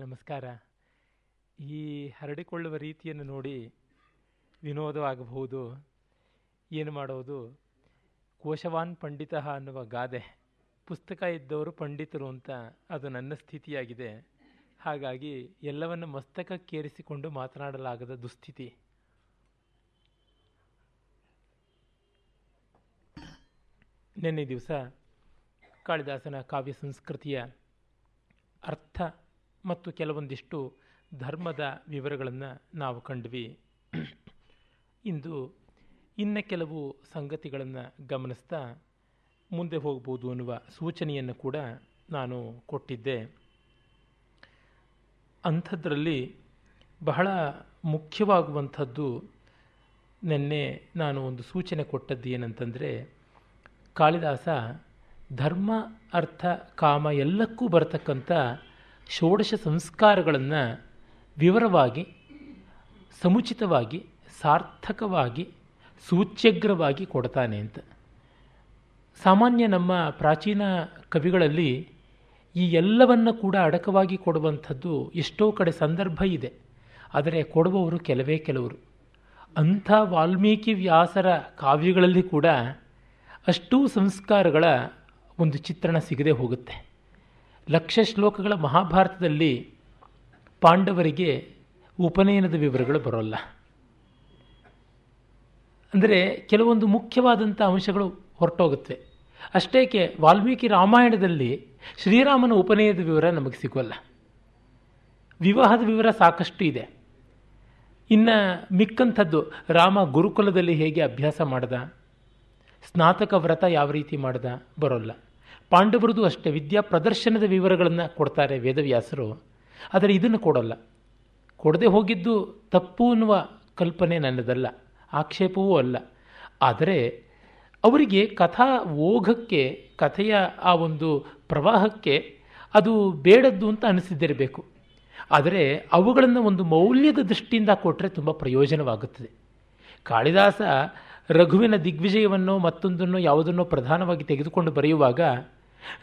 ನಮಸ್ಕಾರ. ಈ ಹರಡಿಕೊಳ್ಳುವ ರೀತಿಯನ್ನು ನೋಡಿ ವಿನೋದವಾಗಬಹುದು ಏನು ಮಾಡೋದು? ಕೋಶವಾನ್ ಪಂಡಿತ ಅನ್ನುವ ಗಾದೆ. ಪುಸ್ತಕ ಇದ್ದವರು ಪಂಡಿತರು ಅಂತ ಅದು ನನ್ನ ಸ್ಥಿತಿಯಾಗಿದೆ. ಹಾಗಾಗಿ ಎಲ್ಲವನ್ನು ಮಸ್ತಕಕ್ಕೇರಿಸಿಕೊಂಡು ಮಾತನಾಡಲಾಗದ ದುಸ್ಥಿತಿ. ನಿನ್ನೆ ದಿವಸ ಕಾಳಿದಾಸನ ಕಾವ್ಯ ಸಂಸ್ಕೃತಿಯ ಅರ್ಥ ಮತ್ತು ಕೆಲವೊಂದಿಷ್ಟು ಧರ್ಮದ ವಿವರಗಳನ್ನು ನಾವು ಕಂಡ್ವಿ. ಇಂದು ಇನ್ನು ಕೆಲವು ಸಂಗತಿಗಳನ್ನು ಗಮನಿಸ್ತಾ ಮುಂದೆ ಹೋಗ್ಬೋದು ಅನ್ನುವ ಸೂಚನೆಯನ್ನು ಕೂಡ ನಾನು ಕೊಟ್ಟಿದ್ದೆ. ಅಂಥದ್ರಲ್ಲಿ ಬಹಳ ಮುಖ್ಯವಾಗುವಂಥದ್ದು ನಿನ್ನೆ ನಾನು ಒಂದು ಸೂಚನೆ ಕೊಟ್ಟದ್ದು ಏನಂತಂದರೆ, ಕಾಳಿದಾಸ ಧರ್ಮ, ಅರ್ಥ, ಕಾಮ ಎಲ್ಲಕ್ಕೂ ಬರತಕ್ಕಂಥ ಷೋಡಶ ಸಂಸ್ಕಾರಗಳನ್ನು ವಿವರವಾಗಿ, ಸಮುಚಿತವಾಗಿ, ಸಾರ್ಥಕವಾಗಿ ಸೂಚ್ಯಗ್ರವಾಗಿ ಕೊಡ್ತಾನೆ ಅಂತ. ಸಾಮಾನ್ಯ ನಮ್ಮ ಪ್ರಾಚೀನ ಕವಿಗಳಲ್ಲಿ ಈ ಎಲ್ಲವನ್ನು ಕೂಡ ಅಡಕವಾಗಿ ಕೊಡುವಂಥದ್ದು ಎಷ್ಟೋ ಕಡೆ ಸಂದರ್ಭ ಇದೆ. ಆದರೆ ಕೊಡುವವರು ಕೆಲವೇ ಕೆಲವರು. ಅಂಥ ವಾಲ್ಮೀಕಿ ವ್ಯಾಸರ ಕಾವ್ಯಗಳಲ್ಲಿ ಕೂಡ ಅಷ್ಟೂ ಸಂಸ್ಕಾರಗಳ ಒಂದು ಚಿತ್ರಣ ಸಿಗದೆ ಹೋಗುತ್ತೆ. ಲಕ್ಷ ಶ್ಲೋಕಗಳ ಮಹಾಭಾರತದಲ್ಲಿ ಪಾಂಡವರಿಗೆ ಉಪನಯನದ ವಿವರಗಳು ಬರೋಲ್ಲ. ಅಂದರೆ ಕೆಲವೊಂದು ಮುಖ್ಯವಾದಂಥ ಅಂಶಗಳು ಹೊರಟೋಗುತ್ತೆ. ಅಷ್ಟೇಕೆ ವಾಲ್ಮೀಕಿ ರಾಮಾಯಣದಲ್ಲಿ ಶ್ರೀರಾಮನ ಉಪನಯದ ವಿವರ ನಮಗೆ ಸಿಗೋಲ್ಲ ವಿವಾಹದ ವಿವರ ಸಾಕಷ್ಟು ಇದೆ. ಇನ್ನು ಮಿಕ್ಕಂಥದ್ದು ರಾಮ ಗುರುಕುಲದಲ್ಲಿ ಹೇಗೆ ಅಭ್ಯಾಸ ಮಾಡ್ದ, ಸ್ನಾತಕ ವ್ರತ ಯಾವ ರೀತಿ ಮಾಡ್ದ ಬರೋಲ್ಲ. ಪಾಂಡವರದು ಅಷ್ಟೇ ವಿದ್ಯಾ ಪ್ರದರ್ಶನದ ವಿವರಗಳನ್ನು ಕೊಡ್ತಾರೆ ವೇದವ್ಯಾಸರು. ಆದರೆ ಇದನ್ನು ಕೊಡಲ್ಲ. ಕೊಡದೆ ಹೋಗಿದ್ದು ತಪ್ಪು ಅನ್ನುವ ಕಲ್ಪನೆ ನನ್ನದಲ್ಲ. ಆಕ್ಷೇಪವೂ ಅಲ್ಲ. ಆದರೆ ಅವರಿಗೆ ಕಥಾ ಓಘಕ್ಕೆ, ಕಥೆಯ ಆ ಒಂದು ಪ್ರವಾಹಕ್ಕೆ ಅದು ಬೇಡದ್ದು ಅಂತ ಅನಿಸಿದ್ದಿರಬೇಕು. ಆದರೆ ಅವುಗಳನ್ನು ಒಂದು ಮೌಲ್ಯದ ದೃಷ್ಟಿಯಿಂದ ಕೊಟ್ಟರೆ ತುಂಬ ಪ್ರಯೋಜನವಾಗುತ್ತದೆ. ಕಾಳಿದಾಸ ರಘುವಿನ ದಿಗ್ವಿಜಯವನ್ನು ಮತ್ತೊಂದನ್ನು ಯಾವುದನ್ನೋ ಪ್ರಧಾನವಾಗಿ ತೆಗೆದುಕೊಂಡು ಬರೆಯುವಾಗ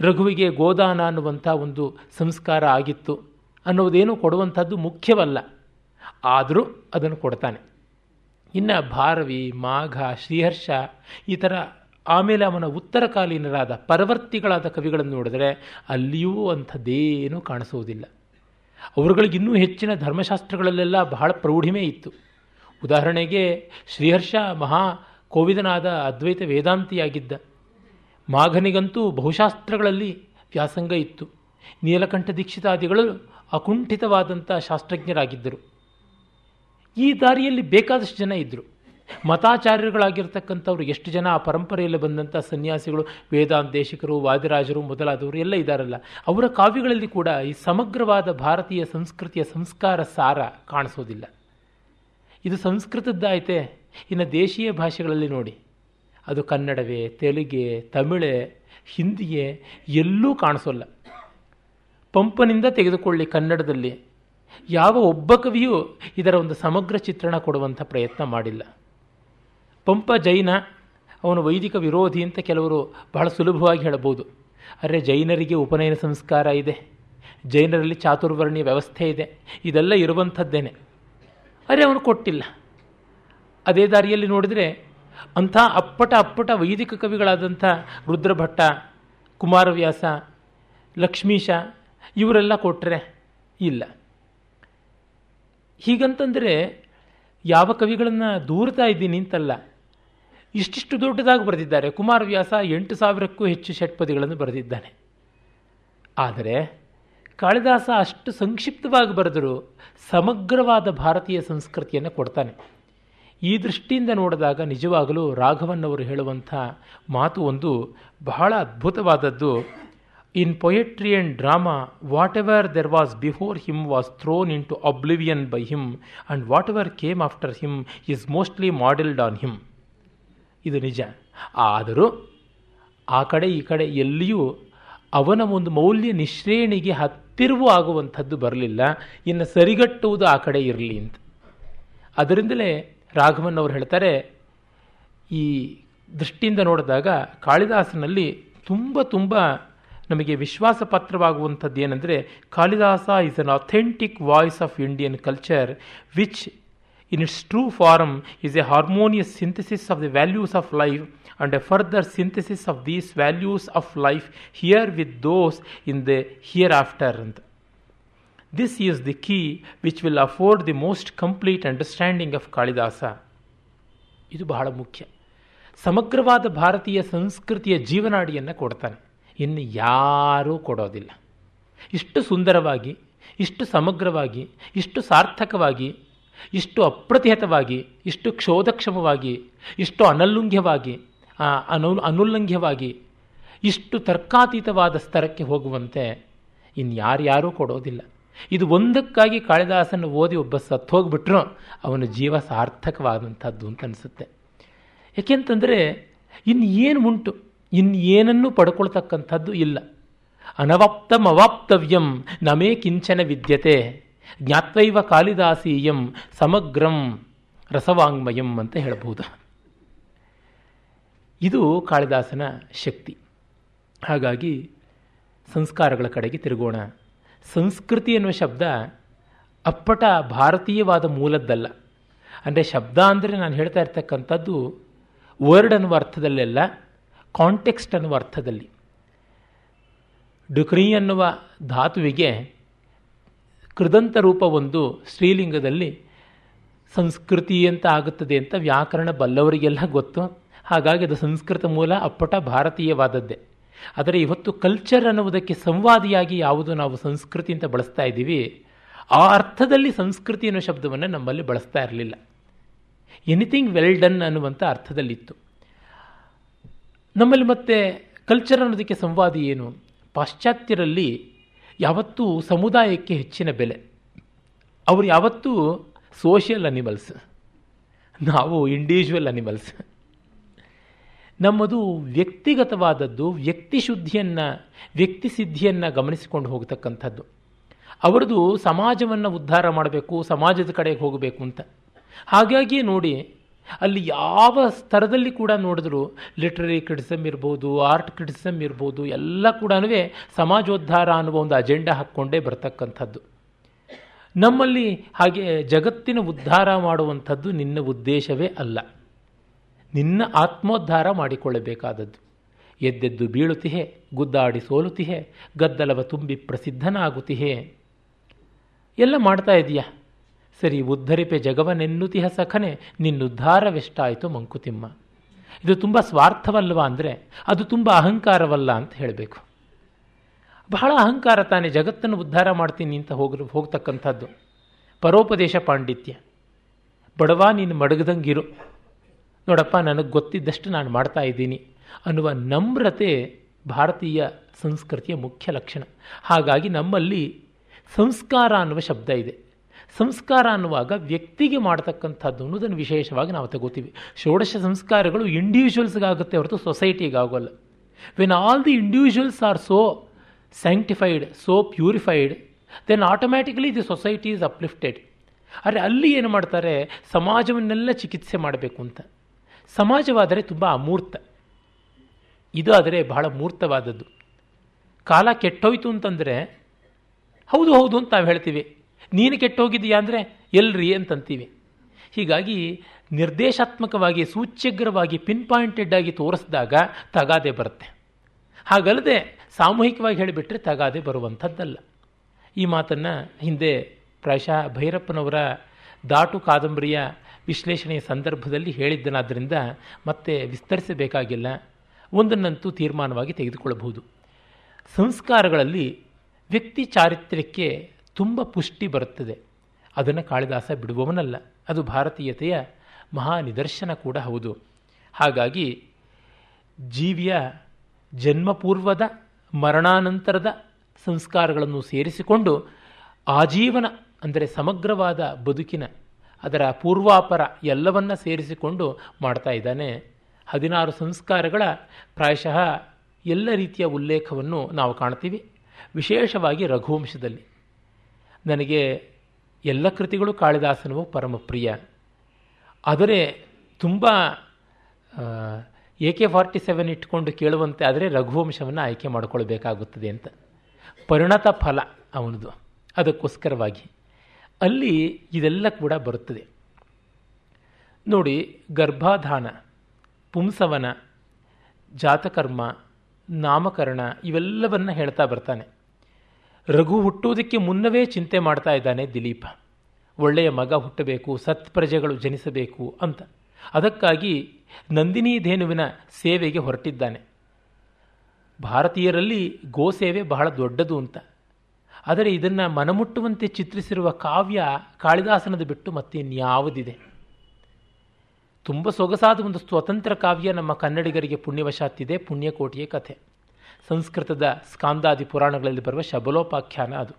ರಘುವಿಗೆ ಗೋದಾನ ಅನ್ನುವಂಥ ಒಂದು ಸಂಸ್ಕಾರ ಆಗಿತ್ತು ಅನ್ನೋದೇನು ಕೊಡುವಂಥದ್ದು ಮುಖ್ಯವಲ್ಲ. ಆದರೂ ಅದನ್ನು ಕೊಡ್ತಾನೆ. ಇನ್ನು ಭಾರವಿ, ಮಾಘ, ಶ್ರೀಹರ್ಷ ಈ ಥರ ಆಮೇಲೆ ಅವನ ಉತ್ತರಕಾಲೀನರಾದ ಪರವರ್ತಿಗಳಾದ ಕವಿಗಳನ್ನು ನೋಡಿದರೆ ಅಲ್ಲಿಯೂ ಅಂಥದ್ದೇನೂ ಕಾಣಿಸುವುದಿಲ್ಲ ಅವರುಗಳಿಗಿನ್ನೂ ಹೆಚ್ಚಿನ ಧರ್ಮಶಾಸ್ತ್ರಗಳಲ್ಲೆಲ್ಲ ಬಹಳ ಪ್ರೌಢಿಮೆ ಇತ್ತು. ಉದಾಹರಣೆಗೆ ಶ್ರೀಹರ್ಷ ಮಹಾ ಕೋವಿದನಾದ ಅದ್ವೈತ ವೇದಾಂತಿಯಾಗಿದ್ದ. ಮಾಘನಿಗಂತೂ ಬಹುಶಾಸ್ತ್ರಗಳಲ್ಲಿ ವ್ಯಾಸಂಗ ಇತ್ತು. ನೀಲಕಂಠ ದೀಕ್ಷಿತಾದಿಗಳು ಅಕುಂಠಿತವಾದಂಥ ಶಾಸ್ತ್ರಜ್ಞರಾಗಿದ್ದರು. ಈ ದಾರಿಯಲ್ಲಿ ಬೇಕಾದಷ್ಟು ಜನ ಇದ್ದರು ಮತಾಚಾರ್ಯರುಗಳಾಗಿರ್ತಕ್ಕಂಥವ್ರು ಎಷ್ಟು ಜನ ಆ ಪರಂಪರೆಯಲ್ಲಿ ಬಂದಂಥ ಸನ್ಯಾಸಿಗಳು ವೇದಾಂತೇಶಿಕರು ವಾದಿರಾಜರು ಮೊದಲಾದವರು ಎಲ್ಲ ಇದ್ದಾರಲ್ಲ ಅವರ ಕಾವ್ಯಗಳಲ್ಲಿ ಕೂಡ ಈ ಸಮಗ್ರವಾದ ಭಾರತೀಯ ಸಂಸ್ಕೃತಿಯ ಸಂಸ್ಕಾರ ಸಾರ ಕಾಣಿಸೋದಿಲ್ಲ. ಇದು ಸಂಸ್ಕೃತದ್ದಾಯಿತೆ, ಇನ್ನು ದೇಶೀಯ ಭಾಷೆಗಳಲ್ಲಿ ನೋಡಿ. ಅದು ಕನ್ನಡವೇ, ತೆಲುಗೆ, ತಮಿಳೆ, ಹಿಂದಿಯೇ, ಎಲ್ಲೂ ಕಾಣಿಸೋಲ್ಲ. ಪಂಪನಿಂದ ತೆಗೆದುಕೊಳ್ಳಿ ಕನ್ನಡದಲ್ಲಿ. ಯಾವ ಒಬ್ಬ ಕವಿಯೂ ಇದರ ಒಂದು ಸಮಗ್ರ ಚಿತ್ರಣ ಕೊಡುವಂಥ ಪ್ರಯತ್ನ ಮಾಡಿಲ್ಲ. ಪಂಪ ಜೈನ, ಅವನು ವೈದಿಕ ವಿರೋಧಿ ಅಂತ ಕೆಲವರು ಬಹಳ ಸುಲಭವಾಗಿ ಹೇಳಬಹುದು. ಅರೆ ಜೈನರಿಗೆ ಉಪನಯನ ಸಂಸ್ಕಾರ ಇದೆ. ಜೈನರಲ್ಲಿ ಚಾತುರ್ವರ್ಣೀಯ ವ್ಯವಸ್ಥೆ ಇದೆ. ಇದೆಲ್ಲ ಇರುವಂಥದ್ದೇನೆ. ಅರೆ ಅವನು ಕೊಟ್ಟಿಲ್ಲ. ಅದೇ ದಾರಿಯಲ್ಲಿ ನೋಡಿದರೆ ಅಂಥ ಅಪ್ಪಟ ಅಪ್ಪಟ ವೈದಿಕ ಕವಿಗಳಾದಂಥ ರುದ್ರಭಟ್ಟ, ಕುಮಾರವ್ಯಾಸ, ಲಕ್ಷ್ಮೀಶ, ಇವರೆಲ್ಲ ಕೊಟ್ಟರೆ ಇಲ್ಲ. ಹೀಗಂತಂದರೆ ಯಾವ ಕವಿಗಳನ್ನು ದೂರ್ತಾ ಇದ್ದೀನಿ ಅಂತಲ್ಲ. ಇಷ್ಟಿಷ್ಟು ದೊಡ್ಡದಾಗಿ ಬರೆದಿದ್ದಾರೆ. ಕುಮಾರವ್ಯಾಸ ಎಂಟು ಸಾವಿರಕ್ಕೂ ಹೆಚ್ಚು ಷಟ್ಪದಿಗಳನ್ನು ಬರೆದಿದ್ದಾನೆ. ಆದರೆ ಕಾಳಿದಾಸ ಅಷ್ಟು ಸಂಕ್ಷಿಪ್ತವಾಗಿ ಬರೆದರೂ ಸಮಗ್ರವಾದ ಭಾರತೀಯ ಸಂಸ್ಕೃತಿಯನ್ನು ಕೊಡ್ತಾನೆ. ಈ ದೃಷ್ಟಿಯಿಂದ ನೋಡಿದಾಗ ನಿಜವಾಗಲೂ ರಾಘವನ್ನವರು ಹೇಳುವಂಥ ಮಾತು ಒಂದು ಬಹಳ ಅದ್ಭುತವಾದದ್ದು. In poetry and drama whatever there was before him was thrown into oblivion by him and whatever came after him is mostly modelled on him ಇದು ನಿಜ. ಆದರೂ ಆ ಕಡೆ ಈ ಕಡೆ ಎಲ್ಲಿಯೂ ಅವನ ಒಂದು ಮೌಲ್ಯ ನಿಶ್ರೇಣಿಗೆ ಹತ್ತಿರವೂ ಆಗುವಂಥದ್ದು ಬರಲಿಲ್ಲ. ಇನ್ನು ಸರಿಗಟ್ಟುವುದು ಆ ಕಡೆ ಇರಲಿ ಅಂತ. ಅದರಿಂದಲೇ ರಾಘವನ್ ಅವರು ಹೇಳ್ತಾರೆ, ಈ ದೃಷ್ಟಿಯಿಂದ ನೋಡಿದಾಗ ಕಾಳಿದಾಸನಲ್ಲಿ ತುಂಬ ತುಂಬ ನಮಗೆ ವಿಶ್ವಾಸ ಪಾತ್ರವಾಗುವಂಥದ್ದು ಏನಂದರೆ, Kalidasa is an authentic voice of Indian culture which in its true form is a harmonious synthesis of the values of life and a further synthesis of synthesis values of life here with those in the hereafter hereafter. This is the key which will afford the most complete understanding of Kalidasa ಇದು ಬಹಳ ಮುಖ್ಯ. ಸಮಗ್ರವಾದ ಭಾರತೀಯ ಸಂಸ್ಕೃತಿಯ ಜೀವನಾಡಿಯನ್ನು ಕೊಡ್ತಾನೆ. ಇನ್ನು ಯಾರೂ ಕೊಡೋದಿಲ್ಲ. ಇಷ್ಟು ಸುಂದರವಾಗಿ, ಇಷ್ಟು ಸಮಗ್ರವಾಗಿ, ಇಷ್ಟು ಸಾರ್ಥಕವಾಗಿ, ಇಷ್ಟು ಅಪ್ರತಿಹತವಾಗಿ, ಇಷ್ಟು ಕ್ಷೋಧಕ್ಷಮವಾಗಿ, ಇಷ್ಟು ಅನಲ್ಲುಂಘ್ಯವಾಗಿ ಅನು, ಅನುಲ್ಲಂಘ್ಯವಾಗಿ, ಇಷ್ಟು ತರ್ಕಾತೀತವಾದ ಸ್ತರಕ್ಕೆ ಹೋಗುವಂತೆ ಇನ್ಯಾರ್ಯಾರೂ ಕೊಡೋದಿಲ್ಲ. ಇದು ಒಂದಕ್ಕಾಗಿ ಕಾಳಿದಾಸನ ಓದಿ ಒಬ್ಬ ಸತ್ತು ಹೋಗ್ಬಿಟ್ರು, ಅವನ ಜೀವ ಸಾರ್ಥಕವಾದಂಥದ್ದು ಅಂತ ಅನಿಸುತ್ತೆ. ಯಾಕೆಂತಂದರೆ ಇನ್ನೇನು ಉಂಟು? ಇನ್ನೇನನ್ನು ಪಡ್ಕೊಳ್ತಕ್ಕಂಥದ್ದು ಇಲ್ಲ. ಅನವಾಪ್ತಂ ಅವಾಪ್ತವ್ಯಂ, ನಮೇ ಕಿಂಚನ ವಿದ್ಯತೆ, ಜ್ಞಾತ್ವೈವ ಕಾಳಿದಾಸೀಯಂ, ಸಮಗ್ರಂ ರಸವಾಂಗ್ಮಯಂ ಅಂತ ಹೇಳಬಹುದು ಇದು ಕಾಳಿದಾಸನ ಶಕ್ತಿ. ಹಾಗಾಗಿ ಸಂಸ್ಕಾರಗಳ ಕಡೆಗೆ ತಿರುಗೋಣ. ಸಂಸ್ಕೃತಿ ಎನ್ನುವ ಶಬ್ದ ಅಪ್ಪಟ ಭಾರತೀಯವಾದ ಮೂಲದ್ದಲ್ಲ. ಅಂದರೆ ಶಬ್ದ ಅಂದರೆ ನಾನು ಹೇಳ್ತಾ ಇರ್ತಕ್ಕಂಥದ್ದು ವರ್ಡ್ ಅನ್ನುವ ಅರ್ಥದಲ್ಲೆಲ್ಲ ಕಾಂಟೆಕ್ಸ್ಟ್ ಅನ್ನುವ ಅರ್ಥದಲ್ಲಿ. ಡುಕ್ರಿ ಅನ್ನುವ ಧಾತುವಿಗೆ ಕೃದಂತ ರೂಪ ಒಂದು ಸ್ತ್ರೀಲಿಂಗದಲ್ಲಿ ಸಂಸ್ಕೃತಿ ಅಂತ ಆಗುತ್ತದೆ ಅಂತ ವ್ಯಾಕರಣ ಬಲ್ಲವರಿಗೆಲ್ಲ ಗೊತ್ತು. ಹಾಗಾಗಿ ಅದು ಸಂಸ್ಕೃತ ಮೂಲ ಅಪ್ಪಟ ಭಾರತೀಯವಾದದ್ದೇ. ಆದರೆ ಇವತ್ತು ಕಲ್ಚರ್ ಅನ್ನುವುದಕ್ಕೆ ಸಂವಾದಿಯಾಗಿ ಯಾವುದು ನಾವು ಸಂಸ್ಕೃತಿ ಅಂತ ಬಳಸ್ತಾ ಇದ್ದೀವಿ, ಆ ಅರ್ಥದಲ್ಲಿ ಸಂಸ್ಕೃತಿ ಅನ್ನೋ ಶಬ್ದವನ್ನು ನಮ್ಮಲ್ಲಿ ಬಳಸ್ತಾ ಇರಲಿಲ್ಲ. ಎನಿಥಿಂಗ್ ವೆಲ್ ಡನ್ ಅನ್ನುವಂಥ ಅರ್ಥದಲ್ಲಿತ್ತು. ನಮ್ಮಲ್ಲಿ ಮತ್ತೆ ಕಲ್ಚರ್ ಅನ್ನೋದಕ್ಕೆ ಸಂವಾದಿ ಏನು? ಪಾಶ್ಚಾತ್ಯರಲ್ಲಿ ಯಾವತ್ತೂ ಸಮುದಾಯಕ್ಕೆ ಹೆಚ್ಚಿನ ಬೆಲೆ. ಅವರು ಯಾವತ್ತೂ ಸೋಷಿಯಲ್ ಅನಿಮಲ್ಸ್ ನಾವು ಇಂಡಿವಿಜುವಲ್ ಅನಿಮಲ್ಸ್ ನಮ್ಮದು ವ್ಯಕ್ತಿಗತವಾದದ್ದು, ವ್ಯಕ್ತಿ ಶುದ್ಧಿಯನ್ನು, ವ್ಯಕ್ತಿ ಸಿದ್ಧಿಯನ್ನು ಗಮನಿಸಿಕೊಂಡು ಹೋಗತಕ್ಕಂಥದ್ದು. ಅವರದು ಸಮಾಜವನ್ನು ಉದ್ಧಾರ ಮಾಡಬೇಕು, ಸಮಾಜದ ಕಡೆಗೆ ಹೋಗಬೇಕು ಅಂತ. ಹಾಗಾಗಿ ನೋಡಿ, ಅಲ್ಲಿ ಯಾವ ಸ್ತರದಲ್ಲಿ ಕೂಡ ನೋಡಿದ್ರು ಲಿಟ್ರರಿ ಕ್ರಿಟಿಸಮ್ ಇರ್ಬೋದು, ಆರ್ಟ್ ಕ್ರಿಟಿಸಮ್ ಇರ್ಬೋದು, ಎಲ್ಲ ಕೂಡ ಸಮಾಜೋದ್ಧಾರ ಅನ್ನುವ ಒಂದು ಅಜೆಂಡಾ ಹಾಕ್ಕೊಂಡೇ ಬರ್ತಕ್ಕಂಥದ್ದು. ನಮ್ಮಲ್ಲಿ ಹಾಗೆ ಜಗತ್ತಿನ ಉದ್ಧಾರ ಮಾಡುವಂಥದ್ದು ನಿನ್ನ ಉದ್ದೇಶವೇ ಅಲ್ಲ. ನಿನ್ನ ಆತ್ಮೋದ್ಧಾರ ಮಾಡಿಕೊಳ್ಳಬೇಕಾದದ್ದು. ಎದ್ದೆದ್ದು ಬೀಳುತ್ತಿಹೆ ಗುದ್ದಾಡಿ ಸೋಲುತ್ತಿಹೆ ಗದ್ದಲವ ತುಂಬಿ ಪ್ರಸಿದ್ಧನಾಗುತ್ತಿಹೆ ಎಲ್ಲ ಮಾಡ್ತಾ ಇದೆಯಾ? ಸರಿ, ಉದ್ಧರಿಪೆ ಜಗವನೆನ್ನುತಿಹ ಸಖನೆ ನಿನ್ನುದ್ಧಾರವೆಷ್ಟಾಯಿತು ಮಂಕುತಿಮ್ಮ. ಇದು ತುಂಬ ಸ್ವಾರ್ಥವಲ್ಲವ ಅಂದರೆ, ಅದು ತುಂಬ ಅಹಂಕಾರವಲ್ಲ ಅಂತ ಹೇಳಬೇಕು. ಬಹಳ ಅಹಂಕಾರ ತಾನೇ ಜಗತ್ತನ್ನು ಉದ್ಧಾರ ಮಾಡ್ತೀನಿ ಅಂತ ಹೋಗ ಹೋಗ್ತಕ್ಕಂಥದ್ದು. ಪರೋಪದೇಶ ಪಾಂಡಿತ್ಯ. ಬಡವ, ನೀನು ಮಡಗದಂಗಿರು. ನೋಡಪ್ಪ, ನನಗೆ ಗೊತ್ತಿದ್ದಷ್ಟು ನಾನು ಮಾಡ್ತಾ ಇದ್ದೀನಿ ಅನ್ನುವ ನಮ್ರತೆ ಭಾರತೀಯ ಸಂಸ್ಕೃತಿಯ ಮುಖ್ಯ ಲಕ್ಷಣ. ಹಾಗಾಗಿ ನಮ್ಮಲ್ಲಿ ಸಂಸ್ಕಾರ ಅನ್ನುವ ಶಬ್ದ ಇದೆ. ಸಂಸ್ಕಾರ ಅನ್ನುವಾಗ ವ್ಯಕ್ತಿಗೆ ಮಾಡ್ತಕ್ಕಂಥದ್ದು ಅನ್ನೋದನ್ನು ವಿಶೇಷವಾಗಿ ನಾವು ತಗೋತೀವಿ. ಷೋಡಶ ಸಂಸ್ಕಾರಗಳು ಇಂಡಿವಿಜುವಲ್ಸ್ಗಾಗುತ್ತೆ ಹೊರತು ಸೊಸೈಟಿಗಾಗೋಲ್ಲ when all the individuals are so sanctified so purified then automatically the society is uplifted ಆದರೆ ಅಲ್ಲಿ ಏನು ಮಾಡ್ತಾರೆ? ಸಮಾಜವನ್ನೆಲ್ಲ ಚಿಕಿತ್ಸೆ ಮಾಡಬೇಕು ಅಂತ. ಸಮಾಜವಾದರೆ ತುಂಬ ಅಮೂರ್ತ. ಇದು ಆದರೆ ಬಹಳ ಮೂರ್ತವಾದದ್ದು. ಕಾಲ ಕೆಟ್ಟೋಯ್ತು ಅಂತಂದರೆ, ಹೌದು ಹೌದು ಅಂತ ನಾವು ಹೇಳ್ತೀವಿ. ನೀನು ಕೆಟ್ಟೋಗಿದೆಯಾ ಅಂದರೆ, ಎಲ್ರಿ ಅಂತಂತೀವಿ. ಹೀಗಾಗಿ ನಿರ್ದೇಶಾತ್ಮಕವಾಗಿ ಸೂಚ್ಯಗ್ರವಾಗಿ ಪಿನ್ ಪಾಯಿಂಟೆಡ್ ಆಗಿ ತೋರಿಸಿದಾಗ ತಗಾದೆ ಬರುತ್ತೆ. ಹಾಗಲ್ಲದೆ ಸಾಮೂಹಿಕವಾಗಿ ಹೇಳಿಬಿಟ್ರೆ ತಗಾದೆ ಬರುವಂಥದ್ದಲ್ಲ. ಈ ಮಾತನ್ನು ಹಿಂದೆ ಪ್ರಾಯಶಃ ಭೈರಪ್ಪನವರ ದಾಟು ಕಾದಂಬರಿಯ ವಿಶ್ಲೇಷಣೆಯ ಸಂದರ್ಭದಲ್ಲಿ ಹೇಳಿದ್ದನಾದ್ದರಿಂದ ಮತ್ತೆ ವಿಸ್ತರಿಸಬೇಕಾಗಿಲ್ಲ. ಒಂದನ್ನಂತೂ ತೀರ್ಮಾನವಾಗಿ ತೆಗೆದುಕೊಳ್ಳಬಹುದು. ಸಂಸ್ಕಾರಗಳಲ್ಲಿ ವ್ಯಕ್ತಿ ಚಾರಿತ್ರ್ಯಕ್ಕೆ ತುಂಬ ಪುಷ್ಟಿ ಬರುತ್ತದೆ. ಅದನ್ನು ಕಾಳಿದಾಸ ಬಿಡುವವನಲ್ಲ. ಅದು ಭಾರತೀಯತೆಯ ಮಹಾ ನಿದರ್ಶನ ಕೂಡ ಹೌದು. ಹಾಗಾಗಿ ಜೀವಿಯ ಜನ್ಮಪೂರ್ವದ, ಮರಣಾನಂತರದ ಸಂಸ್ಕಾರಗಳನ್ನು ಸೇರಿಸಿಕೊಂಡು ಆಜೀವನ, ಅಂದರೆ ಸಮಗ್ರವಾದ ಬದುಕಿನ ಅದರ ಪೂರ್ವಾಪರ ಎಲ್ಲವನ್ನ ಸೇರಿಸಿಕೊಂಡು ಮಾಡ್ತಾ ಇದ್ದಾನೆ. ಹದಿನಾರು ಸಂಸ್ಕಾರಗಳ ಪ್ರಾಯಶಃ ಎಲ್ಲ ರೀತಿಯ ಉಲ್ಲೇಖವನ್ನು ನಾವು ಕಾಣ್ತೀವಿ. ವಿಶೇಷವಾಗಿ ರಘುವಂಶದಲ್ಲಿ. ನನಗೆ ಎಲ್ಲ ಕೃತಿಗಳು ಕಾಳಿದಾಸನವು ಪರಮ ಪ್ರಿಯ ಆದರೆ ತುಂಬ ಎ ಕೆ ಫಾರ್ಟಿ ಸೆವೆನ್ ಇಟ್ಕೊಂಡು ಕೇಳುವಂತೆ ಆದರೆ ರಘುವಂಶವನ್ನು ಆಯ್ಕೆ ಮಾಡಿಕೊಳ್ಬೇಕಾಗುತ್ತದೆ ಅಂತ. ಪರಿಣತ ಫಲ ಅವನದು. ಅದಕ್ಕೋಸ್ಕರವಾಗಿ. ಅಲ್ಲಿ ಇದೆಲ್ಲ ಕೂಡ ಬರುತ್ತದೆ. ನೋಡಿ, ಗರ್ಭಾಧಾನ, ಪುಂಸವನ, ಜಾತಕರ್ಮ, ನಾಮಕರಣ ಇವೆಲ್ಲವನ್ನ ಹೇಳ್ತಾ ಬರ್ತಾನೆ. ರಘು ಹುಟ್ಟುವುದಕ್ಕೆ ಮುನ್ನವೇ ಚಿಂತೆ ಮಾಡ್ತಾ ಇದ್ದಾನೆ ದಿಲೀಪ. ಒಳ್ಳೆಯ ಮಗ ಹುಟ್ಟಬೇಕು, ಸತ್ಪ್ರಜೆಗಳು ಜನಿಸಬೇಕು ಅಂತ. ಅದಕ್ಕಾಗಿ ನಂದಿನಿ ಧೇನುವಿನ ಸೇವೆಗೆ ಹೊರಟಿದ್ದಾನೆ. ಭಾರತೀಯರಲ್ಲಿ ಗೋಸೇವೆ ಬಹಳ ದೊಡ್ಡದು ಅಂತ. ಆದರೆ ಇದನ್ನು ಮನಮುಟ್ಟುವಂತೆ ಚಿತ್ರಿಸಿರುವ ಕಾವ್ಯ ಕಾಳಿದಾಸನದ ಬಿಟ್ಟು ಮತ್ತೆ ಇನ್ಯಾವುದಿದೆ ತುಂಬ ಸೊಗಸಾದ ಒಂದು ಸ್ವತಂತ್ರ ಕಾವ್ಯ ನಮ್ಮ ಕನ್ನಡಿಗರಿಗೆ ಪುಣ್ಯವಶಾತ್ತಿದೆ, ಪುಣ್ಯಕೋಟಿಯ ಕಥೆ. ಸಂಸ್ಕೃತದ ಸ್ಕಾಂದಾದಿ ಪುರಾಣಗಳಲ್ಲಿ ಬರುವ ಶಬಲೋಪಾಖ್ಯಾನ ಅದು.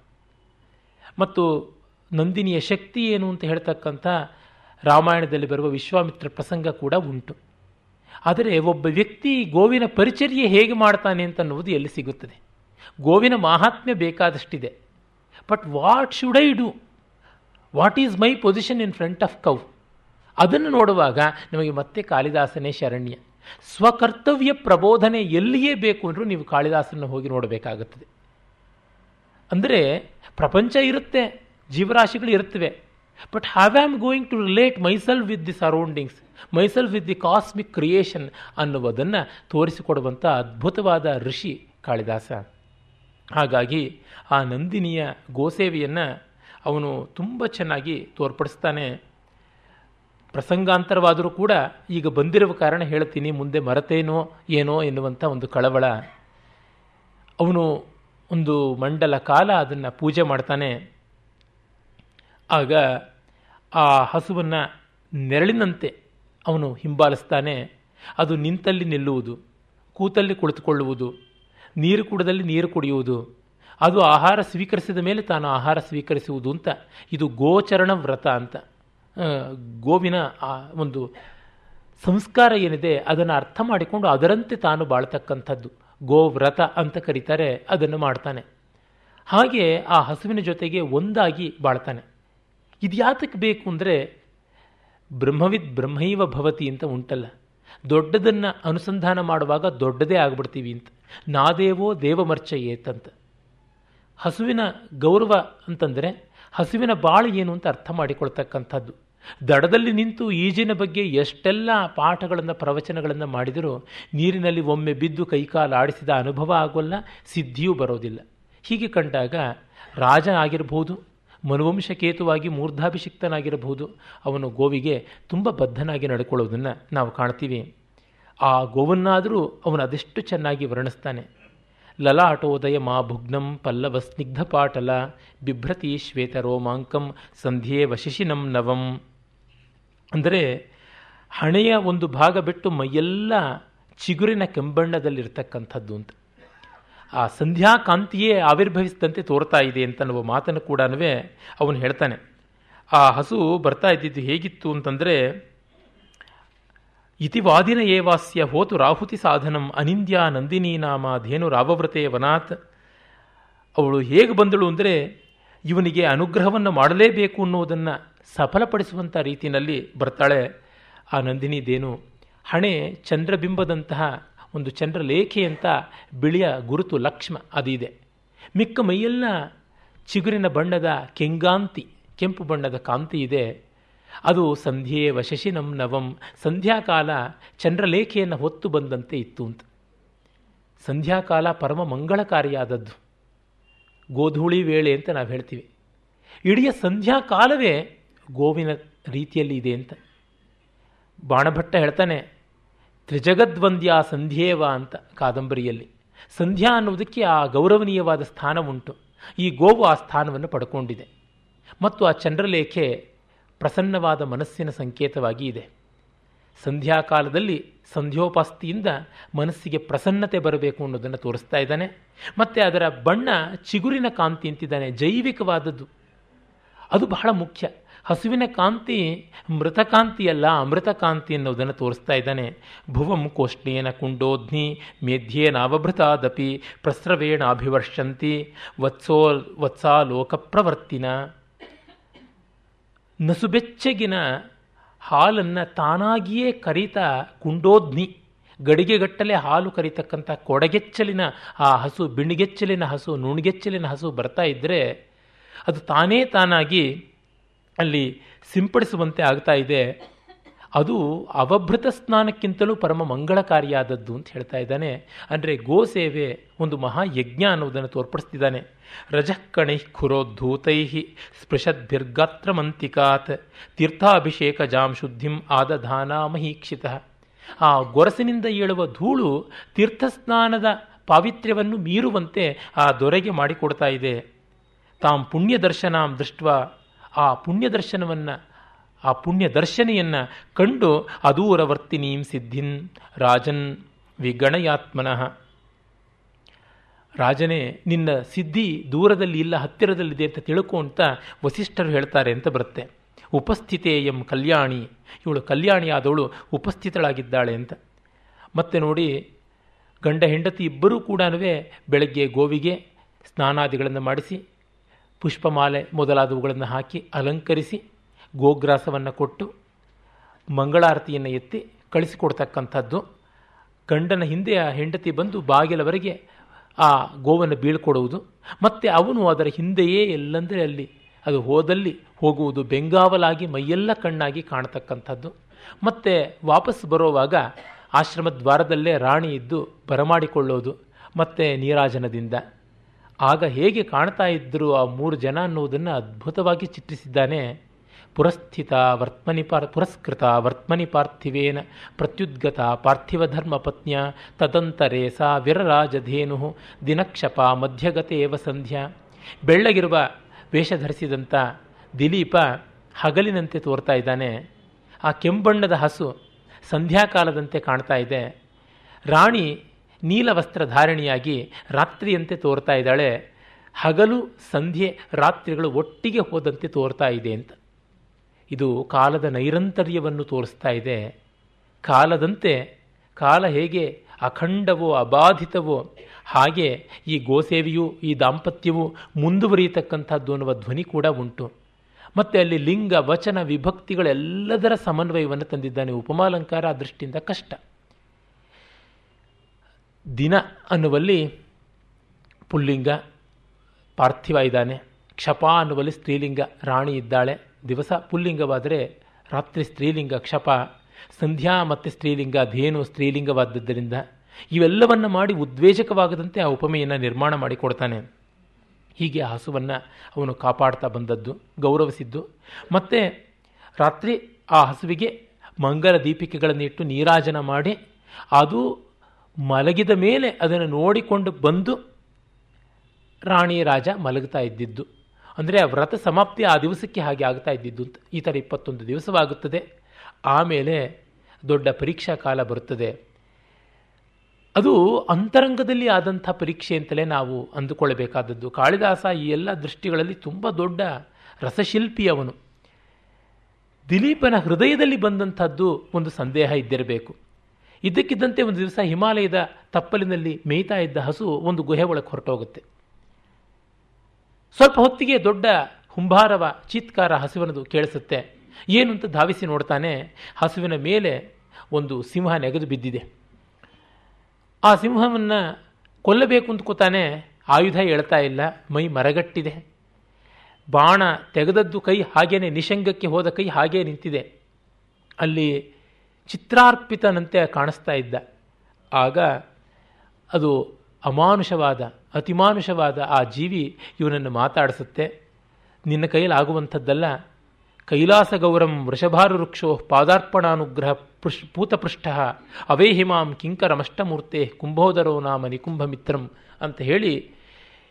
ಮತ್ತು ನಂದಿನಿಯ ಶಕ್ತಿ ಏನು ಅಂತ ಹೇಳ್ತಕ್ಕಂಥ ರಾಮಾಯಣದಲ್ಲಿ ಬರುವ ವಿಶ್ವಾಮಿತ್ರ ಪ್ರಸಂಗ ಕೂಡ ಉಂಟು. ಆದರೆ ಒಬ್ಬ ವ್ಯಕ್ತಿ ಗೋವಿನ ಪರಿಚರ್ಯೆ ಹೇಗೆ ಮಾಡ್ತಾನೆ ಅಂತ ಅನ್ನುವುದು ಎಲ್ಲಿ ಸಿಗುತ್ತದೆ? ಗೋವಿನ ಮಾಹಾತ್ಮ್ಯ ಬೇಕಾದಷ್ಟಿದೆ. But what should I do what is my position in front of cow ಅದನ್ನು ನೋಡುವಾಗ ನಮಗೆ ಮತ್ತೆ ಕಾಳಿದಾಸನೇ ಶರಣ್ಯ. ಸ್ವಕರ್ತವ್ಯ ಪ್ರಬೋಧನೆ ಎಲ್ಲಿಯೇ ಬೇಕು ಅಂದರೂ ನೀವು ಕಾಳಿದಾಸನ ಹೋಗಿ ನೋಡಬೇಕಾಗುತ್ತದೆ. ಅಂದರೆ ಪ್ರಪಂಚ ಇರುತ್ತೆ, ಜೀವರಾಶಿಗಳು ಇರುತ್ತವೆ. But have am going to relate myself with the surroundings myself with the cosmic creation ಅನ್ನುವುದನ್ನು ತೋರಿಸಿಕೊಡುವಂಥ ಅದ್ಭುತವಾದ ಋಷಿ ಕಾಳಿದಾಸ. ಹಾಗಾಗಿ ಆ ನಂದಿನಿಯ ಗೋಸೇವೆಯನ್ನು ಅವನು ತುಂಬ ಚೆನ್ನಾಗಿ ತೋರ್ಪಡಿಸ್ತಾನೆ. ಪ್ರಸಂಗಾಂತರವಾದರೂ ಕೂಡ ಈಗ ಬಂದಿರುವ ಕಾರಣ ಹೇಳ್ತೀನಿ, ಮುಂದೆ ಮರತೇನೋ ಏನೋ ಎನ್ನುವಂಥ ಒಂದು ಕಳವಳ. ಅವನು ಒಂದು ಮಂಡಲ ಕಾಲ ಅದನ್ನು ಪೂಜೆ ಮಾಡ್ತಾನೆ. ಆಗ ಆ ಹಸುವನ್ನು ನೆರಳಿನಂತೆ ಅವನು ಹಿಂಬಾಲಿಸ್ತಾನೆ. ಅದು ನಿಂತಲ್ಲಿ ನಿಲ್ಲುವುದು, ಕೂತಲ್ಲಿ ಕುಳಿತುಕೊಳ್ಳುವುದು ನೀರು ಕುಡದಲ್ಲಿ ನೀರು ಕುಡಿಯುವುದು. ಅದು ಆಹಾರ ಸ್ವೀಕರಿಸಿದ ಮೇಲೆ ತಾನು ಆಹಾರ ಸ್ವೀಕರಿಸುವುದು ಅಂತ. ಇದು ಗೋಚರಣ ವ್ರತ ಅಂತ. ಗೋವಿನ ಆ ಒಂದು ಸಂಸ್ಕಾರ ಏನಿದೆ ಅದನ್ನು ಅರ್ಥ ಮಾಡಿಕೊಂಡು ಅದರಂತೆ ತಾನು ಬಾಳ್ತಕ್ಕಂಥದ್ದು. ಗೋವ್ರತ ಅಂತ ಕರೀತಾರೆ, ಅದನ್ನು ಮಾಡ್ತಾನೆ. ಹಾಗೆ ಆ ಹಸುವಿನ ಜೊತೆಗೆ ಒಂದಾಗಿ ಬಾಳ್ತಾನೆ. ಇದು ಯಾತಕ್ಕೆ ಬೇಕು ಅಂದರೆ ಬ್ರಹ್ಮವಿದ್ ಬ್ರಹ್ಮೈವ ಭವತಿ ಅಂತ ಉಂಟಲ್ಲ. ದೊಡ್ಡದನ್ನು ಅನುಸಂಧಾನ ಮಾಡುವಾಗ ದೊಡ್ಡದೇ ಆಗ್ಬಿಡ್ತೀವಿ ಅಂತ. ನಾದೇವೋ ದೇವಮರ್ಚಯೇತಂತ. ಹಸುವಿನ ಗೌರವ ಅಂತಂದರೆ ಹಸುವಿನ ಬಾಳು ಏನು ಅಂತ ಅರ್ಥ ಮಾಡಿಕೊಳ್ತಕ್ಕಂಥದ್ದು. ದಡದಲ್ಲಿ ನಿಂತು ಈಜಿನ ಬಗ್ಗೆ ಎಷ್ಟೆಲ್ಲ ಪಾಠಗಳನ್ನು ಪ್ರವಚನಗಳನ್ನು ಮಾಡಿದರೂ ನೀರಿನಲ್ಲಿ ಒಮ್ಮೆ ಬಿದ್ದು ಕೈಕಾಲು ಆಡಿಸಿದ ಅನುಭವ ಆಗೋಲ್ಲ, ಸಿದ್ಧಿಯೂ ಬರೋದಿಲ್ಲ. ಹೀಗೆ ಕಂಡಾಗ ರಾಜ ಆಗಿರಬಹುದು ಮನುವಂಶಕೇತುವಾಗಿ ಮೂರ್ಧಾಭಿಷಿಕ್ತನಾಗಿರಬಹುದು ಅವನು ಗೋವಿಗೆ ತುಂಬ ಬದ್ಧನಾಗಿ ನಡ್ಕೊಳ್ಳೋದನ್ನು ನಾವು ಕಾಣ್ತೀವಿ. ಆ ಗೋವನ್ನಾದರೂ ಅವನು ಅದೆಷ್ಟು ಚೆನ್ನಾಗಿ ವರ್ಣಿಸ್ತಾನೆ. ಲಲಾಟೋದಯ ಮಾ ಭುಗ್ನಂ ಪಲ್ಲವ ಸ್ನಿಗ್ಧ ಪಾಟಲ ಬಿಭ್ರತಿ ಶ್ವೇತ ರೋಮಾಂಕಂ ಸಂಧ್ಯೆ ವಶಿಶಿನಂ ನವಂ. ಅಂದರೆ ಹಣೆಯ ಒಂದು ಭಾಗ ಬಿಟ್ಟು ಮೈಯೆಲ್ಲ ಚಿಗುರಿನ ಕೆಂಬಣ್ಣದಲ್ಲಿರ್ತಕ್ಕಂಥದ್ದು ಅಂತ. ಆ ಸಂಧ್ಯಾಕಾಂತಿಯೇ ಆವಿರ್ಭವಿಸಿದಂತೆ ತೋರ್ತಾ ಇದೆ ಅಂತ ಅನ್ನುವ ಮಾತನ್ನು ಕೂಡ ಅವನು ಹೇಳ್ತಾನೆ. ಆ ಹಸು ಬರ್ತಾ ಇದ್ದಿದ್ದು ಹೇಗಿತ್ತು ಅಂತಂದರೆ ಇತಿವಾದಿನ ಏವಾಸ್ಯ ಹೋತು ರಾಹುತಿ ಸಾಧನಂ ಅನಿಂದ್ಯ ನಂದಿನಿ ನಾಮ ಧೇನು ರಾವವ್ರತೆ ವನಾತ್. ಅವಳು ಹೇಗೆ ಬಂದಳು ಅಂದರೆ ಇವನಿಗೆ ಅನುಗ್ರಹವನ್ನು ಮಾಡಲೇಬೇಕು ಅನ್ನೋದನ್ನು ಸಫಲಪಡಿಸುವಂಥ ರೀತಿಯಲ್ಲಿ ಬರ್ತಾಳೆ ಆ ನಂದಿನಿ ದೇನು ಹಣೆ ಚಂದ್ರಬಿಂಬದಂತಹ ಒಂದು ಚಂದ್ರಲೇಖೆ ಅಂತ ಬಿಳಿಯ ಗುರುತು ಲಕ್ಷ್ಮ ಅದಿದೆ. ಮಿಕ್ಕ ಮೈಯೆಲ್ಲ ಚಿಗುರಿನ ಬಣ್ಣದ ಕೆಂಗಾಂತಿ, ಕೆಂಪು ಬಣ್ಣದ ಕಾಂತಿ ಇದೆ. ಅದು ಸಂಧ್ಯೆ ವಶಶಿನಂ ನವಂ. ಸಂಧ್ಯಾಕಾಲ ಚಂದ್ರಲೇಖೆಯನ್ನು ಹೊತ್ತು ಬಂದಂತೆ ಇತ್ತು ಅಂತ. ಸಂಧ್ಯಾಕಾಲ ಪರಮ ಮಂಗಳಕಾರಿಯಾದದ್ದು. ಗೋಧೂಳಿ ವೇಳೆ ಅಂತ ನಾವು ಹೇಳ್ತೀವಿ. ಇಡೀ ಸಂಧ್ಯಾಕಾಲವೇ ಗೋವಿನ ರೀತಿಯಲ್ಲಿ ಇದೆ ಅಂತ. ಬಾಣಭಟ್ಟ ಹೇಳ್ತಾನೆ, ತ್ರಿಜಗದ್ವಂದ್ಯ ಸಂಧ್ಯೇವ ಅಂತ ಕಾದಂಬರಿಯಲ್ಲಿ. ಸಂಧ್ಯಾ ಅನ್ನೋದಕ್ಕೆ ಆ ಗೌರವನೀಯವಾದ ಸ್ಥಾನ ಉಂಟು ಈ ಗೋವು ಆ ಸ್ಥಾನವನ್ನು ಪಡ್ಕೊಂಡಿದೆ. ಮತ್ತು ಆ ಚಂದ್ರಲೇಖೆ ಪ್ರಸನ್ನವಾದ ಮನಸ್ಸಿನ ಸಂಕೇತವಾಗಿ ಇದೆ. ಸಂಧ್ಯಾಕಾಲದಲ್ಲಿ ಸಂಧ್ಯೋಪಾಸ್ತಿಯಿಂದ ಮನಸ್ಸಿಗೆ ಪ್ರಸನ್ನತೆ ಬರಬೇಕು ಅನ್ನೋದನ್ನು ತೋರಿಸ್ತಾ ಇದ್ದಾನೆ. ಮತ್ತು ಅದರ ಬಣ್ಣ ಚಿಗುರಿನ ಕಾಂತಿ ಅಂತಿದ್ದಾನೆ, ಜೈವಿಕವಾದದ್ದು. ಅದು ಬಹಳ ಮುಖ್ಯ. ಹಸುವಿನ ಕಾಂತಿ ಮೃತಕಾಂತಿಯಲ್ಲ ಅಮೃತಕಾಂತಿ ಅನ್ನೋದನ್ನು ತೋರಿಸ್ತಾ ಇದ್ದಾನೆ. ಭುವಂ ಕೋಷ್ಣೇನ ಕುಂಡೋಧ್ನಿ ಮೇಧ್ಯೇನಾವಭೃತಾದಪಿ ಪ್ರಸ್ರವೇಣ ಅಭಿವರ್ಷಂತಿ ವತ್ಸೋ ವತ್ಸಾಲೋಕ ಪ್ರವರ್ತಿನ ನಸುಬೆಚ್ಚಗಿನ ಹಾಲನ್ನು ತಾನಾಗಿಯೇ ಕರೀತಾ ಕುಂಡೋದ್ನಿ. ಗಡಿಗೆಗಟ್ಟಲೆ ಹಾಲು ಕರಿತಕ್ಕಂಥ ಕೊಡಗೆಚ್ಚಲಿನ ಆ ಹಸು, ಬಿಣ್ಗೆಚ್ಚಲಿನ ಹಸು, ನುಣಿಗೆಚ್ಚಲಿನ ಹಸು ಬರ್ತಾ ಇದ್ದರೆ ಅದು ತಾನೇ ತಾನಾಗಿ ಅಲ್ಲಿ ಸಿಂಪಡಿಸುವಂತೆ ಆಗ್ತಾ ಇದೆ. ಅದು ಅವಭೃತ ಸ್ನಾನಕ್ಕಿಂತಲೂ ಪರಮ ಮಂಗಳಕಾರಿಯಾದದ್ದು ಅಂತ ಹೇಳ್ತಾ ಇದ್ದಾನೆ. ಅಂದರೆ ಗೋ ಸೇವೆ ಒಂದು ಮಹಾಯಜ್ಞ ಅನ್ನೋದನ್ನು ತೋರ್ಪಡಿಸ್ತಿದ್ದಾನೆ. ರಜಃಕಣೈ ಖುರೋದ್ಧೂತೈ ಸ್ಪೃಶದ್ಭಿರ್ಗಾತ್ರಮಂತಿಕಾತ್ ತೀರ್ಥಾಭಿಷೇಕ ಜಾಂ ಶುದ್ಧಿಂ ಆದಧಾನ ಮಹೀಕ್ಷಿತ. ಆ ಗೊರಸಿನಿಂದ ಏಳುವ ಧೂಳು ತೀರ್ಥಸ್ನಾನದ ಪಾವಿತ್ರ್ಯವನ್ನು ಮೀರುವಂತೆ ಆ ದೊರೆಗೆ ಮಾಡಿಕೊಡ್ತಾ ಇದೆ. ತಾಂ ಪುಣ್ಯ ದರ್ಶನಾಂ ದೃಷ್ಟ ಆ ಪುಣ್ಯ ದರ್ಶನವನ್ನು ಆ ಪುಣ್ಯ ದರ್ಶನಿಯನ್ನು ಕಂಡು ಅದೂರವರ್ತಿನೀಂ ಸಿದ್ಧಿನ್ ರಾಜನ್ ವಿಗಣಯಾತ್ಮನಃ. ರಾಜನೇ, ನಿನ್ನ ಸಿದ್ಧಿ ದೂರದಲ್ಲಿ ಇಲ್ಲ, ಹತ್ತಿರದಲ್ಲಿದೆ ಅಂತ ತಿಳ್ಕೊ ಅಂತ ವಸಿಷ್ಠರು ಹೇಳ್ತಾರೆ ಅಂತ ಬರುತ್ತೆ. ಉಪಸ್ಥಿತೇಯಂ ಕಲ್ಯಾಣಿ, ಇವಳು ಕಲ್ಯಾಣಿ ಆದವಳು ಉಪಸ್ಥಿತಳಾಗಿದ್ದಾಳೆ ಅಂತ. ಮತ್ತೆ ನೋಡಿ, ಗಂಡ ಹೆಂಡತಿ ಇಬ್ಬರೂ ಕೂಡ ಬೆಳಗ್ಗೆ ಗೋವಿಗೆ ಸ್ನಾನಾದಿಗಳನ್ನು ಮಾಡಿಸಿ, ಪುಷ್ಪಮಾಲೆ ಮೊದಲಾದವುಗಳನ್ನು ಹಾಕಿ ಅಲಂಕರಿಸಿ ಗೋಗ್ರಾಸವನ್ನು ಕೊಟ್ಟು ಮಂಗಳಾರತಿಯನ್ನು ಎತ್ತಿ ಕಳಿಸಿಕೊಡ್ತಕ್ಕಂಥದ್ದು. ಗಂಡನ ಹಿಂದೆ ಆ ಹೆಂಡತಿ ಬಂದು ಬಾಗಿಲವರೆಗೆ ಆ ಗೋವನ್ನು ಬೀಳ್ಕೊಡುವುದು. ಮತ್ತು ಅವನು ಅದರ ಹಿಂದೆಯೇ ಎಲ್ಲಂದರೆ ಅಲ್ಲಿ ಅದು ಹೋದಲ್ಲಿ ಹೋಗುವುದು. ಬೆಂಗಾವಲಾಗಿ ಮೈಯೆಲ್ಲ ಕಣ್ಣಾಗಿ ಕಾಣತಕ್ಕಂಥದ್ದು. ಮತ್ತು ವಾಪಸ್ ಬರೋವಾಗ ಆಶ್ರಮ ದ್ವಾರದಲ್ಲೇ ರಾಣಿ ಇದ್ದು ಬರಮಾಡಿಕೊಳ್ಳೋದು ಮತ್ತು ನೀರಾಜನದಿಂದ. ಆಗ ಹೇಗೆ ಕಾಣ್ತಾ ಇದ್ದರು ಆ ಮೂರು ಜನ ಅನ್ನೋದನ್ನು ಅದ್ಭುತವಾಗಿ ಚಿತ್ರಿಸಿದ್ದಾನೆ ಪುರಸ್ಥಿತ ವರ್ತ್ಮನಿ ಪಾರ್, ಪುರಸ್ಕೃತ ವರ್ತ್ಮನಿ ಪಾರ್ಥಿವೇನ ಪ್ರತ್ಯುದ್ಗತ ಪಾರ್ಥಿವ ಧರ್ಮ ಪತ್ನಿಯ ತದಂತರೆ ಸಾ ವಿರರಾಜಧೇನು ದಿನಕ್ಷಪ ಮಧ್ಯಗತೇವ ಸಂಧ್ಯಾ. ಬೆಳ್ಳಗಿರುವ ವೇಷ ಧರಿಸಿದಂಥ ದಿಲೀಪ ಹಗಲಿನಂತೆ ತೋರ್ತಾ ಇದ್ದಾನೆ. ಆ ಕೆಂಬಣ್ಣದ ಹಸು ಸಂಧ್ಯಾಕಾಲದಂತೆ ಕಾಣ್ತಾ ಇದೆ. ರಾಣಿ ನೀಲವಸ್ತ್ರ ಧಾರಣೆಯಾಗಿ ರಾತ್ರಿಯಂತೆ ತೋರ್ತಾ ಇದ್ದಾಳೆ. ಹಗಲು, ಸಂಧ್ಯೆ, ರಾತ್ರಿಗಳು ಒಟ್ಟಿಗೆ ಹೋದಂತೆ ತೋರ್ತಾ ಇದೆ ಅಂತ. ಇದು ಕಾಲದ ನೈರಂತರ್ಯವನ್ನು ತೋರಿಸ್ತಾ ಇದೆ. ಕಾಲದಂತೆ ಕಾಲ ಹೇಗೆ ಅಖಂಡವೋ ಅಬಾಧಿತವೋ ಹಾಗೆ ಈ ಗೋಸೇವಿಯು, ಈ ದಾಂಪತ್ಯವು ಮುಂದುವರಿಯತಕ್ಕಂಥದ್ದು ಅನ್ನುವ ಧ್ವನಿ ಕೂಡ ಉಂಟು. ಮತ್ತು ಅಲ್ಲಿ ಲಿಂಗ, ವಚನ, ವಿಭಕ್ತಿಗಳೆಲ್ಲದರ ಸಮನ್ವಯವನ್ನು ತಂದಿದ್ದಾನೆ ಉಪಮಾಲಂಕಾರ ದೃಷ್ಟಿಯಿಂದ ಕಷ್ಟ. ದಿನ ಅನ್ನುವಲ್ಲಿ ಪುಲ್ಲಿಂಗ ಪಾರ್ಥಿವ ಇದ್ದಾನೆ. ಕ್ಷಪ ಅನ್ನುವಲ್ಲಿ ಸ್ತ್ರೀಲಿಂಗ ರಾಣಿ ಇದ್ದಾಳೆ. ದಿವಸ ಪುಲ್ಲಿಂಗವಾದರೆ ರಾತ್ರಿ ಸ್ತ್ರೀಲಿಂಗ ಕ್ಷಪ, ಸಂಧ್ಯಾ ಮತ್ತು ಸ್ತ್ರೀಲಿಂಗ, ಧೇನು ಸ್ತ್ರೀಲಿಂಗವಾದದ್ದರಿಂದ ಇವೆಲ್ಲವನ್ನು ಮಾಡಿ ಉದ್ವೇಜಕವಾಗದಂತೆ ಆ ಉಪಮೆಯನ್ನು ನಿರ್ಮಾಣ ಮಾಡಿಕೊಡ್ತಾನೆ. ಹೀಗೆ ಆ ಹಸುವನ್ನು ಅವನು ಕಾಪಾಡ್ತಾ ಬಂದದ್ದು, ಗೌರವಿಸಿದ್ದು. ಮತ್ತು ರಾತ್ರಿ ಆ ಹಸುವಿಗೆ ಮಂಗಲ ದೀಪಿಕೆಗಳನ್ನು ಇಟ್ಟು ನೀರಾಜನ ಮಾಡಿ ಅದು ಮಲಗಿದ ಮೇಲೆ ಅದನ್ನು ನೋಡಿಕೊಂಡು ಬಂದು ರಾಣಿ ರಾಜ ಮಲಗ್ತಾ ಇದ್ದಿದ್ದು. ಅಂದರೆ ವ್ರತ ಸಮಾಪ್ತಿ ಆ ದಿವಸಕ್ಕೆ ಹಾಗೆ ಆಗ್ತಾ ಇದ್ದಿದ್ದು ಅಂತ. ಈ ಥರ ಇಪ್ಪತ್ತೊಂದು ದಿವಸವಾಗುತ್ತದೆ. ಆಮೇಲೆ ದೊಡ್ಡ ಪರೀಕ್ಷಾ ಕಾಲ ಬರುತ್ತದೆ. ಅದು ಅಂತರಂಗದಲ್ಲಿ ಆದಂಥ ಪರೀಕ್ಷೆ ಅಂತಲೇ ನಾವು ಅಂದುಕೊಳ್ಳಬೇಕಾದದ್ದು. ಕಾಳಿದಾಸ ಈ ಎಲ್ಲ ದೃಷ್ಟಿಗಳಲ್ಲಿ ತುಂಬ ದೊಡ್ಡ ರಸಶಿಲ್ಪಿ ಅವನು ದಿಲೀಪನ ಹೃದಯದಲ್ಲಿ ಬಂದಂಥದ್ದು ಒಂದು ಸಂದೇಹ ಇದ್ದಿರಬೇಕು. ಇದ್ದಕ್ಕಿದ್ದಂತೆ ಒಂದು ದಿವಸ ಹಿಮಾಲಯದ ತಪ್ಪಲಿನಲ್ಲಿ ಮೇಯ್ತಾ ಇದ್ದ ಹಸು ಒಂದು ಗುಹೆ ಒಳಗೆ ಹೊರಟೋಗುತ್ತೆ. ಸ್ವಲ್ಪ ಹೊತ್ತಿಗೆ ದೊಡ್ಡ ಹುಂಬಾರವ, ಚೀತ್ಕಾರ ಹಸುವಿನದು ಕೇಳಿಸುತ್ತೆ. ಏನು ಅಂತ ಧಾವಿಸಿ ನೋಡ್ತಾನೆ, ಹಸುವಿನ ಮೇಲೆ ಒಂದು ಸಿಂಹ ನೆಗೆದು ಬಿದ್ದಿದೆ. ಆ ಸಿಂಹವನ್ನು ಕೊಲ್ಲಬೇಕು ಅಂತ ಕೂತಾನೆ, ಆಯುಧ ಹೇಳ್ತಾ ಇಲ್ಲ, ಮೈ ಮರಗಟ್ಟಿದೆ. ಬಾಣ ತೆಗೆದದ್ದು ಕೈ ಹಾಗೇನೆ, ನಿಶಂಗಕ್ಕೆ ಹೋದ ಕೈ ಹಾಗೇ ನಿಂತಿದೆ. ಅಲ್ಲಿ ಚಿತ್ರಾರ್ಪಿತನಂತೆ ಕಾಣಿಸ್ತಾ ಇದ್ದ. ಆಗ ಅದು ಅಮಾನುಷವಾದ ಅತಿಮಾನುಷವಾದ ಆ ಜೀವಿ ಇವನನ್ನು ಮಾತಾಡಿಸುತ್ತೆ. ನಿನ್ನ ಕೈಯಲ್ಲಿ ಆಗುವಂಥದ್ದಲ್ಲ ಕೈಲಾಸ ಗೌರಂ ವೃಷಭಾರು ವೃಕ್ಷೋ ಪಾದಾರ್ಪಣಾನುಗ್ರಹ ಪೃಷ್ ಪೂತಪೃಷ್ಠ ಅವೇಹಿಮಾಂ ಕಿಂಕರಮಷ್ಟಮೂರ್ತೆ ಕುಂಭೋದರೋ ನಾಮ ನಿಕುಂಭಮಿತ್ರಂ ಅಂತ ಹೇಳಿ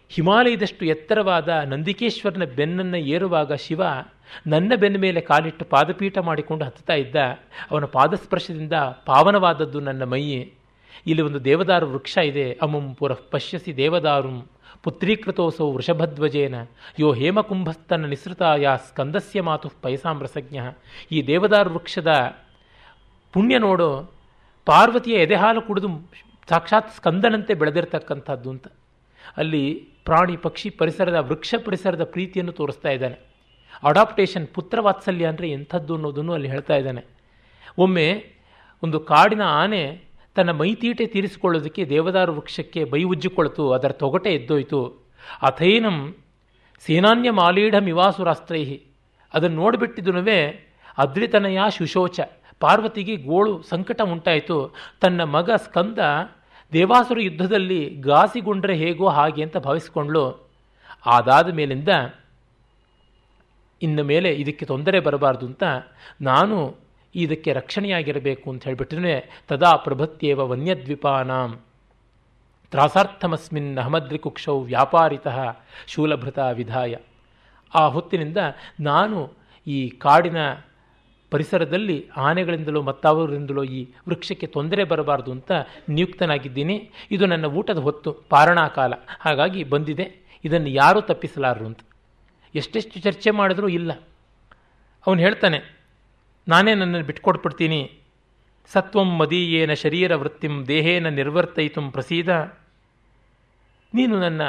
ಹಿಮಾಲಯದಷ್ಟು ಎತ್ತರವಾದ ನಂದಿಕೇಶ್ವರನ ಬೆನ್ನನ್ನು ಏರುವಾಗ ಶಿವ ನನ್ನ ಬೆನ್ನ ಮೇಲೆ ಕಾಲಿಟ್ಟು ಪಾದಪೀಠ ಮಾಡಿಕೊಂಡು ಹತ್ತುತ್ತಾ ಇದ್ದ. ಅವನ ಪಾದಸ್ಪರ್ಶದಿಂದ ಪಾವನವಾದದ್ದು ನನ್ನ ಮೈಯೇ. ಇಲ್ಲಿ ಒಂದು ದೇವದಾರು ವೃಕ್ಷ ಇದೆ. ಅಮುಂ ಪುರಃ ಪಶ್ಯಸಿ ದೇವದಾರುಂ ಪುತ್ರೀಕೃತೋಸೌ ವೃಷಭಧ್ವಜೇನ. ಯೋ ಹೇಮಕುಂಭಸ್ತನ ನಿಸೃತಾಯ ಸ್ಕಂದಸ್ಯ ಮಾತು ಪಯಸಾಮ್ರಸಜ್ಞ ಈ ದೇವದಾರು ವೃಕ್ಷದ ಪುಣ್ಯ ನೋಡು, ಪಾರ್ವತಿಯ ಎದೆಹಾಲು ಕುಡಿದು ಸಾಕ್ಷಾತ್ ಸ್ಕಂದನಂತೆ ಬೆಳೆದಿರ್ತಕ್ಕಂಥದ್ದು ಅಂತ. ಅಲ್ಲಿ ಪ್ರಾಣಿ, ಪಕ್ಷಿ ಪರಿಸರದ, ವೃಕ್ಷ ಪರಿಸರದ ಪ್ರೀತಿಯನ್ನು ತೋರಿಸ್ತಾ ಇದ್ದಾನೆ. ಅಡಾಪ್ಟೇಷನ್ ಪುತ್ರ ವಾತ್ಸಲ್ಯ ಅಂದರೆ ಎಂಥದ್ದು ಅನ್ನೋದನ್ನು ಅಲ್ಲಿ ಹೇಳ್ತಾ ಇದ್ದಾನೆ. ಒಮ್ಮೆ ಒಂದು ಕಾಡಿನ ಆನೆ ತನ್ನ ಮೈತೀಟೆ ತೀರಿಸಿಕೊಳ್ಳೋದಕ್ಕೆ ದೇವದಾರು ವೃಕ್ಷಕ್ಕೆ ಬೈ ಉಜ್ಜಿಕೊಳ್ತು ಅದರ ತೊಗಟೆ ಎದ್ದೋಯ್ತು. ಅಥೈನಂ ಸೇನಾನ್ಯ ಮಾಲೀಢ ಮಿವಾಸುರಾಸ್ತ್ರೈಹಿ ಅದನ್ನು ನೋಡಿಬಿಟ್ಟಿದ್ದನುವೇ ಅದ್ರಿತನಯ ಶುಶೋಚ. ಪಾರ್ವತಿಗೆ ಗೋಳು ಸಂಕಟ ಉಂಟಾಯಿತು. ತನ್ನ ಮಗ ಸ್ಕಂದ ದೇವಾಸುರ ಯುದ್ಧದಲ್ಲಿ ಗಾಸಿಗೊಂಡ್ರೆ ಹೇಗೋ ಹಾಗೆ ಅಂತ ಭಾವಿಸಿಕೊಂಡ್ಳು. ಅದಾದ ಮೇಲಿಂದ, ಇನ್ನು ಮೇಲೆ ಇದಕ್ಕೆ ತೊಂದರೆ ಬರಬಾರ್ದು ಅಂತ ನಾನು ಇದಕ್ಕೆ ರಕ್ಷಣೆಯಾಗಿರಬೇಕು ಅಂತ ಹೇಳಿಬಿಟ್ರೆ ತದಾ ಪ್ರಭತ್ಯೇವ ವನ್ಯದ್ವಿಪಾನಾಂ. ತ್ರಾಸಾರ್ಥಮಸ್ಮಿನ್ ಅಹಮದ್ರಿಕುಕ್ಷೌ ವ್ಯಾಪಾರಿತ ಶೂಲಭೃತ ವಿಧಾಯ. ಆ ಹೊತ್ತಿನಿಂದ ನಾನು ಈ ಕಾಡಿನ ಪರಿಸರದಲ್ಲಿ ಆನೆಗಳಿಂದಲೋ ಮತ್ತಾವರಿಂದಲೋ ಈ ವೃಕ್ಷಕ್ಕೆ ತೊಂದರೆ ಬರಬಾರ್ದು ಅಂತ ನಿಯುಕ್ತನಾಗಿದ್ದೀನಿ. ಇದು ನನ್ನ ಊಟದ ಹೊತ್ತು, ಪಾರಣಾಕಾಲ. ಹಾಗಾಗಿ ಬಂದಿದೆ. ಇದನ್ನು ಯಾರೂ ತಪ್ಪಿಸಲಾರರು ಅಂತ. ಎಷ್ಟೆಷ್ಟು ಚರ್ಚೆ ಮಾಡಿದ್ರೂ ಇಲ್ಲ. ಅವನು ಹೇಳ್ತಾನೆ ನಾನೇ ನನ್ನನ್ನು ಬಿಟ್ಕೊಟ್ಬಿಡ್ತೀನಿ. ಸತ್ವಂ ಮದೀಯೇನ ಶರೀರ ವೃತ್ತಿಂ ದೇಹೇನ ನಿರ್ವರ್ತಯಿತು ಪ್ರಸೀದ. ನೀನು ನನ್ನ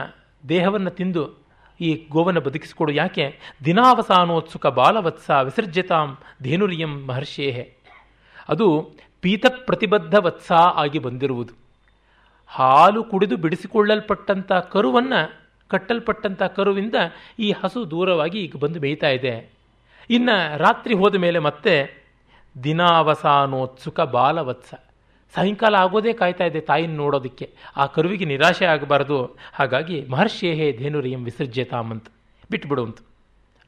ದೇಹವನ್ನು ತಿಂದು ಈ ಗೋವನ್ನು ಬದುಕಿಸಿಕೊಡು. ಯಾಕೆ? ದಿನಾವಸಾನೋತ್ಸುಕ ಬಾಲವತ್ಸ ವಿಸರ್ಜಿತಾಂ ಧೇನುರಿಯಂ ಮಹರ್ಷೇಹೆ. ಅದು ಪೀತ ಪ್ರತಿಬದ್ಧ ವತ್ಸ ಆಗಿ ಬಂದಿರುವುದು. ಹಾಲು ಕುಡಿದು ಬಿಡಿಸಿಕೊಳ್ಳಲ್ಪಟ್ಟಂಥ ಕರುವನ್ನು ಕಟ್ಟಲ್ಪಟ್ಟಂಥ ಕರುವಿಂದ ಈ ಹಸು ದೂರವಾಗಿ ಈಗ ಬಂದು ಮೇಯ್ತಾ ಇದೆ. ಇನ್ನು ರಾತ್ರಿ ಹೋದ ಮೇಲೆ ಮತ್ತೆ ದಿನಾವಸಾನೋತ್ಸುಕ ಬಾಲವತ್ಸ. ಸಾಯಂಕಾಲ ಆಗೋದೇ ಕಾಯ್ತಾ ಇದೆ ತಾಯಿನ ನೋಡೋದಕ್ಕೆ. ಆ ಕರುವಿಗೆ ನಿರಾಶೆ ಆಗಬಾರದು. ಹಾಗಾಗಿ ಮಹರ್ಷೇಹೇ ಧೇನುರಿಯಂ ವಿಸರ್ಜ್ಯತಾಮಂತ ಬಿಟ್ಬಿಡುವಂತ.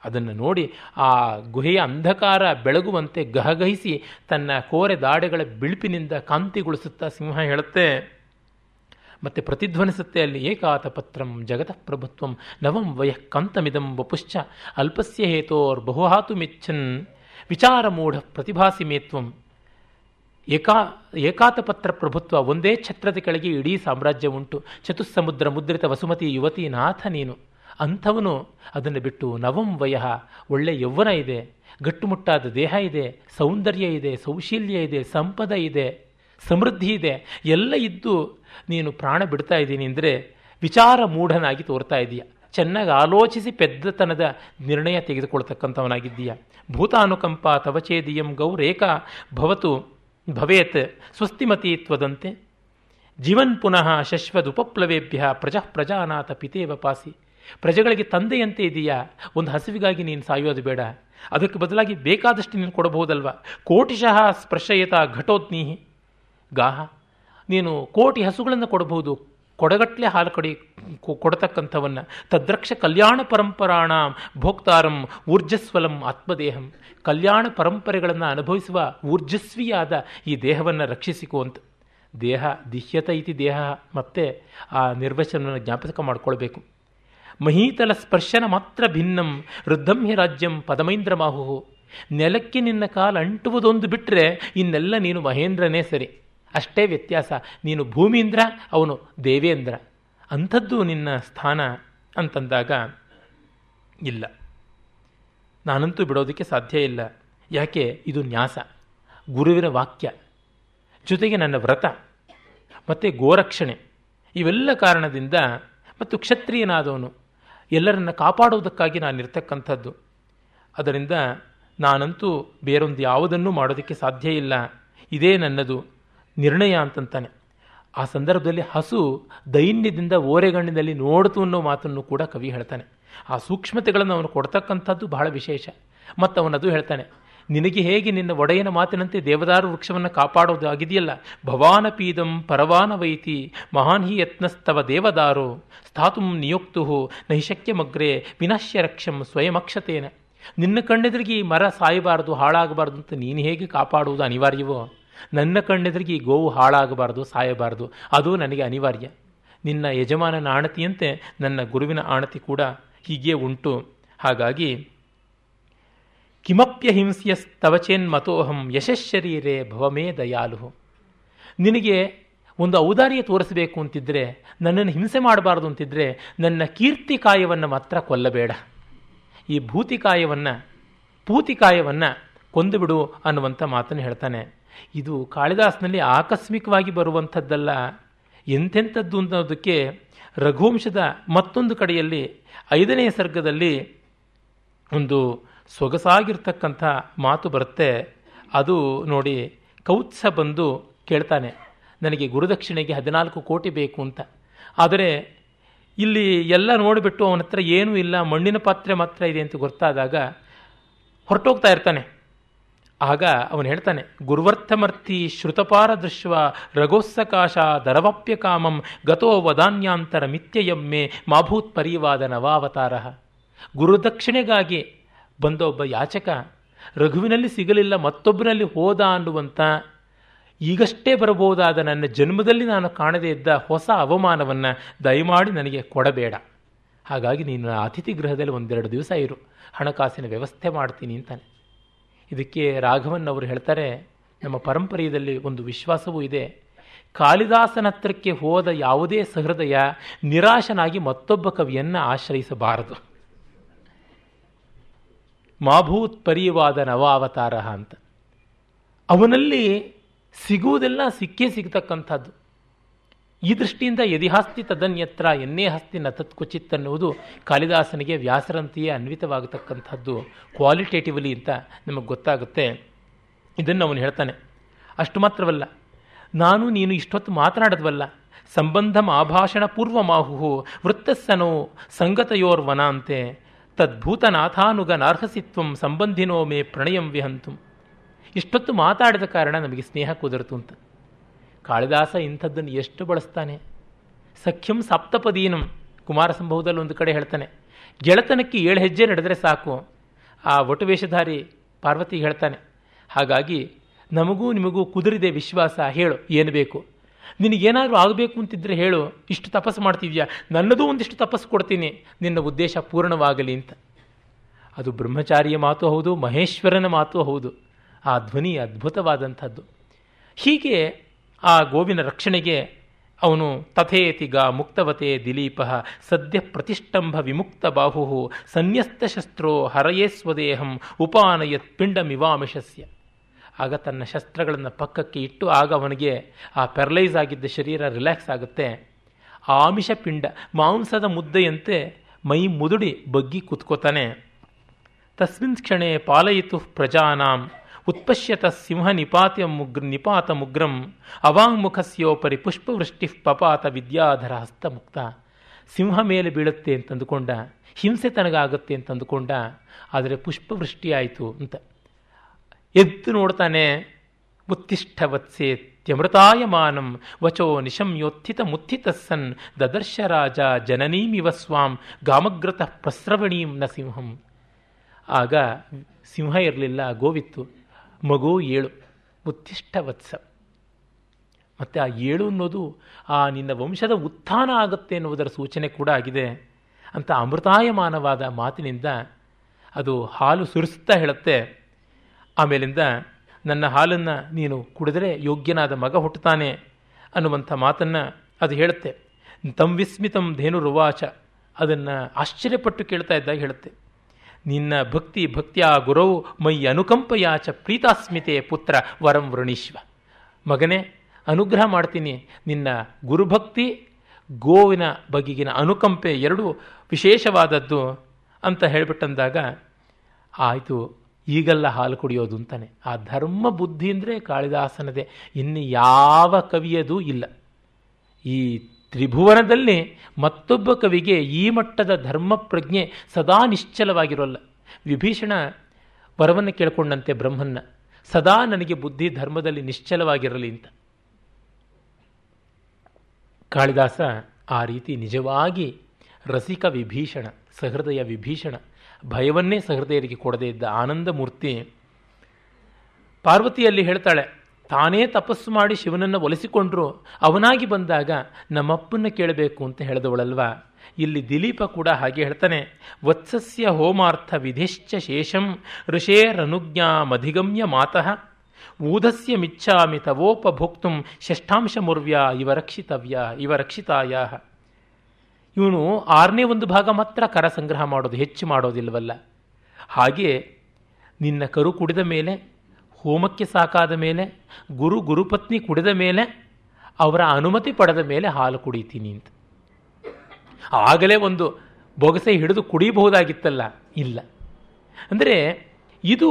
ಅದನ್ನು ನೋಡಿ ಆ ಗುಹೆಯ ಅಂಧಕಾರ ಬೆಳಗುವಂತೆ ಗಹಗಹಿಸಿ ತನ್ನ ಕೋರೆ ದಾಡೆಗಳ ಬಿಳುಪಿನಿಂದ ಕಾಂತಿಗೊಳಿಸುತ್ತಾ ಸಿಂಹ ಹೇಳುತ್ತೆ ಮತ್ತೆ ಪ್ರತಿಧ್ವನಿಸುತ್ತೆ ಅಲ್ಲಿ ಏಕಾತ ಪತ್ರಂ ಜಗತಃ ಪ್ರಭುತ್ವಂ ನವಂ ವಯಃ ಕಂತಮಿದಂ ವಪುಶ್ಚ ಅಲ್ಪಸ್ಯ ಹೇತೋರ್ ಬಹುಹಾತು ಮಿಚ್ಚನ್ ವಿಚಾರ ಮೂಢ ಪ್ರತಿಭಾಸಿ ಮೇತ್ವಂ ಏಕಾ ಏಕಾತಪತ್ರ ಪ್ರಭುತ್ವ ಒಂದೇ ಛತ್ರದ ಕೆಳಗೆ ಇಡೀ ಸಾಮ್ರಾಜ್ಯ ಉಂಟು. ಚತುಸ್ಸಮುದ್ರ ಮುದ್ರಿತ ವಸುಮತಿ ಯುವತಿ ನಾಥ ನೀನು. ಅಂಥವನು ಅದನ್ನು ಬಿಟ್ಟು ನವಂ ವಯಃ ಒಳ್ಳೆ ಯೌವನ ಇದೆ. ಗಟ್ಟುಮುಟ್ಟಾದ ದೇಹ ಇದೆ. ಸೌಂದರ್ಯ ಇದೆ. ಸೌಶೀಲ್ಯ ಇದೆ. ಸಂಪದ ಇದೆ. ಸಮೃದ್ಧಿ ಇದೆ. ಎಲ್ಲ ಇದ್ದು ನೀನು ಪ್ರಾಣ ಬಿಡ್ತಾ ಇದ್ದೀನಿ ಅಂದರೆ ವಿಚಾರ ಮೂಢನಾಗಿ ತೋರ್ತಾ ಇದೀಯ. ಚೆನ್ನಾಗಿ ಆಲೋಚಿಸಿ ಪೆದ್ದತನದ ನಿರ್ಣಯ ತೆಗೆದುಕೊಳ್ತಕ್ಕಂಥವನಾಗಿದ್ದೀಯ. ಭೂತಾನುಕಂಪ ತವಚೇದಿಯಂ ಗೌರೇಕ ಭವತು ಭವೇತ್ ಸ್ವಸ್ತಿಮತೀತ್ವದಂತೆ. ಜೀವನ್ ಪುನಃ ಶಶ್ವದುಪಪ್ಲವೇಭ್ಯ ಪ್ರಜಾ ಪ್ರಜಾನಾಥ ಪಿತೇವ ಪಾಸಿ. ಪ್ರಜೆಗಳಿಗೆ ತಂದೆಯಂತೆ ಇದೆಯಾ. ಒಂದು ಹಸಿವಿಗಾಗಿ ನೀನು ಸಾಯೋದು ಬೇಡ. ಅದಕ್ಕೆ ಬದಲಾಗಿ ಬೇಕಾದಷ್ಟು ನೀನು ಕೊಡಬಹುದಲ್ವ? ಕೋಟಿಶಃ ಸ್ಪರ್ಶಯತ ಘಟೋತ್ನೀಹಿ. ಗಾಹ. ನೀನು ಕೋಟಿ ಹಸುಗಳನ್ನು ಕೊಡಬಹುದು. ಕೊಡಗಟ್ಲೆ ಹಾಲು ಕಡಿ ಕೊಡತಕ್ಕಂಥವನ್ನ. ತದ್ರಕ್ಷ ಕಲ್ಯಾಣ ಪರಂಪರಾಣ ಭೋಕ್ತಾರಂ ಊರ್ಜಸ್ವಲಂ ಆತ್ಮದೇಹಂ. ಕಲ್ಯಾಣ ಪರಂಪರೆಗಳನ್ನು ಅನುಭವಿಸುವ ಊರ್ಜಸ್ವಿಯಾದ ಈ ದೇಹವನ್ನು ರಕ್ಷಿಸಿಕೋ ಅಂತ. ದೇಹ ದಿಹ್ಯತ ಇತಿ ದೇಹ ಮತ್ತೆ ಆ ನಿರ್ವಚನವನ್ನು ಜ್ಞಾಪಕ ಮಾಡಿಕೊಳ್ಬೇಕು. ಮಹೀತಲ ಸ್ಪರ್ಶನ ಮಾತ್ರ ಭಿನ್ನಂ ವೃದ್ಧಂ ಹಿ ರಾಜ್ಯಂ ಪದಮೈಂದ್ರ ಮಾಹು ನೆಲಕ್ಕೆ ನಿನ್ನ ಕಾಲ ಅಂಟುವುದೊಂದು ಬಿಟ್ಟರೆ ಇನ್ನೆಲ್ಲ ನೀನು ಮಹೇಂದ್ರನೇ ಸರಿ. ಅಷ್ಟೇ ವ್ಯತ್ಯಾಸ. ನೀನು ಭೂಮೀಂದ್ರ, ಅವನು ದೇವೇಂದ್ರ. ಅಂಥದ್ದು ನಿನ್ನ ಸ್ಥಾನ ಅಂತಂದಾಗ ಇಲ್ಲ. ನಾನಂತೂ ಬಿಡೋದಕ್ಕೆ ಸಾಧ್ಯ ಇಲ್ಲ. ಯಾಕೆ? ಇದು ನ್ಯಾಸ. ಗುರುವಿನ ವಾಕ್ಯ. ಜೊತೆಗೆ ನನ್ನ ವ್ರತ. ಮತ್ತು ಗೋರಕ್ಷಣೆ. ಇವೆಲ್ಲ ಕಾರಣದಿಂದ ಮತ್ತು ಕ್ಷತ್ರಿಯನಾದವನು. ಎಲ್ಲರನ್ನ ಕಾಪಾಡುವುದಕ್ಕಾಗಿ ನಾನಿರ್ತಕ್ಕಂಥದ್ದು ಅದರಿಂದ ನಾನಂತೂ ಬೇರೊಂದು ಯಾವುದನ್ನೂ ಮಾಡೋದಕ್ಕೆ ಸಾಧ್ಯ ಇಲ್ಲ. ಇದೇ ನನ್ನದು. ನಿರ್ಣಯ ಅಂತಂತಾನೆ. ಆ ಸಂದರ್ಭದಲ್ಲಿ ಹಸು ದೈನ್ಯದಿಂದ ಓರೆಗಣ್ಣಿನಲ್ಲಿ ನೋಡ್ತು ಅನ್ನೋ ಮಾತನ್ನು ಕೂಡ ಕವಿ ಹೇಳ್ತಾನೆ. ಆ ಸೂಕ್ಷ್ಮತೆಗಳನ್ನು ಅವನು ಕೊಡ್ತಕ್ಕಂಥದ್ದು ಬಹಳ ವಿಶೇಷ. ಮತ್ತು ಅವನದು ಹೇಳ್ತಾನೆ, ನಿನಗೆ ಹೇಗೆ ನಿನ್ನ ಒಡೆಯನ ಮಾತಿನಂತೆ ದೇವದಾರು ವೃಕ್ಷವನ್ನು ಕಾಪಾಡೋದು ಆಗಿದೆಯಲ್ಲ ಪರವಾನ ಪರವಾನವೈತಿ ಮಹಾನ್ ಹಿ ಯತ್ನಸ್ತವ ದೇವದಾರೋ ಸ್ಥಾತು ನಿಯುಕ್ತು ನೈಶಕ್ಯಮಗ್ರೆ ವಿನಶ್ಯ ರಕ್ಷಂ ಸ್ವಯಮಕ್ಷತೇನ. ನಿನ್ನ ಕಣ್ಣೆದುರಿಗೆ ಈ ಮರ ಸಾಯಬಾರದು ಹಾಳಾಗಬಾರ್ದು ಅಂತ ನೀನು ಹೇಗೆ ಕಾಪಾಡುವುದು ಅನಿವಾರ್ಯವೋ? ನನ್ನ ಕಣ್ಣೆದುರಿಗೆ ಈ ಗೋವು ಹಾಳಾಗಬಾರ್ದು, ಸಾಯಬಾರದು. ಅದು ನನಗೆ ಅನಿವಾರ್ಯ. ನಿನ್ನ ಯಜಮಾನನ ಆಣತಿಯಂತೆ ನನ್ನ ಗುರುವಿನ ಆಣತಿ ಕೂಡ ಹೀಗೆ ಉಂಟು. ಹಾಗಾಗಿ, ಕಿಮಪ್ಯ ಹಿಂಸ್ಯಸ್ತವಚೇನ್ಮತೋಹಂ ಯಶಶ್ಶರೀರೇ ಭವಮೇ ದಯಾಲು ನಿನಗೆ ಒಂದು ಔದಾರ್ಯ ತೋರಿಸಬೇಕು ಅಂತಿದ್ರೆ, ನನ್ನನ್ನು ಹಿಂಸೆ ಮಾಡಬಾರ್ದು ಅಂತಿದ್ರೆ, ನನ್ನ ಕೀರ್ತಿಕಾಯವನ್ನು ಮಾತ್ರ ಕೊಲ್ಲಬೇಡ. ಈ ಭೂತಿಕಾಯವನ್ನು ಪೂತಿಕಾಯವನ್ನು ಕೊಂದುಬಿಡು ಅನ್ನುವಂಥ ಮಾತನ್ನು ಹೇಳ್ತಾನೆ. ಇದು ಕಾಳಿದಾಸನಲ್ಲಿ ಆಕಸ್ಮಿಕವಾಗಿ ಬರುವಂಥದ್ದಲ್ಲ. ಎಂಥೆಂಥದ್ದು ಅನ್ನೋದಕ್ಕೆ ರಘುವಂಶದ ಮತ್ತೊಂದು ಕಡೆಯಲ್ಲಿ ಐದನೇ ಸರ್ಗದಲ್ಲಿ ಒಂದು ಸೊಗಸಾಗಿರ್ತಕ್ಕಂಥ ಮಾತು ಬರುತ್ತೆ. ಅದು ನೋಡಿ ಕೌತ್ಸ ಬಂದು ಕೇಳ್ತಾನೆ, ನನಗೆ ಗುರುದಕ್ಷಿಣೆಗೆ ಹದಿನಾಲ್ಕು ಕೋಟಿ ಬೇಕು ಅಂತ. ಆದರೆ ಇಲ್ಲಿ ಎಲ್ಲ ನೋಡಿಬಿಟ್ಟು ಅವನ ಹತ್ರ ಏನೂ ಇಲ್ಲ, ಮಣ್ಣಿನ ಪಾತ್ರೆ ಮಾತ್ರ ಇದೆ ಅಂತ ಗೊತ್ತಾದಾಗ ಹೊರಟೋಗ್ತಾ ಇರ್ತಾನೆ. ಆಗ ಅವನು ಹೇಳ್ತಾನೆ ಗುರುವರ್ಥಮರ್ಥಿ ಶ್ರುತಪಾರ ದೃಶ್ವ ರಘೋತ್ಸಕಾಶ ದರವಾಪ್ಯ ಕಾಮಂ ಗತೋ ವದಾನ್ಯಾಂತರ ಮಿತ್ಯಯಮ್ಮೆ ಮಾಭೂತ್ ಪರಿವಾದ ನವಾವತಾರ. ಗುರುದಕ್ಷಿಣೆಗಾಗಿ ಬಂದ ಒಬ್ಬ ಯಾಚಕ, ರಘುವಿನಲ್ಲಿ ಸಿಗಲಿಲ್ಲ, ಮತ್ತೊಬ್ಬನಲ್ಲಿ ಹೋದ ಅನ್ನುವಂಥ ಈಗಷ್ಟೇ ಬರಬಹುದಾದ ನನ್ನ ಜನ್ಮದಲ್ಲಿ ನಾನು ಕಾಣದೇ ಇದ್ದ ಹೊಸ ಅವಮಾನವನ್ನು ದಯಮಾಡಿ ನನಗೆ ಕೊಡಬೇಡ. ಹಾಗಾಗಿ ನೀನು ಅತಿಥಿ ಗೃಹದಲ್ಲಿ ಒಂದೆರಡು ದಿವಸ ಇರು, ಹಣಕಾಸಿನ ವ್ಯವಸ್ಥೆ ಮಾಡ್ತೀನಿ ಅಂತಾನೆ. ಇದಕ್ಕೆ ರಾಘವನ್ ಅವರು ಹೇಳ್ತಾರೆ, ನಮ್ಮ ಪರಂಪರೆಯಲ್ಲಿ ಒಂದು ವಿಶ್ವಾಸವೂ ಇದೆ. ಕಾಳಿದಾಸನ ಹತ್ರಕ್ಕೆ ಹೋದ ಯಾವುದೇ ಸಹೃದಯ ನಿರಾಶನಾಗಿ ಮತ್ತೊಬ್ಬ ಕವಿಯನ್ನು ಆಶ್ರಯಿಸಬಾರದು. ಮಾಭೂತ್ ಪರಿವಾದ ನವಾವತಾರ ಅಂತ. ಅವನಲ್ಲಿ ಸಿಗುವುದೆಲ್ಲ ಸಿಕ್ಕೇ ಸಿಗತಕ್ಕಂಥದ್ದು. ಈ ದೃಷ್ಟಿಯಿಂದ ಯದಿಹಾಸ್ತಿ ತದನ್ಯತ್ರ ಎನ್ನೇ ಹಸ್ತಿ ನ ತತ್ಕುಚಿತ್ ಅನ್ನುವುದು ಕಾಳಿದಾಸನಿಗೆ ವ್ಯಾಸರಂತೆಯೇ ಅನ್ವಿತವಾಗತಕ್ಕಂಥದ್ದು ಕ್ವಾಲಿಟೇಟಿವ್ಲಿ ಅಂತ ನಮಗೆ ಗೊತ್ತಾಗುತ್ತೆ. ಇದನ್ನು ಅವನು ಹೇಳ್ತಾನೆ. ಅಷ್ಟು ಮಾತ್ರವಲ್ಲ, ನಾನು ನೀನು ಇಷ್ಟೊತ್ತು ಮಾತನಾಡದ್ವಲ್ಲ, ಸಂಬಂಧಂ ಆಭಾಷಣ ಪೂರ್ವಮಾಹು ವೃತ್ತಸ್ಸನೋ ಸಂಗತಯೋರ್ವನಾಂತೆ ತದ್ಭೂತನಾಥಾನುಗ ನಾರ್ಹಸಿತ್ವಂ ಸಂಬಂಧಿನೋ ಮೇ ಪ್ರಣಯಂ ವಿಹಂತು. ಇಷ್ಟೊತ್ತು ಮಾತಾಡಿದ ಕಾರಣ ನಮಗೆ ಸ್ನೇಹ ಕುದುರಿತು ಅಂತ. ಕಾಳಿದಾಸ ಇಂಥದ್ದನ್ನು ಎಷ್ಟು ಬಳಸ್ತಾನೆ? ಸಖ್ಯಂ ಸಪ್ತಪದೀನಂ, ಕುಮಾರ ಸಂಭವದಲ್ಲಿ ಒಂದು ಕಡೆ ಹೇಳ್ತಾನೆ. ಗೆಳೆತನಕ್ಕೆ ಏಳು ಹೆಜ್ಜೆ ನಡೆದರೆ ಸಾಕು. ಆ ವಟುವೇಷಧಾರಿ ಪಾರ್ವತಿ ಹೇಳ್ತಾನೆ. ಹಾಗಾಗಿ ನಮಗೂ ನಿಮಗೂ ಕುದುರಿದೆ ವಿಶ್ವಾಸ, ಹೇಳು, ಏನು ಬೇಕು? ನಿನಗೇನಾದರೂ ಆಗಬೇಕು ಅಂತಿದ್ರೆ ಹೇಳು, ಇಷ್ಟು ತಪಸ್ಸು ಮಾಡ್ತಿದ್ಯಾ? ನನ್ನದೂ ಒಂದಿಷ್ಟು ತಪಸ್ಸು ಕೊಡ್ತೀನಿ, ನಿನ್ನ ಉದ್ದೇಶ ಪೂರ್ಣವಾಗಲಿ ಅಂತ. ಅದು ಬ್ರಹ್ಮಚಾರಿಯ ಮಾತು ಹೌದು, ಮಹೇಶ್ವರನ ಮಾತು ಹೌದು. ಆ ಧ್ವನಿ ಅದ್ಭುತವಾದಂಥದ್ದು. ಹೀಗೆ ಆ ಗೋವಿನ ರಕ್ಷಣೆಗೆ ಅವನು ತಥೇತಿಗ ಮುಕ್ತವತೆ ದಿಲೀಪ ಸದ್ಯ ಪ್ರತಿಷ್ಠಂಭ ವಿಮುಕ್ತ ಬಾಹು ಸನ್ಯಸ್ತ ಶಸ್ತ್ರೋ ಹರಯೇ ಸ್ವದೇಹಂ ಉಪಾನಯತ್ ಪಿಂಡಮಿವಾಮಿಷಸ್ಯ. ಆಗ ತನ್ನ ಶಸ್ತ್ರಗಳನ್ನು ಪಕ್ಕಕ್ಕೆ ಇಟ್ಟು ಆಗ ಅವನಿಗೆ ಆ ಪ್ಯಾರಲೈಸ್ ಆಗಿದ್ದ ಶರೀರ ರಿಲ್ಯಾಕ್ಸ್ ಆಗುತ್ತೆ. ಆಮಿಷ ಪಿಂಡ, ಮಾಂಸದ ಮುದ್ದೆಯಂತೆ ಮೈ ಮುದುಡಿ ಬಗ್ಗಿ ಕೂತ್ಕೋತಾನೆ. ತಸ್ಮಿನ್ ಕ್ಷಣೆ ಪಾಲಯಿತು ಪ್ರಜಾನಾಂ. ಉತ್ಪಶ್ಯತ ಸಿಂಹ ನಿಪಾತ ಮುಗ್ರ ನಿಪಾತ ಮುಗ್ರಂ ಅವಾಂಗ್ಮುಖಸ್ಯೋಪರಿ ಪುಷ್ಪವೃಷ್ಟಿ ಪಪಾತ ವಿದ್ಯಾಧರ ಹಸ್ತ ಮುಕ್ತ ಸಿಂಹ ಮೇಲೆ ಬೀಳುತ್ತೆ ಅಂತಂದುಕೊಂಡ, ಹಿಂಸೆ ತನಗಾಗುತ್ತೆ ಅಂತಂದುಕೊಂಡ, ಆದರೆ ಪುಷ್ಪವೃಷ್ಟಿ ಆಯಿತು ಅಂತ. ಎದ್ದು ನೋಡ್ತಾನೆ ಉತ್ತಿಷ್ಠ ವತ್ಸೆ ತ್ಯಮೃತಾಯಮಾನಂ ವಚೋ ನಿಶಮ್ಯೋತ್ಥಿತ ಮುತ್ಥಿತ ದದರ್ಶ ರಾಜ ಜನನೀಮಿವ ಸ್ವಾಂ ಗಾಮಗ್ರತಃ ಪ್ರಸ್ರವಣೀಂ ನ ಸಿಂಹಂ. ಆಗ ಸಿಂಹ ಇರಲಿಲ್ಲ, ಗೋವಿತ್ತು. ಮಗು ಏಳು. ಉತ್ತಿಷ್ಠ ವತ್ಸ. ಮತ್ತು ಆ ಏಳು ಅನ್ನೋದು ಆ ನಿನ್ನ ವಂಶದ ಉತ್ಥಾನ ಆಗುತ್ತೆ ಎನ್ನುವುದರ ಸೂಚನೆ ಕೂಡ ಆಗಿದೆ. ಅಂತ ಅಮೃತಾಯಮಾನವಾದ ಮಾತಿನಿಂದ ಅದು ಹಾಲು ಸುರಿಸುತ್ತಾ ಹೇಳುತ್ತೆ. ಆಮೇಲಿಂದ ನನ್ನ ಹಾಲನ್ನು ನೀನು ಕುಡಿದರೆ ಯೋಗ್ಯನಾದ ಮಗ ಹುಟ್ಟುತ್ತಾನೆ ಅನ್ನುವಂಥ ಮಾತನ್ನು ಅದು ಹೇಳುತ್ತೆ. ತಂ ವಿಸ್ಮಿತಂ ಧೇನುರುವಾಚ. ಅದನ್ನು ಆಶ್ಚರ್ಯಪಟ್ಟು ಕೇಳ್ತಾ ಇದ್ದಾಗ ಹೇಳುತ್ತೆ. ನಿನ್ನ ಭಕ್ತಿ ಭಕ್ತಿಯ ಗುರವು ಮೈ ಅನುಕಂಪಯಾಚ ಪ್ರೀತಾಸ್ಮಿತೆ ಪುತ್ರ ವರಂ ವೃಣೀಶ್ವ. ಮಗನೇ, ಅನುಗ್ರಹ ಮಾಡ್ತೀನಿ. ನಿನ್ನ ಗುರುಭಕ್ತಿ, ಗೋವಿನ ಬಗೆಗಿನ ಅನುಕಂಪೆ ಎರಡೂ ವಿಶೇಷವಾದದ್ದು ಅಂತ ಹೇಳಿಬಿಟ್ಟಂದಾಗ, ಆಯಿತು, ಈಗೆಲ್ಲ ಹಾಲು ಕುಡಿಯೋದು ಅಂತಾನೆ ಆ ಧರ್ಮ ಬುದ್ಧಿ ಅಂದರೆ ಕಾಳಿದಾಸನದೇ. ಇನ್ನು ಯಾವ ಕವಿಯದೂ ಇಲ್ಲ. ಈ ತ್ರಿಭುವನದಲ್ಲಿ ಮತ್ತೊಬ್ಬ ಕವಿಗೆ ಈ ಮಟ್ಟದ ಧರ್ಮ ಪ್ರಜ್ಞೆ ಸದಾ ನಿಶ್ಚಲವಾಗಿರೋಲ್ಲ. ವಿಭೀಷಣ ವರವನ್ನು ಕೇಳಿಕೊಂಡಂತೆ ಬ್ರಹ್ಮನ್ನ, ಸದಾ ನನಗೆ ಬುದ್ಧಿ ಧರ್ಮದಲ್ಲಿ ನಿಶ್ಚಲವಾಗಿರಲಿ ಅಂತ. ಕಾಳಿದಾಸ ಆ ರೀತಿ ನಿಜವಾಗಿ ರಸಿಕ ವಿಭೀಷಣ, ಸಹೃದಯ ವಿಭೀಷಣ, ಭಯವನ್ನೇ ಸಹೃದಯರಿಗೆ ಕೊಡದೇ ಇದ್ದ ಆನಂದ ಮೂರ್ತಿ ಪಾರ್ವತಿಯಲ್ಲಿ ಹೇಳ್ತಾಳೆ ತಾನೇ ತಪಸ್ಸು ಮಾಡಿ ಶಿವನನ್ನು ಒಲಿಸಿಕೊಂಡ್ರು, ಅವನಾಗಿ ಬಂದಾಗ ನಮ್ಮಪ್ಪನ್ನ ಕೇಳಬೇಕು ಅಂತ ಹೇಳಿದವಳಲ್ವಾ? ಇಲ್ಲಿ ದಿಲೀಪ ಕೂಡ ಹಾಗೆ ಹೇಳ್ತಾನೆ, ವತ್ಸಸ್ಯ ಹೋಮಾರ್ಥ ವಿಧಿಶ್ಚ ಶೇಷಂ ಋಷೇರನುಜ್ಞಾಮಧಿಗಮ್ಯ ಮಾತಃ. ಊಧಸ್ಯ ಮಿಚ್ಛಾಮಿ ತವೋಪಭೋಕ್ತು ಷಷ್ಠಾಂಶ ಮುರ್ವ್ಯ ಇವ ರಕ್ಷಿತವ್ಯ, ಇವ ರಕ್ಷಿತಾಯ. ಇವನು ಆರನೇ ಒಂದು ಭಾಗ ಮಾತ್ರ ಕರ ಸಂಗ್ರಹ ಮಾಡೋದು, ಹೆಚ್ಚು ಮಾಡೋದಿಲ್ವಲ್ಲ. ಹಾಗೆ ನಿನ್ನ ಕರು ಕುಡಿದ ಮೇಲೆ ಹೋಮಕ್ಕೆ ಸಾಕಾದ ಮೇಲೆ, ಗುರು ಗುರುಪತ್ನಿ ಕುಡಿದ ಮೇಲೆ, ಅವರ ಅನುಮತಿ ಪಡೆದ ಮೇಲೆ ಹಾಲು ಕುಡಿತೀನಿ ಅಂತ. ಆಗಲೇ ಒಂದು ಬೊಗಸೆ ಹಿಡಿದು ಕುಡಿಯಬಹುದಾಗಿತ್ತಲ್ಲ? ಇಲ್ಲ. ಅಂದರೆ ಇದು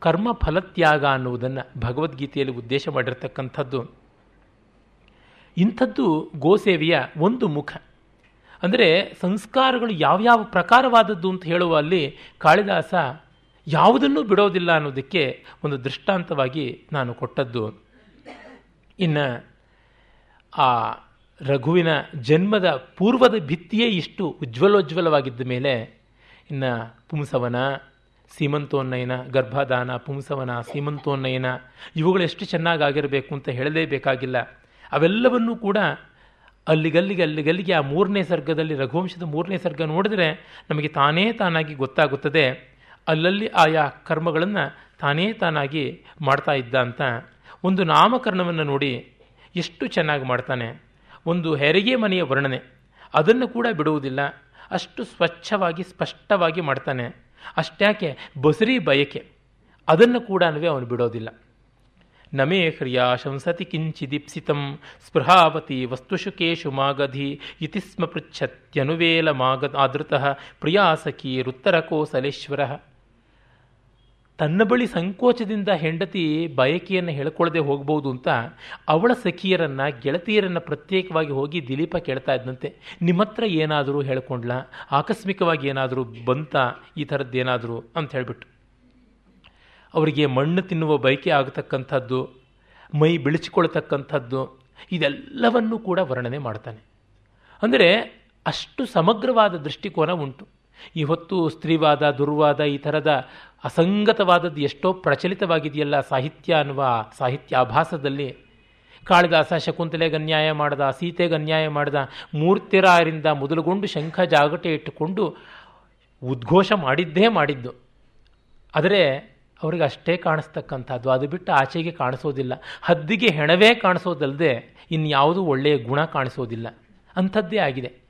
ಕರ್ಮ ಫಲತ್ಯಾಗ ಅನ್ನುವುದನ್ನು ಭಗವದ್ಗೀತೆಯಲ್ಲಿ ಉದ್ದೇಶ ಮಾಡಿರ್ತಕ್ಕಂಥದ್ದು. ಇಂಥದ್ದು ಗೋಸೇವೆಯ ಒಂದು ಮುಖ. ಅಂದರೆ ಸಂಸ್ಕಾರಗಳು ಯಾವ್ಯಾವ ಪ್ರಕಾರವಾದದ್ದು ಅಂತ ಹೇಳುವಲ್ಲಿ ಕಾಳಿದಾಸ ಯಾವುದನ್ನೂ ಬಿಡೋದಿಲ್ಲ ಅನ್ನೋದಕ್ಕೆ ಒಂದು ದೃಷ್ಟಾಂತವಾಗಿ ನಾನು ಕೊಟ್ಟದ್ದು. ಇನ್ನು ಆ ರಘುವಿನ ಜನ್ಮದ ಪೂರ್ವದ ಭಿತ್ತಿಯೇ ಇಷ್ಟು ಉಜ್ವಲೋಜ್ವಲವಾಗಿದ್ದ ಮೇಲೆ ಇನ್ನು ಪುಂಸವನ, ಸೀಮಂತೋನ್ನಯನ ಗರ್ಭದಾನ ಪುಂಸವನ, ಸೀಮಂತೋನ್ನಯನ ಇವುಗಳು ಎಷ್ಟು ಚೆನ್ನಾಗಾಗಿರಬೇಕು ಅಂತ ಹೇಳಲೇಬೇಕಾಗಿಲ್ಲ ಅವೆಲ್ಲವನ್ನೂ ಕೂಡ ಅಲ್ಲಿಗಲ್ಲಿಗೆ ಅಲ್ಲಿಗಲ್ಲಿಗೆ ಆ ಮೂರನೇ ಸರ್ಗದಲ್ಲಿ ರಘುವಂಶದ ಮೂರನೇ ಸರ್ಗ ನೋಡಿದ್ರೆ ನಮಗೆ ತಾನೇ ತಾನಾಗಿ ಗೊತ್ತಾಗುತ್ತದೆ. ಅಲ್ಲಲ್ಲಿ ಆಯಾ ಕರ್ಮಗಳನ್ನು ತಾನೇ ತಾನಾಗಿ ಮಾಡ್ತಾ ಇದ್ದ ಅಂತ ಒಂದು ನಾಮಕರಣವನ್ನು ನೋಡಿ ಎಷ್ಟು ಚೆನ್ನಾಗಿ ಮಾಡ್ತಾನೆ. ಒಂದು ಹೆರಿಗೆ ಮನೆಯ ವರ್ಣನೆ. ಅದನ್ನು ಕೂಡ ಬಿಡುವುದಿಲ್ಲ. ಅಷ್ಟು ಸ್ವಚ್ಛವಾಗಿ, ಸ್ಪಷ್ಟವಾಗಿ ಮಾಡ್ತಾನೆ. ಅಷ್ಟ್ಯಾಕೆ ಬಸರಿ ಬಯಕೆ. ಅದನ್ನು ಕೂಡ ಅವನು ಬಿಡೋದಿಲ್ಲ. ನಮೇ ಹ್ರಿಯಾ ಶಂಸತಿ ಕಿಂಚಿದೀಪ್ಸಿತಂ ಸ್ಪೃಹಾವತಿ ವಸ್ತುಶುಕೇಶು ಮಾಗಧಿ ಇತಿ ಸ್ಮ ಪೃಚ್ಛತ್ಯನುವೇಲ ಮಾಗ ಆದೃತಃ ಪ್ರಿಯಾಸಖೀರುತ್ತರ ಕೋಸಲೇಶ್ವರ ತನ್ನ ಬಳಿ ಸಂಕೋಚದಿಂದ ಹೆಂಡತಿ ಬಯಕೆಯನ್ನು ಹೇಳ್ಕೊಳ್ಳದೆ ಹೋಗ್ಬೋದು ಅಂತ ಅವಳ ಸಖಿಯರನ್ನು, ಗೆಳತಿಯರನ್ನು ಪ್ರತ್ಯೇಕವಾಗಿ ಹೋಗಿ ದಿಲೀಪ ಕೇಳ್ತಾ ಇದ್ದಂತೆ ನಿಮ್ಮ ಹತ್ರ ಏನಾದರೂ ಹೇಳ್ಕೊಂಡ್ಲ? ಆಕಸ್ಮಿಕವಾಗಿ ಏನಾದರೂ ಬಂತ? ಈ ಥರದ್ದೇನಾದರೂ ಅಂತ ಹೇಳಿಬಿಟ್ಟು ಅವರಿಗೆ ಮಣ್ಣು ತಿನ್ನುವ ಬಯಕೆ ಆಗತಕ್ಕಂಥದ್ದು, ಮೈ ಬಿಳಿಸಿಕೊಳ್ತಕ್ಕಂಥದ್ದು, ಇದೆಲ್ಲವನ್ನೂ ಕೂಡ ವರ್ಣನೆ ಮಾಡ್ತಾನೆ. ಅಂದರೆ ಅಷ್ಟು ಸಮಗ್ರವಾದ ದೃಷ್ಟಿಕೋನ ಉಂಟು. ಈ ಹೊತ್ತು ಸ್ತ್ರೀವಾದ, ದುರ್ವಾದ ಈ ಥರದ ಅಸಂಗತವಾದದ್ದು ಎಷ್ಟೋ ಪ್ರಚಲಿತವಾಗಿದೆಯಲ್ಲ ಸಾಹಿತ್ಯ ಅನ್ನುವ ಸಾಹಿತ್ಯಾಭಾಸದಲ್ಲಿ. ಕಾಳಿದಾಸ ಶಕುಂತಲೆಗೆ ಅನ್ಯಾಯ ಮಾಡಿದ, ಸೀತೆಗೆ ಅನ್ಯಾಯ ಮಾಡಿದ, ಮೂರ್ತಿರಾಯರಿಂದ ಮೊದಲುಗೊಂಡು ಶಂಖ ಜಾಗಟೆ ಇಟ್ಟುಕೊಂಡು ಉದ್ಘೋಷ ಮಾಡಿದ್ದೇ ಮಾಡಿದ್ದು. ಆದರೆ ಅವ್ರಿಗೆ ಅಷ್ಟೇ ಕಾಣಿಸ್ತಕ್ಕಂಥದ್ದು. ಅದು ಬಿಟ್ಟು ಆಚೆಗೆ ಕಾಣಿಸೋದಿಲ್ಲ. ಹದ್ದಿಗೆ ಹೆಣವೇ ಕಾಣಿಸೋದಲ್ಲದೆ ಇನ್ಯಾವುದೂ ಒಳ್ಳೆಯ ಗುಣ ಕಾಣಿಸೋದಿಲ್ಲ. ಅಂಥದ್ದೇ ಆಗಿದೆ.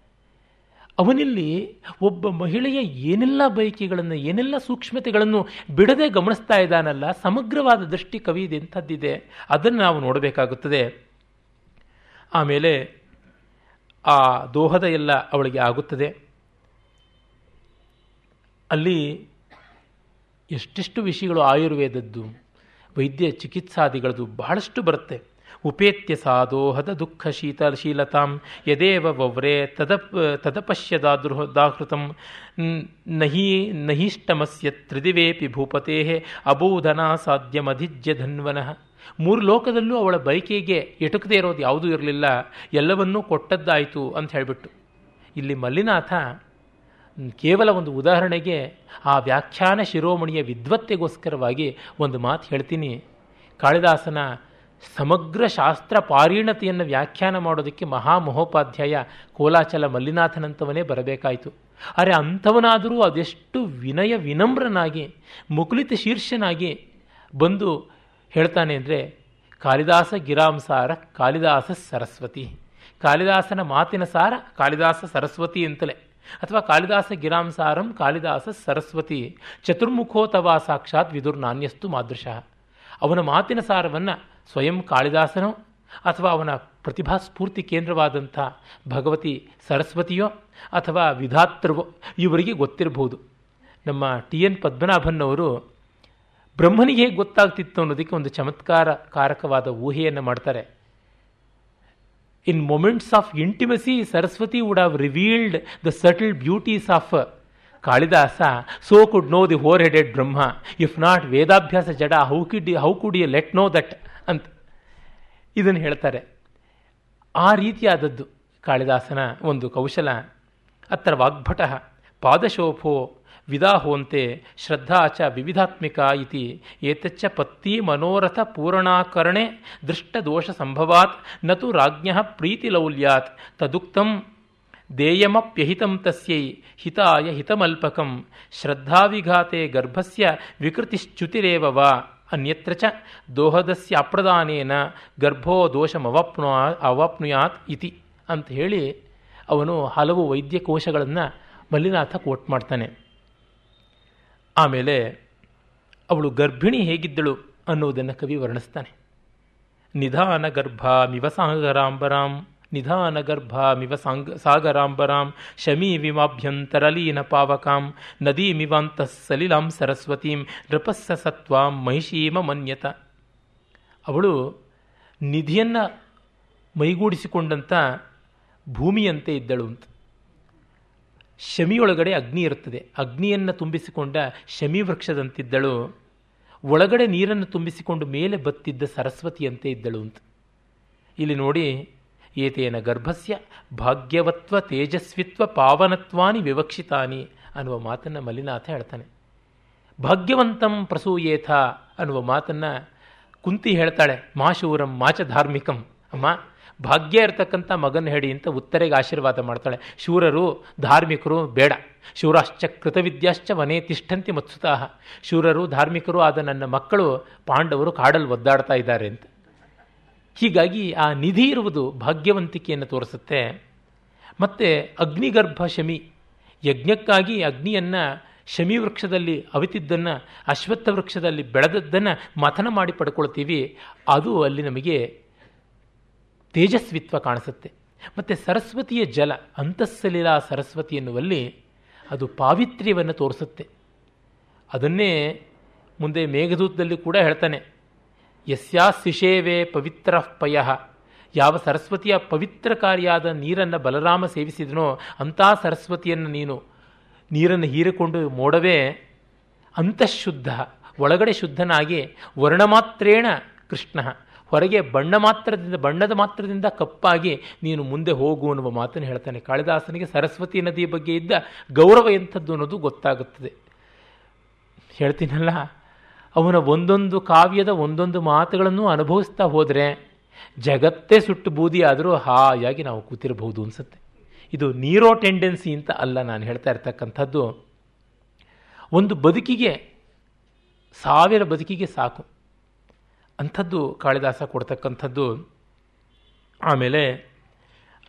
ಅವನಲ್ಲಿ ಒಬ್ಬ ಮಹಿಳೆಯ ಏನೆಲ್ಲ ಬಯಕೆಗಳನ್ನು, ಏನೆಲ್ಲ ಸೂಕ್ಷ್ಮತೆಗಳನ್ನು ಬಿಡದೆ ಗಮನಿಸ್ತಾ ಇದ್ದಾನಲ್ಲ, ಸಮಗ್ರವಾದ ದೃಷ್ಟಿ ಕವಿ ಎಂಥದ್ದಿದೆ. ಅದನ್ನು ನಾವು ನೋಡಬೇಕಾಗುತ್ತದೆ. ಆಮೇಲೆ ಆ ದೋಹದ ಎಲ್ಲ ಅವಳಿಗೆ ಆಗುತ್ತದೆ. ಅಲ್ಲಿ ಎಷ್ಟೆಷ್ಟು ವಿಷಯಗಳು ಆಯುರ್ವೇದದ್ದು, ವೈದ್ಯ ಚಿಕಿತ್ಸಾದಿಗಳದ್ದು ಬಹಳಷ್ಟು ಬರುತ್ತೆ. ಉಪೇತ್ಯ ಸಾಧೋಹದ ದುಃಖ ಶೀತ ಶೀಲತಾಂ ಯದೇವ ವವ್ರೆ ತದಪ್ ತದಪಶ್ಯದಾದೃಹ, ದಾಹೃತಂ. ನಹಿ, ನಹಿಷ್ಟಮಸ್ಯ ತ್ರಿದಿವೇಪಿ ಭೂಪತೆ ಅಬೋಧನ ಸಾಧ್യമಧಿಜ್ಯ ಧನ್ವನಃ. ಮೂರು ಲೋಕದಲ್ಲೂ ಅವಳ ಬಯಕೆಗೆ ಎಟುಕದೇ ಇರೋದು ಯಾವುದೂ ಇರಲಿಲ್ಲ. ಎಲ್ಲವನ್ನೂ ಕೊಟ್ಟದ್ದಾಯಿತು ಅಂತ ಹೇಳಿಬಿಟ್ಟು. ಇಲ್ಲಿ ಮಲ್ಲಿನಾಥ ಕೇವಲ ಒಂದು ಉದಾಹರಣೆಗೆ ಆ ವ್ಯಾಖ್ಯಾನ ಶಿರೋಮಣಿಯ ವಿದ್ವತ್ತೆಗೋಸ್ಕರವಾಗಿ ಒಂದು ಮಾತು ಹೇಳ್ತೀನಿ. ಕಾಳಿದಾಸನ ಸಮಗ್ರ ಶಾಸ್ತ್ರ ಪಾರೀಣತೆಯನ್ನು ವ್ಯಾಖ್ಯಾನ ಮಾಡೋದಕ್ಕೆ ಮಹಾಮಹೋಪಾಧ್ಯಾಯ ಕೋಲಾಚಲ ಮಲ್ಲಿನಾಥನಂತವನೇ ಬರಬೇಕಾಯಿತು. ಅರೆ ಅಂಥವನಾದರೂ ಅದೆಷ್ಟು ವಿನಯ ವಿನಮ್ರನಾಗಿ ಮುಕುಲಿತ ಶೀರ್ಷನಾಗಿ ಬಂದು ಹೇಳ್ತಾನೆ ಅಂದರೆ, ಕಾಳಿದಾಸ ಗಿರಾಂಸಾರ ಕಾಳಿದಾಸ ಸರಸ್ವತಿ. ಕಾಳಿದಾಸನ ಮಾತಿನ ಸಾರ, ಕಾಳಿದಾಸ ಸರಸ್ವತಿ ಅಂತಲೇ. ಅಥವಾ ಕಾಳಿದಾಸ ಗಿರಾಂಸಾರಂ ಕಾಳಿದಾಸ ಸರಸ್ವತಿ. ಚತುರ್ಮುಖೋತವಾ ಸಾಕ್ಷಾತ್ ವಿದುರ್ ನಾಣ್ಯಸ್ತು ಮಾದೃಶಃ. ಅವನ ಮಾತಿನ ಸಾರವನ್ನು ಸ್ವಯಂ ಕಾಳಿದಾಸನೋ ಅಥವಾ ಅವನ ಪ್ರತಿಭಾ ಸ್ಫೂರ್ತಿ ಕೇಂದ್ರವಾದಂಥ ಭಗವತಿ ಸರಸ್ವತಿಯೋ ಅಥವಾ ವಿಧಾತೃವೋ ಇವರಿಗೆ ಗೊತ್ತಿರಬಹುದು. ನಮ್ಮ ಟಿ ಎನ್ ಪದ್ಮನಾಭನ್ ಅವರು ಬ್ರಹ್ಮನಿಗೆ ಹೇಗೆ ಗೊತ್ತಾಗ್ತಿತ್ತು ಅನ್ನೋದಕ್ಕೆ ಒಂದು ಚಮತ್ಕಾರ ಕಾರಕವಾದ ಊಹೆಯನ್ನು ಮಾಡ್ತಾರೆ. In moments of intimacy Saraswati would have revealed the subtle beauties of Kalidasa so could know the four headed Brahma if not ವೇದಾಭ್ಯಾಸ ಜಡ how kid how could you let know that ಅಂತ ಇದನ್ನು ಹೇಳ್ತಾರೆ. ಆ ರೀತಿಯಾದದ್ದು ಕಾಳಿದಾಸನ ಒಂದು ಕೌಶಲ. ಅತ್ರ ವಾಗ್ಭಟ, ಪಾದಶೋಭೋ ವಿದಾಹೋಂತೆ ಶ್ರದ್ಧಾ ಚ ವಿವಿಧಾತ್ಮಿಕ ಇತಿ ಏತಚ್ಚ ಪತ್ತಿ ಮನೋರಥ ಪೂರಣಾಕರಣೆ ದೃಷ್ಟದೋಷ ಸಂಭವಾತ್ ನತು ರಾಜ್ಞ ಪ್ರೀತಿಲೌಲ್ಯಾತ್ ತದುಕ್ತಂ ದೇಯಮಪ್ಯಹಿತಂ ತಸ್ಯೈ ಹಿತಾಯ ಹಿತಮಲ್ಪಕಂ ಶ್ರದ್ಧಾವಿಘಾತೆ ಗರ್ಭಸ್ಯ ವಿಕೃತಿಶ್ಚ್ಯುತಿರೇವ ವಾ ಅನ್ಯತ್ರ ಚ ದೋಹದಸ್ಯ ಅಪ್ರದಾನೇನ ಗರ್ಭೋ ದೋಷಮವಾಪ್ನು ಅವಾಪ್ನುಯಾತ್ ಇತಿ ಅಂತ ಹೇಳಿ ಅವನು ಹಲವು ವೈದ್ಯಕೋಶಗಳನ್ನು ಮಲ್ಲಿನಾಥ ಕೋಟ್ ಮಾಡ್ತಾನೆ. ಆಮೇಲೆ ಅವಳು ಗರ್ಭಿಣಿ ಹೇಗಿದ್ದಳು ಅನ್ನೋದನ್ನು ಕವಿ ವರ್ಣಿಸ್ತಾನೆ. ನಿಧಾನ ಗರ್ಭ ಮಿವ ನಿಧಾನ ಗರ್ಭಾಮಿವ ಸಾಂಗ ಸಾಗರಾಂಬರಾಂ ಶಮೀ ವಿಮಾಭ್ಯಂತರಲೀನ ಪಾವಕಾಂ ನದೀಮಿವಾಂತ ಸಲಿಲಾಂ ಸರಸ್ವತೀಂ ನೃಪಸ್ಸ ಸತ್ವಾಂ ಮಹಿಷೀಮ ಮನ್ಯತ ಅವಳು ನಿಧಿಯನ್ನು ಮೈಗೂಡಿಸಿಕೊಂಡಂಥ ಭೂಮಿಯಂತೆ ಇದ್ದಳು ಅಂತ. ಶಮಿಯೊಳಗಡೆ ಅಗ್ನಿ ಇರುತ್ತದೆ. ಅಗ್ನಿಯನ್ನು ತುಂಬಿಸಿಕೊಂಡ ಶಮಿ ವೃಕ್ಷದಂತಿದ್ದಳು ಒಳಗಡೆ ನೀರನ್ನು ತುಂಬಿಸಿಕೊಂಡು ಮೇಲೆ ಬತ್ತಿದ್ದ ಸರಸ್ವತಿಯಂತೆ ಇದ್ದಳು ಅಂತ. ಇಲ್ಲಿ ನೋಡಿ ಏತೇನ ಗರ್ಭಸ್ಯ? ಭಾಗ್ಯವತ್ವ ತೇಜಸ್ವಿತ್ವ ಪಾವನತ್ವಾನಿ ವಿವಕ್ಷಿತಾನಿ ಅನ್ನುವ ಮಾತನ್ನು ಮಲ್ಲಿನಾಥ ಹೇಳ್ತಾನೆ. ಭಾಗ್ಯವಂತಂ ಪ್ರಸೂಯೇಥ ಅನ್ನುವ ಮಾತನ್ನು ಕುಂತಿ ಹೇಳ್ತಾಳೆ, ಮಾಶೂರಂ ಮಾಚ ಧಾರ್ಮಿಕಂ ಅಮ್ಮ, ಭಾಗ್ಯ ಇರತಕ್ಕಂಥ ಮಗನ ಹೇಳಿ ಅಂತ ಉತ್ತರೆಗೆ ಆಶೀರ್ವಾದ ಮಾಡ್ತಾಳೆ. ಶೂರರು, ಧಾರ್ಮಿಕರು ಬೇಡ. ಶೂರಾಶ್ಚ ಕೃತವಿದ್ಯಾಶ್ಚ ವನೇ ತಿಷ್ಠಂತಿ ಮತ್ಸುತಾಹ. ಶೂರರು, ಧಾರ್ಮಿಕರು ಆದ ನನ್ನ ಮಕ್ಕಳು ಪಾಂಡವರು ಕಾಡಲ್ಲಿ ಒದ್ದಾಡ್ತಾ ಇದ್ದಾರೆ ಅಂತ. ಹೀಗಾಗಿ ಆ ನಿಧಿ ಇರುವುದು ಭಾಗ್ಯವಂತಿಕೆಯನ್ನು ತೋರಿಸುತ್ತೆ. ಮತ್ತು ಅಗ್ನಿಗರ್ಭ ಶಮಿ. ಯಜ್ಞಕ್ಕಾಗಿ ಅಗ್ನಿಯನ್ನು ಶಮಿ ವೃಕ್ಷದಲ್ಲಿ ಅವಿತಿದ್ದನ್ನು, ಅಶ್ವತ್ಥ ವೃಕ್ಷದಲ್ಲಿ ಬೆಳೆದದ್ದನ್ನು ಮಥನ ಮಾಡಿ ಪಡ್ಕೊಳ್ತೀವಿ. ಅದು ಅಲ್ಲಿ ನಮಗೆ ತೇಜಸ್ವಿತ್ವ ಕಾಣಿಸುತ್ತೆ. ಮತ್ತು ಸರಸ್ವತಿಯ ಜಲ ಅಂತಸ್ಸಲಿಲ ಸರಸ್ವತಿ ಎನ್ನುವಲ್ಲಿ ಅದು ಪಾವಿತ್ರ್ಯವನ್ನು ತೋರಿಸುತ್ತೆ. ಅದನ್ನೇ ಮುಂದೆ ಮೇಘದೂತದಲ್ಲಿ ಕೂಡ ಹೇಳ್ತಾನೆ. ಯಸ್ಯಾ ಶಿಶೇವೆ ಪವಿತ್ರ ಪಯ. ಯಾವ ಸರಸ್ವತಿಯ ಪವಿತ್ರಕಾರಿಯಾದ ನೀರನ್ನು ಬಲರಾಮ ಸೇವಿಸಿದನೋ ಅಂಥ ಸರಸ್ವತಿಯನ್ನು ನೀನು ನೀರನ್ನು ಹೀರಿಕೊಂಡು ಮೋಡವೇ. ಅಂತಃಶುದ್ಧ, ಒಳಗಡೆ ಶುದ್ಧನಾಗಿ ವರ್ಣಮಾತ್ರೇಣ ಕೃಷ್ಣ. ಹೊರಗೆ ಬಣ್ಣ ಮಾತ್ರದಿಂದ, ಬಣ್ಣದ ಮಾತ್ರದಿಂದ ಕಪ್ಪಾಗಿ ನೀನು ಮುಂದೆ ಹೋಗು ಅನ್ನುವ ಮಾತನ್ನು ಹೇಳ್ತಾನೆ. ಕಾಳಿದಾಸನಿಗೆ ಸರಸ್ವತಿ ನದಿಯ ಬಗ್ಗೆ ಇದ್ದ ಗೌರವ ಎಂಥದ್ದು ಅನ್ನೋದು ಗೊತ್ತಾಗುತ್ತದೆ. ಹೇಳ್ತೀನಲ್ಲ? ಅವನ ಒಂದೊಂದು ಕಾವ್ಯದ ಒಂದೊಂದು ಮಾತುಗಳನ್ನು ಅನುಭವಿಸ್ತಾ ಹೋದರೆ ಜಗತ್ತೇ ಸುಟ್ಟು ಬೂದಿ ಆದರೂ ಹಾಯಾಗಿ ನಾವು ಕೂತಿರಬಹುದು ಅನಿಸುತ್ತೆ. ಇದು ನೀರೋ ಟೆಂಡೆನ್ಸಿ ಅಂತ ಅಲ್ಲ ನಾನು ಹೇಳ್ತಾ ಇರ್ತಕ್ಕಂಥದ್ದು. ಒಂದು ಬದುಕಿಗೆ, ಸಾವಿರ ಬದುಕಿಗೆ ಸಾಕು. ಅಂಥದ್ದು ಕಾಳಿದಾಸ ಕೊಡ್ತಕ್ಕಂಥದ್ದು. ಆಮೇಲೆ,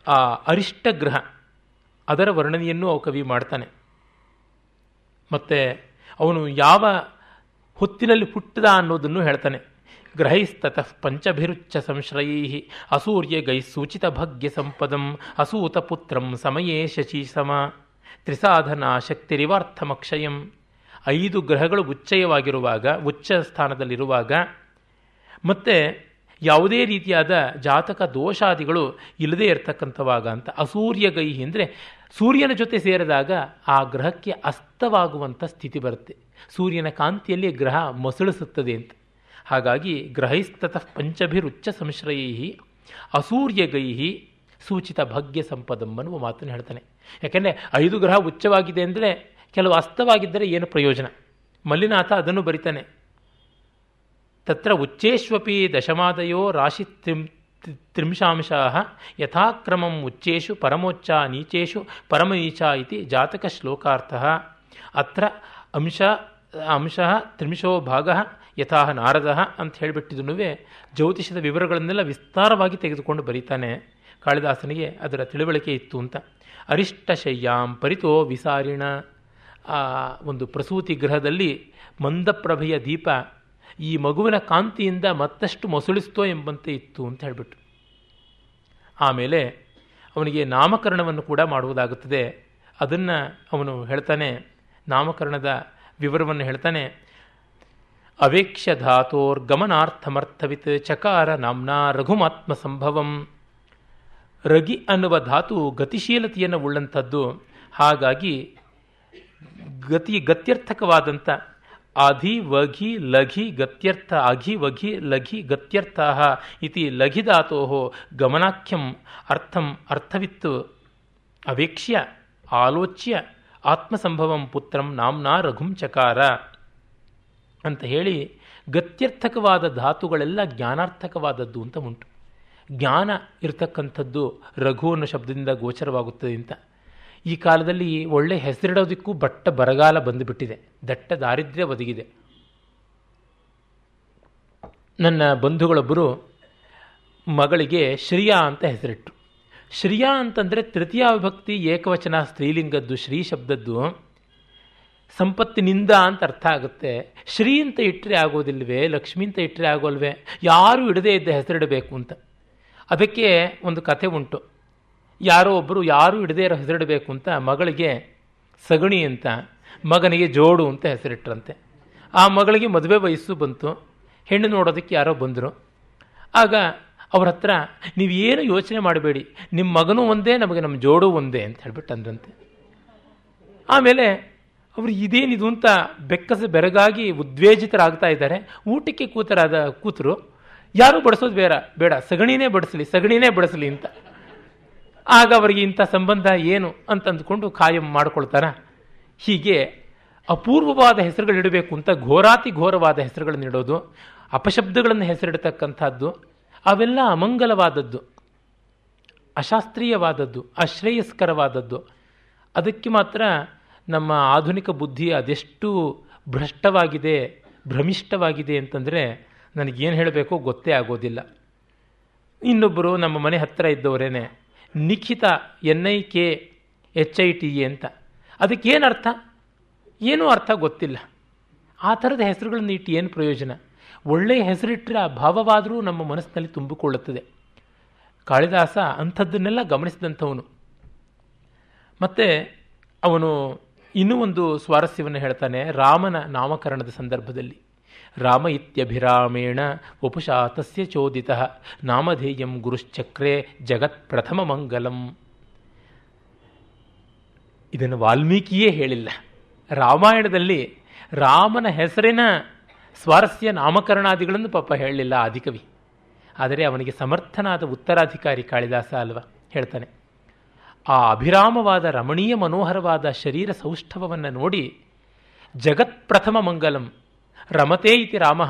ಆ ಅರಿಷ್ಟಗ್ರಹ, ಅದರ ವರ್ಣನೆಯನ್ನು ಅವು ಕವಿ ಮಾಡ್ತಾನೆ. ಮತ್ತು ಅವನು ಯಾವ ಹೊತ್ತಿನಲ್ಲಿ ಹುಟ್ಟಿದ ಅನ್ನೋದನ್ನು ಹೇಳ್ತಾನೆ. ಗ್ರಹೈಸ್ತತಃ ಪಂಚಭಿರುಚ್ಚ ಸಂಶ್ರಯೈ ಅಸೂರ್ಯ ಗೈ ಸೂಚಿತ ಭಾಗ್ಯ ಸಂಪದಂ, ಅಸೂತ ಪುತ್ರಂ ಸಮಯೇ ಶಶಿ ಸಮ, ತ್ರಿಸಾಧನ ಶಕ್ತಿರಿವಾರ್ಥಮಕ್ಷಯಂ. ಐದು ಗ್ರಹಗಳು ಉಚ್ಚಯವಾಗಿರುವಾಗ, ಉಚ್ಚ ಸ್ಥಾನದಲ್ಲಿರುವಾಗ, ಮತ್ತು ಯಾವುದೇ ರೀತಿಯಾದ ಜಾತಕ ದೋಷಾದಿಗಳು ಇಲ್ಲದೇ ಇರತಕ್ಕಂಥವಾಗ ಅಂತ, ಅಸೂರ್ಯ ಗೈ ಅಂದರೆ ಸೂರ್ಯನ ಜೊತೆ ಸೇರಿದಾಗ ಆ ಗ್ರಹಕ್ಕೆ ಅಸ್ತವಾಗುವಂಥ ಸ್ಥಿತಿ ಬರುತ್ತೆ. ಸೂರ್ಯನ ಕಾಂತಿಯಲ್ಲಿ ಗ್ರಹ ಮೊಸಳಿಸುತ್ತದೆ ಅಂತ. ಹಾಗಾಗಿ ಗ್ರಹೈಸ್ತತಃ ಪಂಚಭಿರುಚ್ಚ ಸಂಶ್ರಯೈ ಅಸೂರ್ಯಗೈ ಸೂಚಿತ ಭಾಗ್ಯ ಸಂಪದಂ ಅನ್ನುವ ಮಾತನ್ನು ಹೇಳ್ತಾನೆ. ಯಾಕೆಂದರೆ ಐದು ಗ್ರಹ ಉಚ್ಚವಾಗಿದೆ ಅಂದರೆ ಕೆಲವು ಅಸ್ತವಾಗಿದ್ದರೆ ಏನು ಪ್ರಯೋಜನ? ಮಲ್ಲಿನಾಥ ಅದನ್ನು ಬರಿತಾನೆ. ತತ್ರ ಉಚ್ಚೇಶ್ವಪಿ ದಶಮಾದಯೋ ರಾಶಿ ತ್ರಿಂ ತ್ರಿಂಶಾಂಶಾ ಯಥಾಕ್ರಮಂ ಉಚ್ಚೇಶು ಪರಮೋಚ್ಚ ನೀಚೇಶು ಪರಮನೀಚ ಇತಿ ಜಾತಕ ಶ್ಲೋಕಾರ್ಥ. ಅತ್ರ ಅಂಶ ಅಂಶ ತ್ರಿಮಿಷೋ ಭಾಗ ಯಥಾ ನಾರದ ಅಂತ ಹೇಳಿಬಿಟ್ಟಿದ್ದು ಜ್ಯೋತಿಷದ ವಿವರಗಳನ್ನೆಲ್ಲ ವಿಸ್ತಾರವಾಗಿ ತೆಗೆದುಕೊಂಡು ಬರೀತಾನೆ. ಕಾಳಿದಾಸನಿಗೆ ಅದರ ತಿಳುವಳಿಕೆ ಇತ್ತು ಅಂತ. ಅರಿಷ್ಟಶಯ್ಯಾಂ ಪರಿತೋ ವಿಸಾರಿಣ. ಆ ಒಂದು ಪ್ರಸೂತಿ ಗೃಹದಲ್ಲಿ ಮಂದಪ್ರಭೆಯ ದೀಪ ಈ ಮಗುವಿನ ಕಾಂತಿಯಿಂದ ಮತ್ತಷ್ಟು ಮೊಸಳಿಸ್ತೋ ಎಂಬಂತೆ ಇತ್ತು ಅಂತ ಹೇಳಿಬಿಟ್ಟು ಆಮೇಲೆ ಅವನಿಗೆ ನಾಮಕರಣವನ್ನು ಕೂಡ ಮಾಡುವುದಾಗುತ್ತದೆ. ಅದನ್ನು ಅವನು ಹೇಳ್ತಾನೆ, ನಾಮಕರಣದ ವಿವರವನ್ನು ಹೇಳ್ತಾನೆ. ಅವೇಕ್ಷ ಧಾತೋರ್ಗಮನಾರ್ಥಮರ್ಥವಿತ್ ಚಕಾರ ನಾಮ್ನ ರಘುಮಾತ್ಮ ಸಂಭವಂ ರಗಿ ಅನ್ನುವ ಧಾತು ಗತಿಶೀಲತೆಯನ್ನು ಉಳ್ಳಂಥದ್ದು. ಹಾಗಾಗಿ ಗತಿ ಗತ್ಯರ್ಥಕವಾದಂಥ ಅಧಿ ವಘಿ ಲಘಿ ಗತ್ಯರ್ಥ ಅಘಿ ವಘಿ ಲಘಿ ಗತ್ಯರ್ಥ ಇತಿ ಲಘಿಧಾತೋ ಗಮನಾಖ್ಯಂ ಅರ್ಥಂ ಅರ್ಥವಿತ್ತು. ಅವೇಕ್ಷ್ಯ ಆಲೋಚ್ಯ ಆತ್ಮಸಂಭವಂ ಪುತ್ರಂ ನಾಮ್ನಾ ರಘುಂ ಚಕಾರ ಅಂತ ಹೇಳಿ ಗತ್ಯರ್ಥಕವಾದ ಧಾತುಗಳೆಲ್ಲ ಜ್ಞಾನಾರ್ಥಕವಾದದ್ದು ಅಂತ ಉಂಟು. ಜ್ಞಾನ ಇರತಕ್ಕಂಥದ್ದು ರಘು ಅನ್ನೋ ಶಬ್ದದಿಂದ ಗೋಚರವಾಗುತ್ತದೆ ಅಂತ. ಈ ಕಾಲದಲ್ಲಿ ಒಳ್ಳೆ ಹೆಸರಿಡೋದಕ್ಕೂ ಬಟ್ಟ ಬರಗಾಲ ಬಂದುಬಿಟ್ಟಿದೆ. ದಟ್ಟ ದಾರಿದ್ರ್ಯ ಒದಗಿದೆ. ನನ್ನ ಬಂಧುಗಳೊಬ್ಬರು ಮಗಳಿಗೆ ಶ್ರೀಯಾ ಅಂತ ಹೆಸರಿಟ್ಟರು ಶ್ರಿಯಾ ಅಂತಂದರೆ ತೃತೀಯ ವಿಭಕ್ತಿ ಏಕವಚನ ಸ್ತ್ರೀಲಿಂಗದ್ದು, ಶ್ರೀ ಶಬ್ದದ್ದು. ಸಂಪತ್ತಿನಿಂದ ಅಂತ ಅರ್ಥ ಆಗುತ್ತೆ. ಶ್ರೀ ಅಂತ ಇಟ್ಟರೆ ಆಗೋದಿಲ್ವೇ? ಲಕ್ಷ್ಮೀ ಅಂತ ಇಟ್ಟರೆ ಆಗೋಲ್ವೇ? ಯಾರೂ ಇಡದೇ ಇದ್ದ ಹೆಸರಿಡಬೇಕು ಅಂತ. ಅದಕ್ಕೆ ಒಂದು ಕಥೆ ಉಂಟು. ಯಾರೋ ಒಬ್ಬರು ಯಾರೂ ಇಡದೇ ಇರೋ ಹೆಸರಿಡಬೇಕು ಅಂತ ಮಗಳಿಗೆ ಸಗಣಿ ಅಂತ, ಮಗನಿಗೆ ಜೋಡು ಅಂತ ಹೆಸರಿಟ್ರಂತೆ. ಆ ಮಗಳಿಗೆ ಮದುವೆ ವಯಸ್ಸು ಬಂತು. ಹೆಣ್ಣು ನೋಡೋದಕ್ಕೆ ಯಾರೋ ಬಂದರು. ಆಗ ಅವ್ರ ಹತ್ರ ನೀವೇನು ಯೋಚನೆ ಮಾಡಬೇಡಿ. ನಿಮ್ಮ ಮಗನೂ ಒಂದೇ, ನಮಗೆ ನಮ್ಮ ಜೋಡು ಒಂದೇ ಅಂತ ಹೇಳ್ಬಿಟ್ಟು ಅಂದ್ರಂತೆ. ಆಮೇಲೆ ಅವರು ಇದೇನಿದು ಅಂತ ಬೆಕ್ಕಸ ಬೆರಗಾಗಿ ಉದ್ವೇಜಿತರಾಗ್ತಾ ಇದ್ದಾರೆ. ಊಟಕ್ಕೆ ಕೂತರಾದ ಕೂತರು, ಯಾರೂ ಬಡಿಸೋದು ಬೇಡ ಬೇಡ, ಸಗಣಿನೇ ಬಡಿಸಲಿ ಸಗಣಿನೇ ಬಡಿಸಲಿ ಅಂತ. ಆಗ ಅವರಿಗೆ ಇಂಥ ಸಂಬಂಧ ಏನು ಅಂತ ಅಂದ್ಕೊಂಡು ಕಾಯಂ ಮಾಡ್ಕೊಳ್ತಾರ. ಹೀಗೆ ಅಪೂರ್ವವಾದ ಹೆಸರುಗಳಿಡಬೇಕು ಅಂತ ಘೋರಾತಿ ಘೋರವಾದ ಹೆಸರುಗಳನ್ನು ಇಡೋದು, ಅಪಶಬ್ದಗಳನ್ನು ಹೆಸರಿಡತಕ್ಕಂಥದ್ದು ಅವೆಲ್ಲ ಅಮಂಗಲವಾದದ್ದು, ಅಶಾಸ್ತ್ರೀಯವಾದದ್ದು, ಅಶ್ರೇಯಸ್ಕರವಾದದ್ದು. ಅದಕ್ಕೆ ಮಾತ್ರ ನಮ್ಮ ಆಧುನಿಕ ಬುದ್ಧಿ ಅದೆಷ್ಟು ಭ್ರಷ್ಟವಾಗಿದೆ, ಭ್ರಮಿಷ್ಠವಾಗಿದೆ ಅಂತಂದರೆ ನನಗೇನು ಹೇಳಬೇಕೋ ಗೊತ್ತೇ ಆಗೋದಿಲ್ಲ. ಇನ್ನೊಬ್ಬರು ನಮ್ಮ ಮನೆ ಹತ್ತಿರ ಇದ್ದವರೇನೆ, Nikhita N I K, H I T A ಅಂತ. ಅದಕ್ಕೇನು ಅರ್ಥ ಏನೂ ಅರ್ಥ ಗೊತ್ತಿಲ್ಲ. ಆ ಥರದ ಹೆಸರುಗಳನ್ನು ಇಟ್ಟು ಏನು ಪ್ರಯೋಜನ? ಒಳ್ಳೆಯ ಹೆಸರಿಟ್ಟರೆ ಭಾವವಾದರೂ ನಮ್ಮ ಮನಸ್ಸಿನಲ್ಲಿ ತುಂಬಿಕೊಳ್ಳುತ್ತದೆ. ಕಾಳಿದಾಸ ಅಂಥದ್ದನ್ನೆಲ್ಲ ಗಮನಿಸಿದಂಥವನು. ಮತ್ತು ಅವನು ಇನ್ನೂ ಒಂದು ಸ್ವಾರಸ್ಯವನ್ನು ಹೇಳ್ತಾನೆ, ರಾಮನ ನಾಮಕರಣದ ಸಂದರ್ಭದಲ್ಲಿ. ರಾಮ ಇತ್ಯಭಿರಾಮೇಣ ಉಪಶಾತಸ್ಯ ತಸ್ಯ ಚೋದಿತ, ನಾಮಧೇಯಂ ಗುರುಶ್ಚಕ್ರೆ ಜಗತ್ ಪ್ರಥಮ ಮಂಗಲಂ. ಇದನ್ನು ವಾಲ್ಮೀಕಿಯೇ ಹೇಳಿಲ್ಲ. ರಾಮಾಯಣದಲ್ಲಿ ರಾಮನ ಹೆಸರಿನ ಸ್ವಾರಸ್ಯ ನಾಮಕರಣಾದಿಗಳನ್ನು ಪಾಪ ಹೇಳಲಿಲ್ಲ ಆದಿಕವಿ ಆದರೆ ಅವನಿಗೆ ಸಮರ್ಥನಾದ ಉತ್ತರಾಧಿಕಾರಿ ಕಾಳಿದಾಸ ಅಲ್ವಾ? ಹೇಳ್ತಾನೆ, ಆ ಅಭಿರಾಮವಾದ ರಮಣೀಯ ಮನೋಹರವಾದ ಶರೀರ ಸೌಷ್ಠವವನ್ನು ನೋಡಿ ಜಗತ್ ಪ್ರಥಮ ಮಂಗಲಂ, ರಮತೆ ಇತಿ ರಾಮ,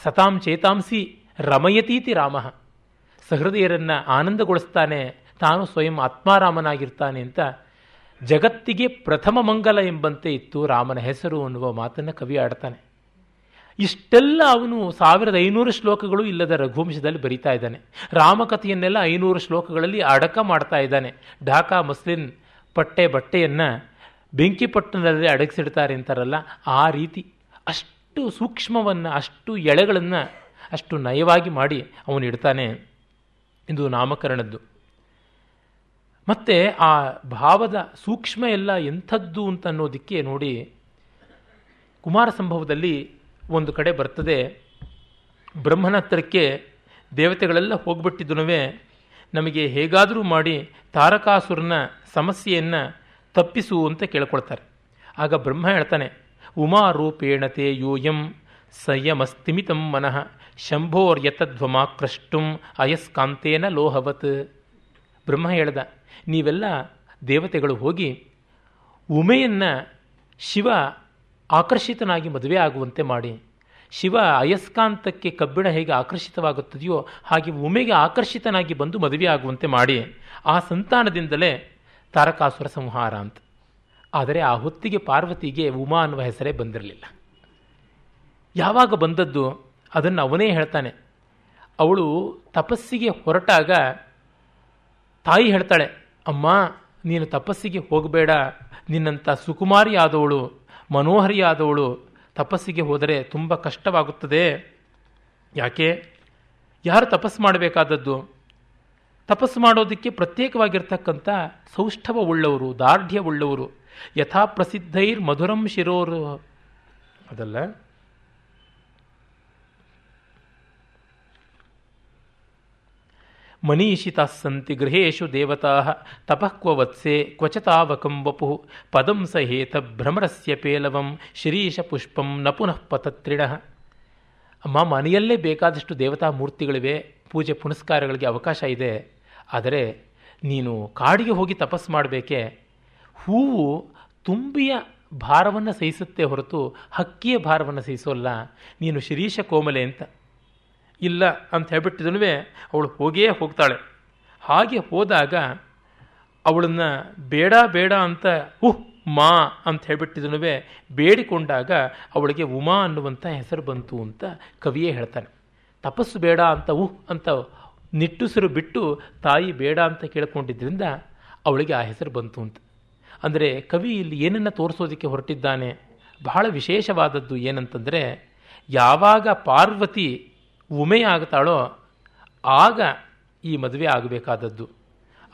ಸತಾಂ ಚೇತಾಂಸಿ ರಮಯತೀತಿ ರಾಮ, ಸಹೃದಯರನ್ನು ಆನಂದಗೊಳಿಸ್ತಾನೆ, ತಾನು ಸ್ವಯಂ ಆತ್ಮಾರಾಮನಾಗಿರ್ತಾನೆ ಅಂತ ಜಗತ್ತಿಗೆ ಪ್ರಥಮ ಮಂಗಲ ಎಂಬಂತೆ ಇತ್ತು ರಾಮನ ಹೆಸರು ಅನ್ನುವ ಮಾತನ್ನು ಕವಿ ಆಡ್ತಾನೆ. ಇಷ್ಟೆಲ್ಲ ಅವನು ಸಾವಿರದ ಐನೂರು ಶ್ಲೋಕಗಳು ಇಲ್ಲದ ರಘುವಂಶದಲ್ಲಿ ಬರೀತಾ ಇದ್ದಾನೆ. ರಾಮಕಥೆಯನ್ನೆಲ್ಲ ಐನೂರು ಶ್ಲೋಕಗಳಲ್ಲಿ ಅಡಕ ಮಾಡ್ತಾ ಇದ್ದಾನೆ. ಢಾಕಾ ಮಸ್ಲಿನ್ ಪಟ್ಟೆ ಬಟ್ಟೆಯನ್ನು ಬೆಂಕಿಪಟ್ಟಣದಲ್ಲಿ ಅಡಗಿಸಿಡ್ತಾರೆ ಅಂತಾರಲ್ಲ, ಆ ರೀತಿ ಅಷ್ಟು ಸೂಕ್ಷ್ಮವನ್ನು, ಅಷ್ಟು ಎಳೆಗಳನ್ನು, ಅಷ್ಟು ನಯವಾಗಿ ಮಾಡಿ ಅವನು ಇಡ್ತಾನೆ. ಇದು ನಾಮಕರಣದ್ದು. ಮತ್ತು ಆ ಭಾವದ ಸೂಕ್ಷ್ಮ ಎಲ್ಲ ಎಂಥದ್ದು ಅಂತ ಅನ್ನೋದಕ್ಕೆ ನೋಡಿ ಕುಮಾರ ಸಂಭವದಲ್ಲಿ ಒಂದು ಕಡೆ ಬರ್ತದೆ. ಬ್ರಹ್ಮನ ಹತ್ರಕ್ಕೆ ದೇವತೆಗಳೆಲ್ಲ ಹೋಗ್ಬಿಟ್ಟಿದ್ದನುವೇ ನಮಗೆ ಹೇಗಾದರೂ ಮಾಡಿ ತಾರಕಾಸುರನ ಸಮಸ್ಯೆಯನ್ನು ತಪ್ಪಿಸು ಅಂತ ಕೇಳ್ಕೊಳ್ತಾರೆ. ಆಗ ಬ್ರಹ್ಮ ಹೇಳ್ತಾನೆ ಉಮಾರೂಪೇಣತೆ ಯೋಯಂ ಸಯಮಸ್ತಿಮಿತಂ ಮನಃ ಶಂಭೋರ್ಯತಧ್ವಮಾಕೃಷ್ಟುಂ ಅಯಸ್ಕಾಂತೇನ ಲೋಹವತ್. ಬ್ರಹ್ಮ ಹೇಳ್ದ, ನೀವೆಲ್ಲ ದೇವತೆಗಳು ಹೋಗಿ ಉಮೆಯನ್ನು ಶಿವ ಆಕರ್ಷಿತನಾಗಿ ಮದುವೆ ಆಗುವಂತೆ ಮಾಡಿ. ಶಿವ ಅಯಸ್ಕಾಂತಕ್ಕೆ ಕಬ್ಬಿಣ ಹೇಗೆ ಆಕರ್ಷಿತವಾಗುತ್ತದೆಯೋ ಹಾಗೆ ಉಮೆಗೆ ಆಕರ್ಷಿತನಾಗಿ ಬಂದು ಮದುವೆ ಆಗುವಂತೆ ಮಾಡಿ. ಆ ಸಂತಾನದಿಂದಲೇ ತಾರಕಾಸುರ ಸಂಹಾರ ಅಂತ. ಆದರೆ ಆ ಹೊತ್ತಿಗೆ ಪಾರ್ವತಿಗೆ ಉಮಾ ಅನ್ನುವ ಹೆಸರೇ ಬಂದಿರಲಿಲ್ಲ. ಯಾವಾಗ ಬಂದದ್ದು ಅದನ್ನು ಅವನೇ ಹೇಳ್ತಾನೆ. ಅವಳು ತಪಸ್ಸಿಗೆ ಹೊರಟಾಗ ತಾಯಿ ಹೇಳ್ತಾಳೆ, ಅಮ್ಮ, ನೀನು ತಪಸ್ಸಿಗೆ ಹೋಗಬೇಡ. ನಿನ್ನಂಥ ಸುಕುಮಾರಿಯಾದವಳು ಮನೋಹರಿಯಾದವಳು ತಪಸ್ಸಿಗೆ ಹೋದರೆ ತುಂಬ ಕಷ್ಟವಾಗುತ್ತದೆ. ಯಾಕೆ? ಯಾರು ತಪಸ್ಸು ಮಾಡಬೇಕಾದದ್ದು? ತಪಸ್ಸು ಮಾಡೋದಕ್ಕೆ ಪ್ರತ್ಯೇಕವಾಗಿರ್ತಕ್ಕಂಥ ಸೌಷ್ಠವ ಉಳ್ಳವರು ದಾರ್ಢ್ಯ ಉಳ್ಳವರು ಯಥಾ ಪ್ರಸಿದ್ಧೈರ್ ಮಧುರಂ ಶಿರೋರು. ಅದಲ್ಲ? ಮನೀಷಿತಾ ಸಂತಿ ಗೃಹೇಶು ದೇವತಾ ತಪಃ ಕ್ವ ವತ್ಸೆ ಕ್ವಚತಾವಕಂ ವಪು ಪದಂ ಸಹೇತ ಭ್ರಮರಸ್ಯ ಪೇಲವಂ ಶಿರೀಷ ಪುಷ್ಪಂ ನ ಪುನಃ ಪತತ್ರಿಣ ಅಮ್ಮ, ಮನೆಯಲ್ಲೇ ಬೇಕಾದಷ್ಟು ದೇವತಾ ಮೂರ್ತಿಗಳಿವೆ, ಪೂಜೆ ಪುನಸ್ಕಾರಗಳಿಗೆ ಅವಕಾಶ ಇದೆ. ಆದರೆ ನೀನು ಕಾಡಿಗೆ ಹೋಗಿ ತಪಸ್ಸು ಮಾಡಬೇಕೆ? ಹೂವು ತುಂಬಿಯ ಭಾರವನ್ನು ಸಹಿಸುತ್ತೆ ಹೊರತು ಹಕ್ಕಿಯ ಭಾರವನ್ನು ಸಹಿಸೋಲ್ಲ. ನೀನು ಶಿರೀಷ ಕೋಮಲೆ ಅಂತ. ಇಲ್ಲ ಅಂತ ಹೇಳ್ಬಿಟ್ಟಿದನು ಅವಳು ಹೋಗೇ ಹೋಗ್ತಾಳೆ. ಹಾಗೆ ಹೋದಾಗ ಅವಳನ್ನು ಬೇಡ ಬೇಡ ಅಂತ ಉಹ್, ಮಾ ಅಂತ ಹೇಳ್ಬಿಟ್ಟಿದನು ಬೇಡಿಕೊಂಡಾಗ ಅವಳಿಗೆ ಉಮಾ ಅನ್ನುವಂಥ ಹೆಸರು ಬಂತು ಅಂತ ಕವಿಯೇ ಹೇಳ್ತಾನೆ. ತಪಸ್ಸು ಬೇಡ ಅಂತ ಉಹ್ ಅಂತ ನಿಟ್ಟುಸಿರು ಬಿಟ್ಟು ತಾಯಿ ಬೇಡ ಅಂತ ಕೇಳ್ಕೊಂಡಿದ್ದರಿಂದ ಅವಳಿಗೆ ಆ ಹೆಸರು ಬಂತು ಅಂತ. ಅಂದರೆ ಕವಿ ಇಲ್ಲಿ ಏನನ್ನು ತೋರಿಸೋದಕ್ಕೆ ಹೊರಟಿದ್ದಾನೆ? ಬಹಳ ವಿಶೇಷವಾದದ್ದು ಏನಂತಂದರೆ, ಯಾವಾಗ ಪಾರ್ವತಿ ಉಮೆ ಆಗ್ತಾಳೋ ಆಗ ಈ ಮದುವೆ ಆಗಬೇಕಾದದ್ದು,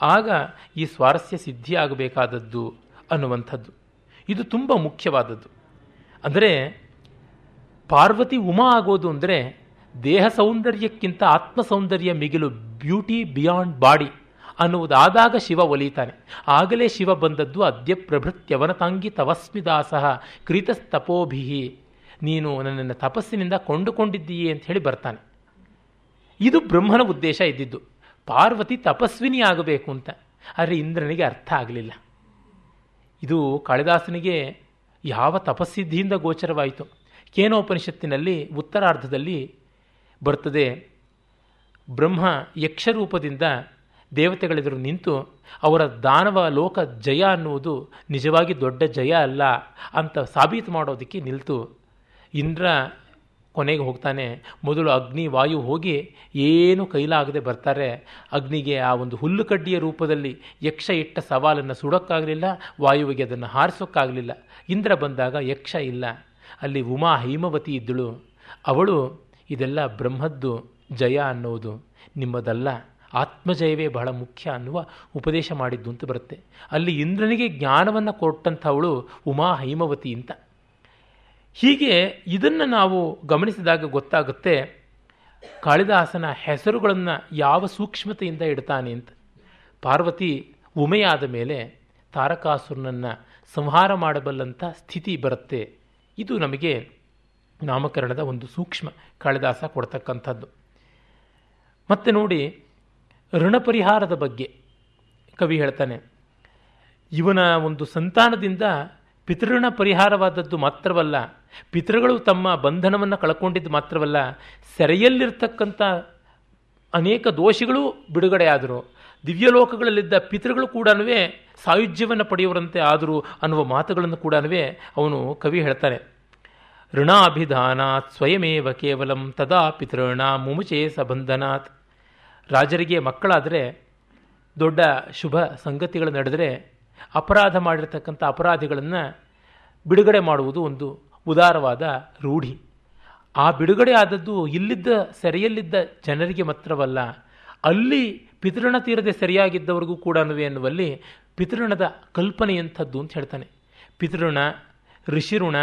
ಆಗ ಈ ಸ್ವಾರಸ್ಯ ಸಿದ್ಧಿ ಆಗಬೇಕಾದದ್ದು ಅನ್ನುವಂಥದ್ದು. ಇದು ತುಂಬ ಮುಖ್ಯವಾದದ್ದು. ಅಂದರೆ, ಪಾರ್ವತಿ ಉಮಾ ಆಗೋದು ಅಂದರೆ, ದೇಹ ಸೌಂದರ್ಯಕ್ಕಿಂತ ಆತ್ಮ ಸೌಂದರ್ಯ ಮಿಗಿಲು ಬ್ಯೂಟಿ ಬಿಯಾಂಡ್ ಬಾಡಿ ಅನ್ನುವುದಾದಾಗ ಶಿವ ಒಲಿತಾನೆ ಆಗಲೇ ಶಿವ ಬಂದದ್ದು ಅದ್ಯ ಪ್ರಭೃತ್ಯವನತಾಂಗಿ ತವಸ್ಮಿದಾಸಃ ಕ್ರೀತಸ್ತಪೋಭಿಹಿ ನೀನು ನನ್ನನ್ನು ತಪಸ್ಸಿನಿಂದ ಕೊಂಡುಕೊಂಡಿದ್ದೀಯೇ ಅಂತ ಹೇಳಿ ಬರ್ತಾನೆ. ಇದು ಬ್ರಹ್ಮನ ಉದ್ದೇಶ ಇದ್ದಿದ್ದು. ಪಾರ್ವತಿ ತಪಸ್ವಿನಿ ಆಗಬೇಕು ಅಂತ. ಆದರೆ ಇಂದ್ರನಿಗೆ ಅರ್ಥ ಆಗಲಿಲ್ಲ. ಇದು ಕಾಳಿದಾಸನಿಗೆ ಯಾವ ತಪಸ್ಸಿದ್ಧಿಯಿಂದ ಗೋಚರವಾಯಿತು. ಕೇನೋಪನಿಷತ್ತಿನಲ್ಲಿ ಉತ್ತರಾರ್ಧದಲ್ಲಿ ಬರ್ತದೆ, ಬ್ರಹ್ಮ ಯಕ್ಷರೂಪದಿಂದ ದೇವತೆಗಳೆದುರು ನಿಂತು ಅವರ ದಾನವ ಲೋಕ ಜಯ ಅನ್ನುವುದು ನಿಜವಾಗಿ ದೊಡ್ಡ ಜಯ ಅಲ್ಲ ಅಂತ ಸಾಬೀತು ಮಾಡೋದಕ್ಕೆ ನಿಲ್ತು. ಇಂದ್ರ ಕೊನೆಗೆ ಹೋಗ್ತಾನೆ. ಮೊದಲು ಅಗ್ನಿ, ವಾಯು ಹೋಗಿ ಏನು ಕೈಲಾಗದೆ ಬರ್ತಾರೆ. ಅಗ್ನಿಗೆ ಆ ಒಂದು ಹುಲ್ಲು ಕಡ್ಡಿಯ ರೂಪದಲ್ಲಿ ಯಕ್ಷ ಇಟ್ಟ ಸವಾಲನ್ನು ಸುಡೋಕ್ಕಾಗಲಿಲ್ಲ, ವಾಯುವಿಗೆ ಅದನ್ನು ಹಾರಿಸೋಕ್ಕಾಗಲಿಲ್ಲ. ಇಂದ್ರ ಬಂದಾಗ ಯಕ್ಷ ಇಲ್ಲ. ಅಲ್ಲಿ ಉಮಾ ಹೈಮವತಿ ಇದ್ದಳು. ಅವಳು, ಇದೆಲ್ಲ ಬ್ರಹ್ಮದ್ದು ಜಯ ಅನ್ನೋದು. ನಿಮ್ಮದಲ್ಲ. ಆತ್ಮಜಯವೇ ಬಹಳ ಮುಖ್ಯ ಅನ್ನುವ ಉಪದೇಶ ಮಾಡಿದ್ದು ಅಂತ ಬರುತ್ತೆ. ಅಲ್ಲಿ ಇಂದ್ರನಿಗೆ ಜ್ಞಾನವನ್ನು ಕೊಟ್ಟಂಥವಳು ಉಮಾ ಹೈಮವತಿ ಅಂತ. ಹೀಗೆ ಇದನ್ನು ನಾವು ಗಮನಿಸಿದಾಗ ಗೊತ್ತಾಗುತ್ತೆ, ಕಾಳಿದಾಸನ ಹೆಸರುಗಳನ್ನು ಯಾವ ಸೂಕ್ಷ್ಮತೆಯಿಂದ ಇಡ್ತಾನೆ ಅಂತ. ಪಾರ್ವತಿ ಉಮೆಯಾದ ಮೇಲೆ ತಾರಕಾಸುರನನ್ನು ಸಂಹಾರ ಮಾಡಬಲ್ಲಂಥ ಸ್ಥಿತಿ ಬರುತ್ತೆ. ಇದು ನಮಗೆ ನಾಮಕರಣದ ಒಂದು ಸೂಕ್ಷ್ಮ ಕಾಳಿದಾಸ ಕೊಡ್ತಕ್ಕಂಥದ್ದು. ಮತ್ತೆ ನೋಡಿ ಋಣ ಪರಿಹಾರದ ಬಗ್ಗೆ ಕವಿ ಹೇಳ್ತಾನೆ, ಇವನ ಒಂದು ಸಂತಾನದಿಂದ ಪಿತೃಋಣ ಪರಿಹಾರವಾದದ್ದು ಮಾತ್ರವಲ್ಲ, ಪಿತೃಗಳು ತಮ್ಮ ಬಂಧನವನ್ನು ಕಳ್ಕೊಂಡಿದ್ದು ಮಾತ್ರವಲ್ಲ, ಸೆರೆಯಲ್ಲಿರ್ತಕ್ಕಂಥ ಅನೇಕ ದೋಷಿಗಳು ಬಿಡುಗಡೆಯಾದರು. ದಿವ್ಯಲೋಕಗಳಲ್ಲಿದ್ದ ಪಿತೃಗಳು ಕೂಡ ಸಾಯುಜ್ಯವನ್ನು ಪಡೆಯುವರಂತೆ ಆದರು ಅನ್ನುವ ಮಾತುಗಳನ್ನು ಕೂಡ ಅವನು ಕವಿ ಹೇಳ್ತಾನೆ ಋಣಾಭಿಧಾನಾತ್ ಸ್ವಯಮೇವ ಕೇವಲಂ ತದಾ ಪಿತೃಣ ಮುಮುಚೆ ಸಬಂಧನಾತ್. ರಾಜರಿಗೆ ಮಕ್ಕಳಾದರೆ ದೊಡ್ಡ ಶುಭ ಸಂಗತಿಗಳು ನಡೆದರೆ ಅಪರಾಧ ಮಾಡಿರ್ತಕ್ಕಂಥ ಅಪರಾಧಿಗಳನ್ನು ಬಿಡುಗಡೆ ಮಾಡುವುದು ಒಂದು ಉದಾರವಾದ ರೂಢಿ. ಆ ಬಿಡುಗಡೆ ಆದದ್ದು ಇಲ್ಲಿದ್ದ, ಸೆರೆಯಲ್ಲಿದ್ದ ಜನರಿಗೆ ಮಾತ್ರವಲ್ಲ, ಅಲ್ಲಿ ಪಿತೃಣ ತೀರದೆ ಸರಿಯಾಗಿದ್ದವರಿಗೂ ಕೂಡ ಎನ್ನುವಲ್ಲಿ ಪಿತೃಣದ ಕಲ್ಪನೆಯಂಥದ್ದು ಅಂತ ಹೇಳ್ತಾನೆ. ಪಿತೃಣ, ಋಷಿಋಣ,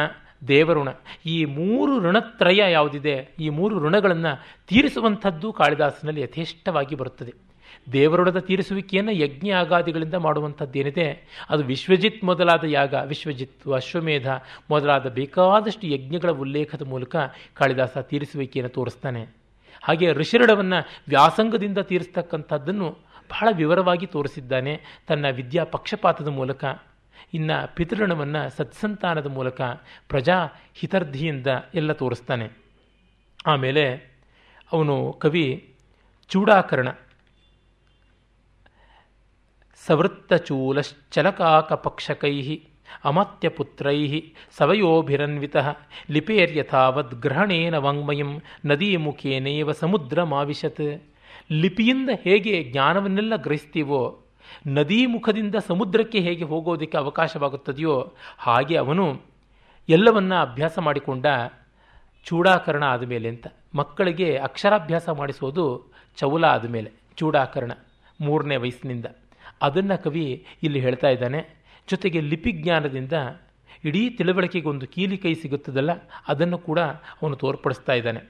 ದೇವಋಣ, ಈ ಮೂರು ಋಣತ್ರಯ ಯಾವುದಿದೆ, ಈ ಮೂರು ಋಣಗಳನ್ನು ತೀರಿಸುವಂಥದ್ದು ಕಾಳಿದಾಸನಲ್ಲಿ ಯಥೇಷ್ಟವಾಗಿ ಬರುತ್ತದೆ. ದೇವರುಣದ ತೀರಿಸುವಿಕೆಯನ್ನು ಯಜ್ಞ ಯಾಗಾದಿಗಳಿಂದ ಮಾಡುವಂಥದ್ದೇನಿದೆ? ಅದು ವಿಶ್ವಜಿತ್ ಮೊದಲಾದ ಯಾಗ, ವಿಶ್ವಜಿತ್ ಅಶ್ವಮೇಧ ಮೊದಲಾದ ಬೇಕಾದಷ್ಟು ಯಜ್ಞಗಳ ಉಲ್ಲೇಖದ ಮೂಲಕ ಕಾಳಿದಾಸ ತೀರಿಸುವಿಕೆಯನ್ನು ತೋರಿಸ್ತಾನೆ. ಹಾಗೆ ಋಷಿರಡವನ್ನು ವ್ಯಾಸಂಗದಿಂದ ತೀರಿಸ್ತಕ್ಕಂಥದ್ದನ್ನು ಬಹಳ ವಿವರವಾಗಿ ತೋರಿಸಿದ್ದಾನೆ ತನ್ನ ವಿದ್ಯಾ ಪಕ್ಷಪಾತದ ಮೂಲಕ. ಇನ್ನು ಪಿತೃಣವನ್ನು ಸತ್ಸಂತಾನದ ಮೂಲಕ ಪ್ರಜಾ ಹಿತರ್ಧಿಯಿಂದ ಎಲ್ಲ ತೋರಿಸ್ತಾನೆ. ಆಮೇಲೆ ಅವನು ಕವಿ ಚೂಡಾಕರಣ. ಸವೃತ್ತಚೂಲಶ್ಚಲಕಾಕಪಕ್ಷಕೈ, ಅಮತ್ಯಪುತ್ರೈ ಸವಯೋಭಿರನ್ವಿತ, ಲಿಪೇರ್ಯಥಾವದ್ ಗ್ರಹಣೇನ ವಾಂಗ್ಮಯಂ ನದೀಮುಖೇನೇವ ಸಮುದ್ರಮಾವಿಶತ್. ಲಿಪಿಯಿಂದ ಹೇಗೆ ಜ್ಞಾನವನ್ನೆಲ್ಲ ಗ್ರಹಿಸ್ತೀವೋ ನದೀ ಮುಖದಿಂದ ಸಮುದ್ರಕ್ಕೆ ಹೇಗೆ ಹೋಗೋದಕ್ಕೆ ಅವಕಾಶವಾಗುತ್ತದೆಯೋ, ಹಾಗೆ ಅವನು ಎಲ್ಲವನ್ನ ಅಭ್ಯಾಸ ಮಾಡಿಕೊಂಡ ಚೂಡಾಕರಣ ಆದಮೇಲೆ ಅಂತ. ಮಕ್ಕಳಿಗೆ ಅಕ್ಷರಾಭ್ಯಾಸ ಮಾಡಿಸೋದು ಚೌಲ ಆದಮೇಲೆ, ಚೂಡಾಕರಣ, ಮೂರನೇ ವಯಸ್ಸಿನಿಂದ. ಅದನ್ನು ಕವಿ ಇಲ್ಲಿ ಹೇಳ್ತಾ ಇದ್ದಾನೆ. ಜೊತೆಗೆ ಲಿಪಿ ಜ್ಞಾನದಿಂದ ಇಡೀ ತಿಳುವಳಿಕೆಗೆ ಒಂದು ಕೀಲಿ ಕೈ ಸಿಗುತ್ತದಲ್ಲ, ಅದನ್ನು ಕೂಡ ಅವನು ತೋರ್ಪಡಿಸ್ತಾ ಇದ್ದಾನೆ.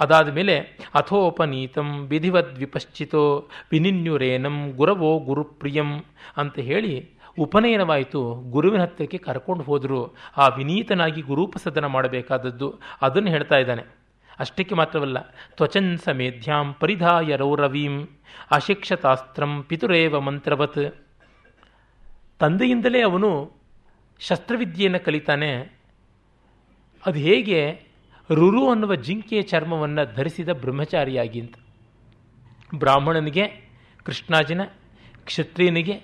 ಅದಾದ ಮೇಲೆ, ಅಥೋಪನೀತಂ ವಿಧಿವದ್ ವಿಪಶ್ಚಿತೋ ವಿನಿನ್ಯುರೇನಂ ಗುರವೋ ಗುರುಪ್ರಿಯಂ ಅಂತ ಹೇಳಿ ಉಪನಯನವಾಯಿತು. ಗುರುವಿನ ಹತ್ತಿರಕ್ಕೆ ಕರ್ಕೊಂಡು ಹೋದರು. ಆ ವಿನೀತನಾಗಿ ಗುರೂಪಸದನ ಮಾಡಬೇಕಾದದ್ದು. ಅದನ್ನು ಹೇಳ್ತಾ ಇದ್ದಾನೆ. ಅಷ್ಟಕ್ಕೆ ಮಾತ್ರವಲ್ಲ, ತ್ವಚನ್ ಸಮೇಧ್ಯಾಂ ಪರಿಧಾಯ ರೌರವೀಂ ಅಶಿಕ್ಷತಾಸ್ತ್ರಂ ಪಿತುರೇವ ಮಂತ್ರವತ್. ತಂದೆಯಿಂದಲೇ ಅವನು ಶಸ್ತ್ರವಿದ್ಯೆಯನ್ನು ಕಲಿತಾನೆ. ಅದು ಹೇಗೆ? ರುರು ಅನ್ನುವ ಜಿಂಕೆಯ ಚರ್ಮವನ್ನು ಧರಿಸಿದ ಬ್ರಹ್ಮಚಾರಿಯಾಗಿ ಅಂತ ಬ್ರಾಹ್ಮಣನಿಗೆ, ಕೃಷ್ಣಾಜಿನ, ಕ್ಷತ್ರಿಯನಿಗೆ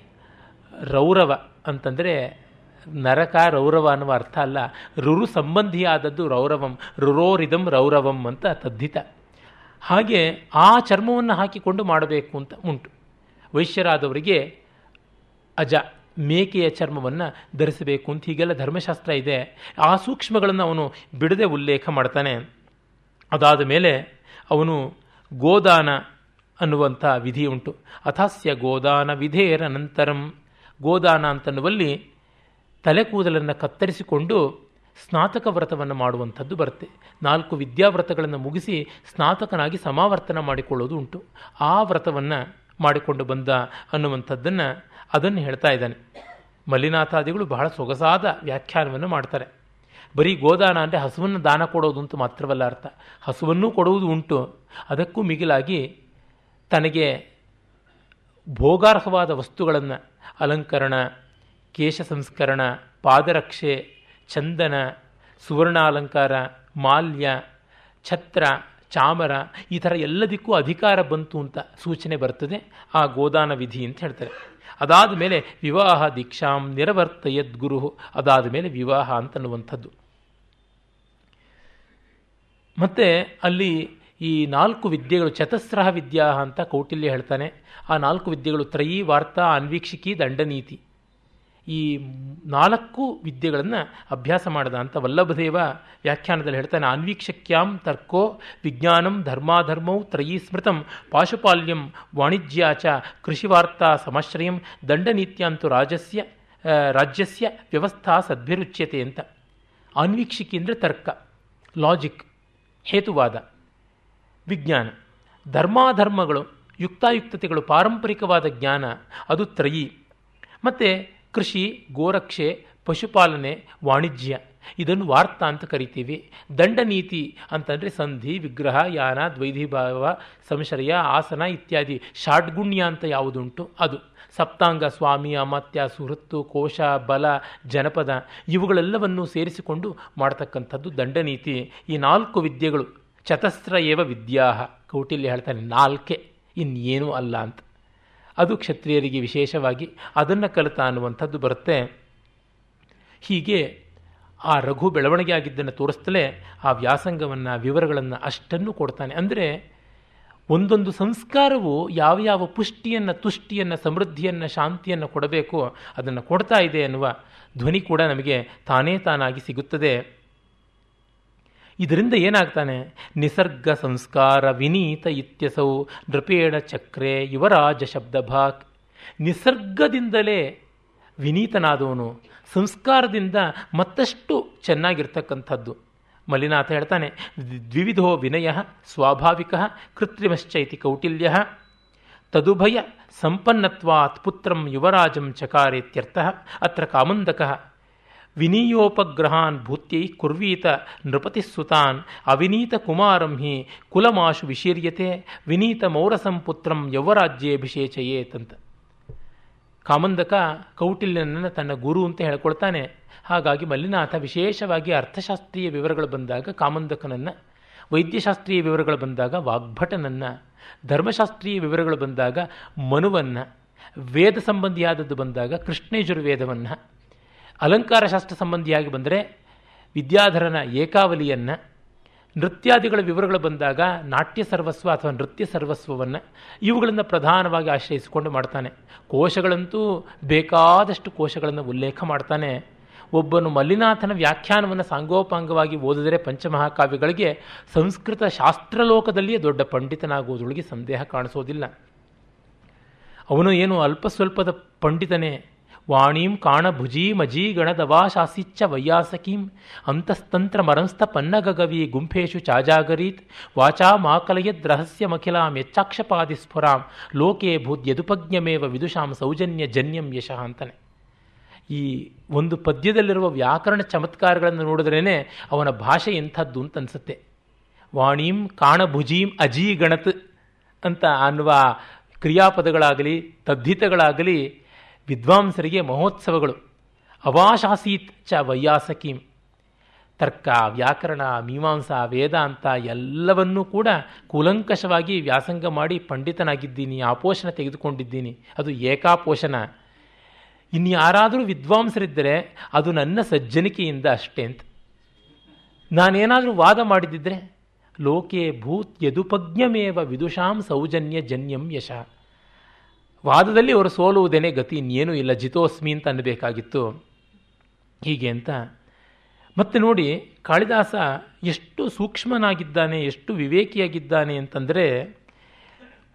ರೌರವ ಅಂತಂದರೆ ನರಕ ರೌರವ ಅನ್ನುವ ಅರ್ಥ ಅಲ್ಲ. ರುರು ಸಂಬಂಧಿಯಾದದ್ದು ರೌರವಂ, ರುರೋರಿದಂ ರೌರವಂ ಅಂತ ತದ್ದಿತ ಹಾಗೆ ಆ ಚರ್ಮವನ್ನು ಹಾಕಿಕೊಂಡು ಮಾಡಬೇಕು ಅಂತ ಉಂಟು. ವೈಶ್ಯರಾದವರಿಗೆ ಅಜ, ಮೇಕೆಯ ಚರ್ಮವನ್ನು ಧರಿಸಬೇಕು ಅಂತ ಹೀಗೆಲ್ಲ ಧರ್ಮಶಾಸ್ತ್ರ ಇದೆ. ಆ ಸೂಕ್ಷ್ಮಗಳನ್ನು ಅವನು ಬಿಡದೆ ಉಲ್ಲೇಖ ಮಾಡ್ತಾನೆ. ಅದಾದ ಮೇಲೆ ಅವನು ಗೋದಾನ ಅನ್ನುವಂಥ ವಿಧಿ ಉಂಟು. ಅಥಾಸ್ಯ ಗೋದಾನ ವಿಧೇರ ನಂತರಂ ಗೋದಾನ ಅಂತನ್ನುವಲ್ಲಿ ತಲೆ ಕೂದಲನ್ನು ಕತ್ತರಿಸಿಕೊಂಡು ಸ್ನಾತಕ ವ್ರತವನ್ನು ಮಾಡುವಂಥದ್ದು ಬರುತ್ತೆ. ನಾಲ್ಕು ವಿದ್ಯಾವ್ರತಗಳನ್ನು ಮುಗಿಸಿ ಸ್ನಾತಕನಾಗಿ ಸಮಾವರ್ತನ ಮಾಡಿಕೊಳ್ಳೋದು ಉಂಟು. ಆ ವ್ರತವನ್ನು ಮಾಡಿಕೊಂಡು ಬಂದ ಅನ್ನುವಂಥದ್ದನ್ನು ಅದನ್ನು ಹೇಳ್ತಾ ಇದ್ದಾನೆ. ಮಲ್ಲಿನಾಥಾದಿಗಳು ಬಹಳ ಸೊಗಸಾದ ವ್ಯಾಖ್ಯಾನವನ್ನು ಮಾಡ್ತಾರೆ. ಬರೀ ಗೋದಾನ ಅಂದರೆ ಹಸುವನ್ನು ದಾನ ಕೊಡೋದು ಅಂತ ಮಾತ್ರವಲ್ಲ ಅರ್ಥ. ಹಸುವನ್ನು ಕೊಡುವುದು ಉಂಟು. ಅದಕ್ಕೂ ಮಿಗಿಲಾಗಿ ತನಗೆ ಭೋಗಾರ್ಹವಾದ ವಸ್ತುಗಳನ್ನು ಅಲಂಕರಣ ಕೇಶ ಸಂಸ್ಕರಣ ಪಾದರಕ್ಷೆ, ಚಂದನ, ಸುವರ್ಣಾಲಂಕಾರ, ಮಾಲ್ಯ, ಛತ್ರ, ಚಾಮರ ಈ ಥರ ಎಲ್ಲದಕ್ಕೂ ಅಧಿಕಾರ ಬಂತು ಅಂತ ಸೂಚನೆ ಬರ್ತದೆ. ಆ ಗೋದಾನ ವಿಧಿ ಅಂತ ಹೇಳ್ತಾರೆ. ಅದಾದ ಮೇಲೆ ವಿವಾಹ ದೀಕ್ಷಾಂ ನಿರವರ್ತಯದ್ ಗುರು. ಅದಾದ ಮೇಲೆ ವಿವಾಹ ಅಂತನ್ನುವಂಥದ್ದು ಮತ್ತು ಅಲ್ಲಿ ಈ ನಾಲ್ಕು ವಿದ್ಯೆಗಳು ಚತಸ್ರಹ ವಿದ್ಯಾ ಅಂತ ಕೌಟಿಲ್ಯ ಹೇಳ್ತಾನೆ. ಆ ನಾಲ್ಕು ವಿದ್ಯೆಗಳು ತ್ರಯೀ ವಾರ್ತಾ ಅನ್ವೀಕ್ಷಿಕಿ, ದಂಡನೀತಿ. ಈ ನಾಲ್ಕು ವಿದ್ಯೆಗಳನ್ನು ಅಭ್ಯಾಸ ಮಾಡದ ಅಂತ ವಲ್ಲಭದೇವ ವ್ಯಾಖ್ಯಾನದಲ್ಲಿ ಹೇಳ್ತಾನೆ, ಅನ್ವೀಕ್ಷಕ್ಯಾಂ ತರ್ಕೋ ವಿಜ್ಞಾನಂ ಧರ್ಮಾಧರ್ಮೌ ತ್ರಯೀ ಸ್ಮೃತಂ ಪಾಶುಪಾಲ್ಯಂ ವಾಣಿಜ್ಯಾಚ ಕೃಷಿವಾರ್ತಾ ಸಮಶ್ರಯಂ ದಂಡನೀತ್ಯಾಂತು ರಾಜಸ್ಯ ರಾಜ್ಯಸ್ಯ ವ್ಯವಸ್ಥಾ ಸದ್ಭಿರುಚ್ಯತೆ ಅಂತ. ಅನ್ವೀಕ್ಷಿಕೆ ಅಂದರೆ ತರ್ಕ ಲಾಜಿಕ್ ಹೇತುವಾದ, ವಿಜ್ಞಾನ. ಧರ್ಮಾಧರ್ಮಗಳು, ಯುಕ್ತಾಯುಕ್ತತೆಗಳು ಪಾರಂಪರಿಕವಾದ ಜ್ಞಾನ, ಅದು ತ್ರಯಿ. ಮತ್ತು ಕೃಷಿ, ಗೋರಕ್ಷೆ, ಪಶುಪಾಲನೆ, ವಾಣಿಜ್ಯ. ಇದನ್ನು ವಾರ್ತಾ ಅಂತ ಕರಿತೀವಿ. ದಂಡನೀತಿ ಅಂತಂದರೆ ಸಂಧಿ, ವಿಗ್ರಹ, ಯಾನ, ದ್ವೈಧಿಭಾವ, ಸಂಶಯ, ಆಸನ ಇತ್ಯಾದಿ. ಷಾಡ್ಗುಣ್ಯ ಅಂತ ಯಾವುದುಂಟು? ಅದು. ಸಪ್ತಾಂಗ ಸ್ವಾಮಿ, ಅಮಾತ್ಯ, ಸುಹೃತ್ತು, ಕೋಶ, ಬಲ, ಜನಪದ ಇವುಗಳೆಲ್ಲವನ್ನು ಸೇರಿಸಿಕೊಂಡು ಮಾಡತಕ್ಕಂಥದ್ದು ದಂಡನೀತಿ. ಈ ನಾಲ್ಕು ವಿದ್ಯೆಗಳು ಚತಸ್ತ್ರ ಏವ ವಿದ್ಯಾಹ. ಕೌಟಿಲ್ಯ ಹೇಳ್ತಾನೆ ನಾಲ್ಕೆ. ಇನ್ನೇನೂ ಅಲ್ಲ ಅಂತ. ಅದು ಕ್ಷತ್ರಿಯರಿಗೆ ವಿಶೇಷವಾಗಿ ಅದನ್ನು ಕಲಿತ ಅನ್ನುವಂಥದ್ದು ಬರುತ್ತೆ. ಹೀಗೆ ಆ ರಘು ಬೆಳವಣಿಗೆ ಆಗಿದ್ದನ್ನು ತೋರಿಸ್ತಲೇ ಆ ವ್ಯಾಸಂಗವನ್ನು, ವಿವರಗಳನ್ನು ಅಷ್ಟನ್ನು ಕೊಡ್ತಾನೆ. ಅಂದರೆ ಒಂದೊಂದು ಸಂಸ್ಕಾರವು ಯಾವ ಯಾವ ಪುಷ್ಟಿಯನ್ನು, ತುಷ್ಟಿಯನ್ನು, ಸಮೃದ್ಧಿಯನ್ನು, ಶಾಂತಿಯನ್ನು ಕೊಡಬೇಕು, ಅದನ್ನು ಕೊಡ್ತಾ ಇದೆ ಎನ್ನುವ ಧ್ವನಿ ಕೂಡ ನಮಗೆ ತಾನೇ ತಾನಾಗಿ ಸಿಗುತ್ತದೆ. ಇದರಿಂದ ಏನಾಗ್ತಾನೆ? ನಿಸರ್ಗ ಸಂಸ್ಕಾರ ವಿನೀತ ಇತ್ಯಸೌ ನೃಪೇಣ ಚಕ್ರೆ ಯುವರಾಜ ಶಬ್ದಭಾಕ್ ನಿಸರ್ಗದಿಂದಲೇ ವಿನೀತನಾದವನು, ಸಂಸ್ಕಾರದಿಂದ ಮತ್ತಷ್ಟು ಚೆನ್ನಾಗಿರ್ತಕ್ಕಂಥದ್ದು. ಮಲ್ಲಿನಾಥ ಹೇಳ್ತಾನೆ, ದ್ವಿವಿಧೋ ವಿನಯ ಸ್ವಾಭಾವಿಕ ಕೃತ್ರಿಮಶ್ಚೈತಿ ಕೌಟಿಲ್ಯ. ತದುಭಯ ಸಂಪನ್ನತ್ವಾತ್ ಪುತ್ರಂ ಯುವರಾಜಂ ಚಕಾರೇತ್ಯರ್ಥ, ಅತ್ರ ಕಾಮಂದಕ. ವಿನೀಯೋಪಗ್ರಹಾನ್ ಭೂತ್ಯೈ ಕುರ್ವೀತ ನೃಪತಿಸುತಾನ್ ಅವಿನೀತ ಕುಮಾರಂ ಹಿ ಕುಲಮಾಶು ವಿಶೀರ್ಯತೆ ವಿನೀತ ಮೌರಸಂ ಪುತ್ರಂ ಯೌವರಾಜ್ಯೇಭಿಷೇಚಯೇತಂತ. ಕಾಮಂದಕ ಕೌಟಿಲ್ಯನನ್ನು ತನ್ನ ಗುರು ಅಂತ ಹೇಳ್ಕೊಳ್ತಾನೆ. ಹಾಗಾಗಿ ಮಲ್ಲಿನಾಥ ವಿಶೇಷವಾಗಿ ಅರ್ಥಶಾಸ್ತ್ರೀಯ ವಿವರಗಳು ಬಂದಾಗ ಕಾಮಂದಕನನ್ನು, ವೈದ್ಯಶಾಸ್ತ್ರೀಯ ವಿವರಗಳು ಬಂದಾಗ ವಾಗ್ಭಟನನ್ನು, ಧರ್ಮಶಾಸ್ತ್ರೀಯ ವಿವರಗಳು ಬಂದಾಗ ಮನುವನ್ನು, ವೇದ ಸಂಬಂಧಿಯಾದದ್ದು ಬಂದಾಗ ಕೃಷ್ಣೇಜುರ್ವೇದವನ್ನು ಅಲಂಕಾರ ಶಾಸ್ತ್ರ ಸಂಬಂಧಿಯಾಗಿ ಬಂದರೆ ವಿದ್ಯಾಧರನ ಏಕಾವಲಿಯನ್ನು, ನೃತ್ಯಾದಿಗಳ ವಿವರಗಳು ಬಂದಾಗ ನಾಟ್ಯ ಸರ್ವಸ್ವ ಅಥವಾ ನೃತ್ಯ ಸರ್ವಸ್ವವನ್ನು ಇವುಗಳನ್ನು ಪ್ರಧಾನವಾಗಿ ಆಶ್ರಯಿಸಿಕೊಂಡು ಮಾಡ್ತಾನೆ. ಕೋಶಗಳಂತೂ ಬೇಕಾದಷ್ಟು ಕೋಶಗಳನ್ನು ಉಲ್ಲೇಖ ಮಾಡ್ತಾನೆ. ಒಬ್ಬನು ಮಲ್ಲಿನಾಥನ ವ್ಯಾಖ್ಯಾನವನ್ನು ಸಾಂಗೋಪಾಂಗವಾಗಿ ಓದಿದರೆ ಪಂಚಮಹಾಕಾವ್ಯಗಳಿಗೆ ಸಂಸ್ಕೃತ ಶಾಸ್ತ್ರಲೋಕದಲ್ಲಿಯೇ ದೊಡ್ಡ ಪಂಡಿತನಾಗುವುದರೊಳಗೆ ಸಂದೇಹ ಕಾಣಿಸೋದಿಲ್ಲ. ಅವನು ಏನು ಅಲ್ಪ ಸ್ವಲ್ಪದ ಪಂಡಿತನೇ ವಾಣೀಂ ಕಾಣ ಭುಜೀ ಮಜೀ ಗಣದವಾಶಾಸಿಚ್ಚ ವೈಯಾಸಕೀಂ. ಅಂತಸ್ತಂತ್ರ ಮರಂಸ್ಥ ಪನ್ನಗಗವಿ ಗುಂಫೇಶು ಚಾಜಾಗರೀತ್. ವಾಚಾ ಮಾಕಲಯದ್ ರಹಸ್ಯಮಖಿಲಾಂ ಯಚ್ಚಾಕ್ಷಪಾದಿ ಸ್ಫುರಾಂ. ಲೋಕೆ ಭೂದ್ಯದುಪಜ್ಞಮೇವ ವಿದುಷಾಂ ಸೌಜನ್ಯ ಜನ್ಯಂ ಯಶಃ ಅಂತಾನೆ ಈ ಒಂದು ಪದ್ಯದಲ್ಲಿರುವ ವ್ಯಾಕರಣ ಚಮತ್ಕಾರಗಳನ್ನು ನೋಡಿದ್ರೇ ಅವನ ಭಾಷೆ ಎಂಥದ್ದು ಅಂತ ಅನಿಸುತ್ತೆ. ವಾಣೀಂ ಕಾಣಭುಜೀಂ ಅಜೀ ಗಣತ್ ಅಂತ ಅನ್ನುವ ಕ್ರಿಯಾಪದಗಳಾಗಲಿ, ತದ್ಧಿತಗಳಾಗಲಿ ವಿದ್ವಾಂಸರಿಗೆ ಮಹೋತ್ಸವಗಳು. ಅವಾಶಾಸೀತ್ ಚ ವೈಯಾಸಕೀಂ. ತರ್ಕ, ವ್ಯಾಕರಣ, ಮೀಮಾಂಸಾ, ವೇದಾಂತ ಎಲ್ಲವನ್ನೂ ಕೂಡ ಕೂಲಂಕಷವಾಗಿ ವ್ಯಾಸಂಗ ಮಾಡಿ ಪಂಡಿತನಾಗಿದ್ದೀನಿ ಆಪೋಷಣ ತೆಗೆದುಕೊಂಡಿದ್ದೀನಿ. ಅದು ಏಕಾಪೋಷಣ. ಇನ್ಯಾರಾದರೂ ವಿದ್ವಾಂಸರಿದ್ದರೆ ಅದು ನನ್ನ ಸಜ್ಜನಿಕೆಯಿಂದ ಅಷ್ಟೇ ಅಂತ. ನಾನೇನಾದರೂ ವಾದ ಮಾಡಿದ್ದಿದ್ರೆ, ಲೋಕೆ ಭೂತ್ ಯದುಪಜ್ಞಮೇವ ವಿದುಷಾಂ ಸೌಜನ್ಯ ಜನ್ಯಂ ಯಶ. ವಾದದಲ್ಲಿ ಅವರು ಸೋಲುವುದೇನೆ ಗತಿ ಇನ್ನೇನೂ ಇಲ್ಲ. ಜಿತೋಸ್ಮಿ ಅಂತ ಅನ್ನಬೇಕಾಗಿತ್ತು. ಹೀಗೆ ಅಂತ. ಮತ್ತೆ ನೋಡಿ, ಕಾಳಿದಾಸ ಎಷ್ಟು ಸೂಕ್ಷ್ಮನಾಗಿದ್ದಾನೆ, ಎಷ್ಟು ವಿವೇಕಿಯಾಗಿದ್ದಾನೆ ಅಂತಂದರೆ,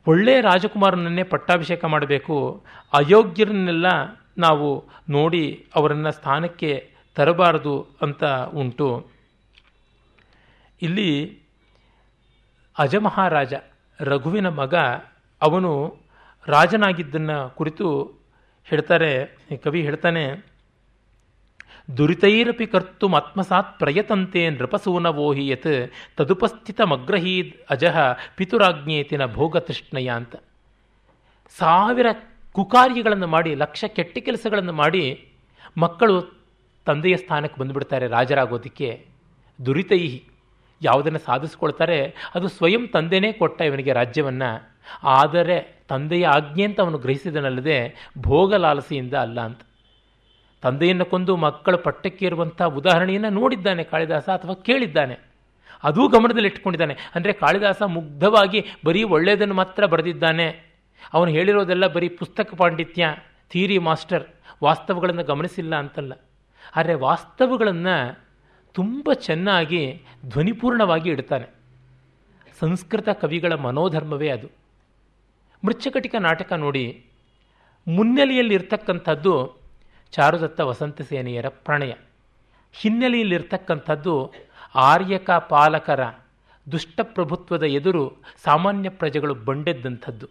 ಒಳ್ಳೆಯ ರಾಜಕುಮಾರನನ್ನೇ ಪಟ್ಟಾಭಿಷೇಕ ಮಾಡಬೇಕು. ಅಯೋಗ್ಯರನ್ನೆಲ್ಲ ನಾವು ನೋಡಿ ಅವರನ್ನು ಸ್ಥಾನಕ್ಕೆ ತರಬಾರದು ಅಂತ ಉಂಟು. ಇಲ್ಲಿ ಅಜಮಹಾರಾಜ, ರಘುವಿನ ಮಗ, ಅವನು ರಾಜನಾಗಿದ್ದನ್ನು ಕುರಿತು ಹೇಳ್ತಾರೆ, ಕವಿ ಹೇಳ್ತಾನೆ, ದುರಿತೈರಪಿ ಕರ್ತು ಆತ್ಮಸಾತ್ ಪ್ರಯತಂತೆ ನೃಪಸೂನವೋಹಿ ಯತ್ ತದುಪಸ್ಥಿತಮಗ್ರಹೀದ್ ಅಜಃ ಪಿತುರಾಜ್ಞೇತಿನ ಭೋಗತೃಷ್ಣಯ ಅಂತ. ಸಾವಿರ ಕುಕಾರ್ಯಗಳನ್ನು ಮಾಡಿ, ಲಕ್ಷ ಕೆಟ್ಟ ಕೆಲಸಗಳನ್ನು ಮಾಡಿ ಮಕ್ಕಳು ತಂದೆಯ ಸ್ಥಾನಕ್ಕೆ ಬಂದುಬಿಡ್ತಾರೆ ರಾಜರಾಗೋದಕ್ಕೆ. ದುರಿತೈಹಿ, ಯಾವುದನ್ನು ಸಾಧಿಸ್ಕೊಳ್ತಾರೆ, ಅದು ಸ್ವಯಂ ತಂದೆನೇ ಕೊಟ್ಟ ಇವನಿಗೆ ರಾಜ್ಯವನ್ನು. ಆದರೆ ತಂದೆಯ ಆಜ್ಞೆ ಅಂತ ಅವನು ಗ್ರಹಿಸಿದನಲ್ಲದೆ ಭೋಗ ಲಾಲಸೆಯಿಂದ ಅಲ್ಲ ಅಂತ. ತಂದೆಯನ್ನು ಕೊಂದು ಮಕ್ಕಳು ಪಟ್ಟಕ್ಕೇರುವಂಥ ಉದಾಹರಣೆಯನ್ನು ನೋಡಿದ್ದಾನೆ ಕಾಳಿದಾಸ ಅಥವಾ ಕೇಳಿದ್ದಾನೆ. ಅದೂ ಗಮನದಲ್ಲಿ ಇಟ್ಕೊಂಡಿದ್ದಾನೆ ಅಂದರೆ ಕಾಳಿದಾಸ ಮುಗ್ಧವಾಗಿ ಬರೀ ಒಳ್ಳೆಯದನ್ನು ಮಾತ್ರ ಬರೆದಿದ್ದಾನೆ. ಅವನು ಹೇಳಿರೋದೆಲ್ಲ ಬರೀ ಪುಸ್ತಕ ಪಾಂಡಿತ್ಯ ಥಿಯರಿ ಮಾಸ್ಟರ್, ವಾಸ್ತವಗಳನ್ನು ಗಮನಿಸಿಲ್ಲ ಅಂತಲ್ಲ. ಆದರೆ ವಾಸ್ತವಗಳನ್ನು ತುಂಬ ಚೆನ್ನಾಗಿ ಧ್ವನಿಪೂರ್ಣವಾಗಿ ಇಡ್ತಾನೆ. ಸಂಸ್ಕೃತ ಕವಿಗಳ ಮನೋಧರ್ಮವೇ ಅದು. ಮೃಚ್ಛಕಟಿಕ ನಾಟಕ ನೋಡಿ ಮುನ್ನೆಲೆಯಲ್ಲಿರ್ತಕ್ಕಂಥದ್ದು ಚಾರುದತ್ತ ವಸಂತ ಸೇನೆಯರ ಪ್ರಣಯ. ಹಿನ್ನೆಲೆಯಲ್ಲಿರ್ತಕ್ಕಂಥದ್ದು ಆರ್ಯಕ ಪಾಲಕರ ದುಷ್ಟಪ್ರಭುತ್ವದ ಎದುರು ಸಾಮಾನ್ಯ ಪ್ರಜೆಗಳು ಬಂಡೆದ್ದಂಥದ್ದು.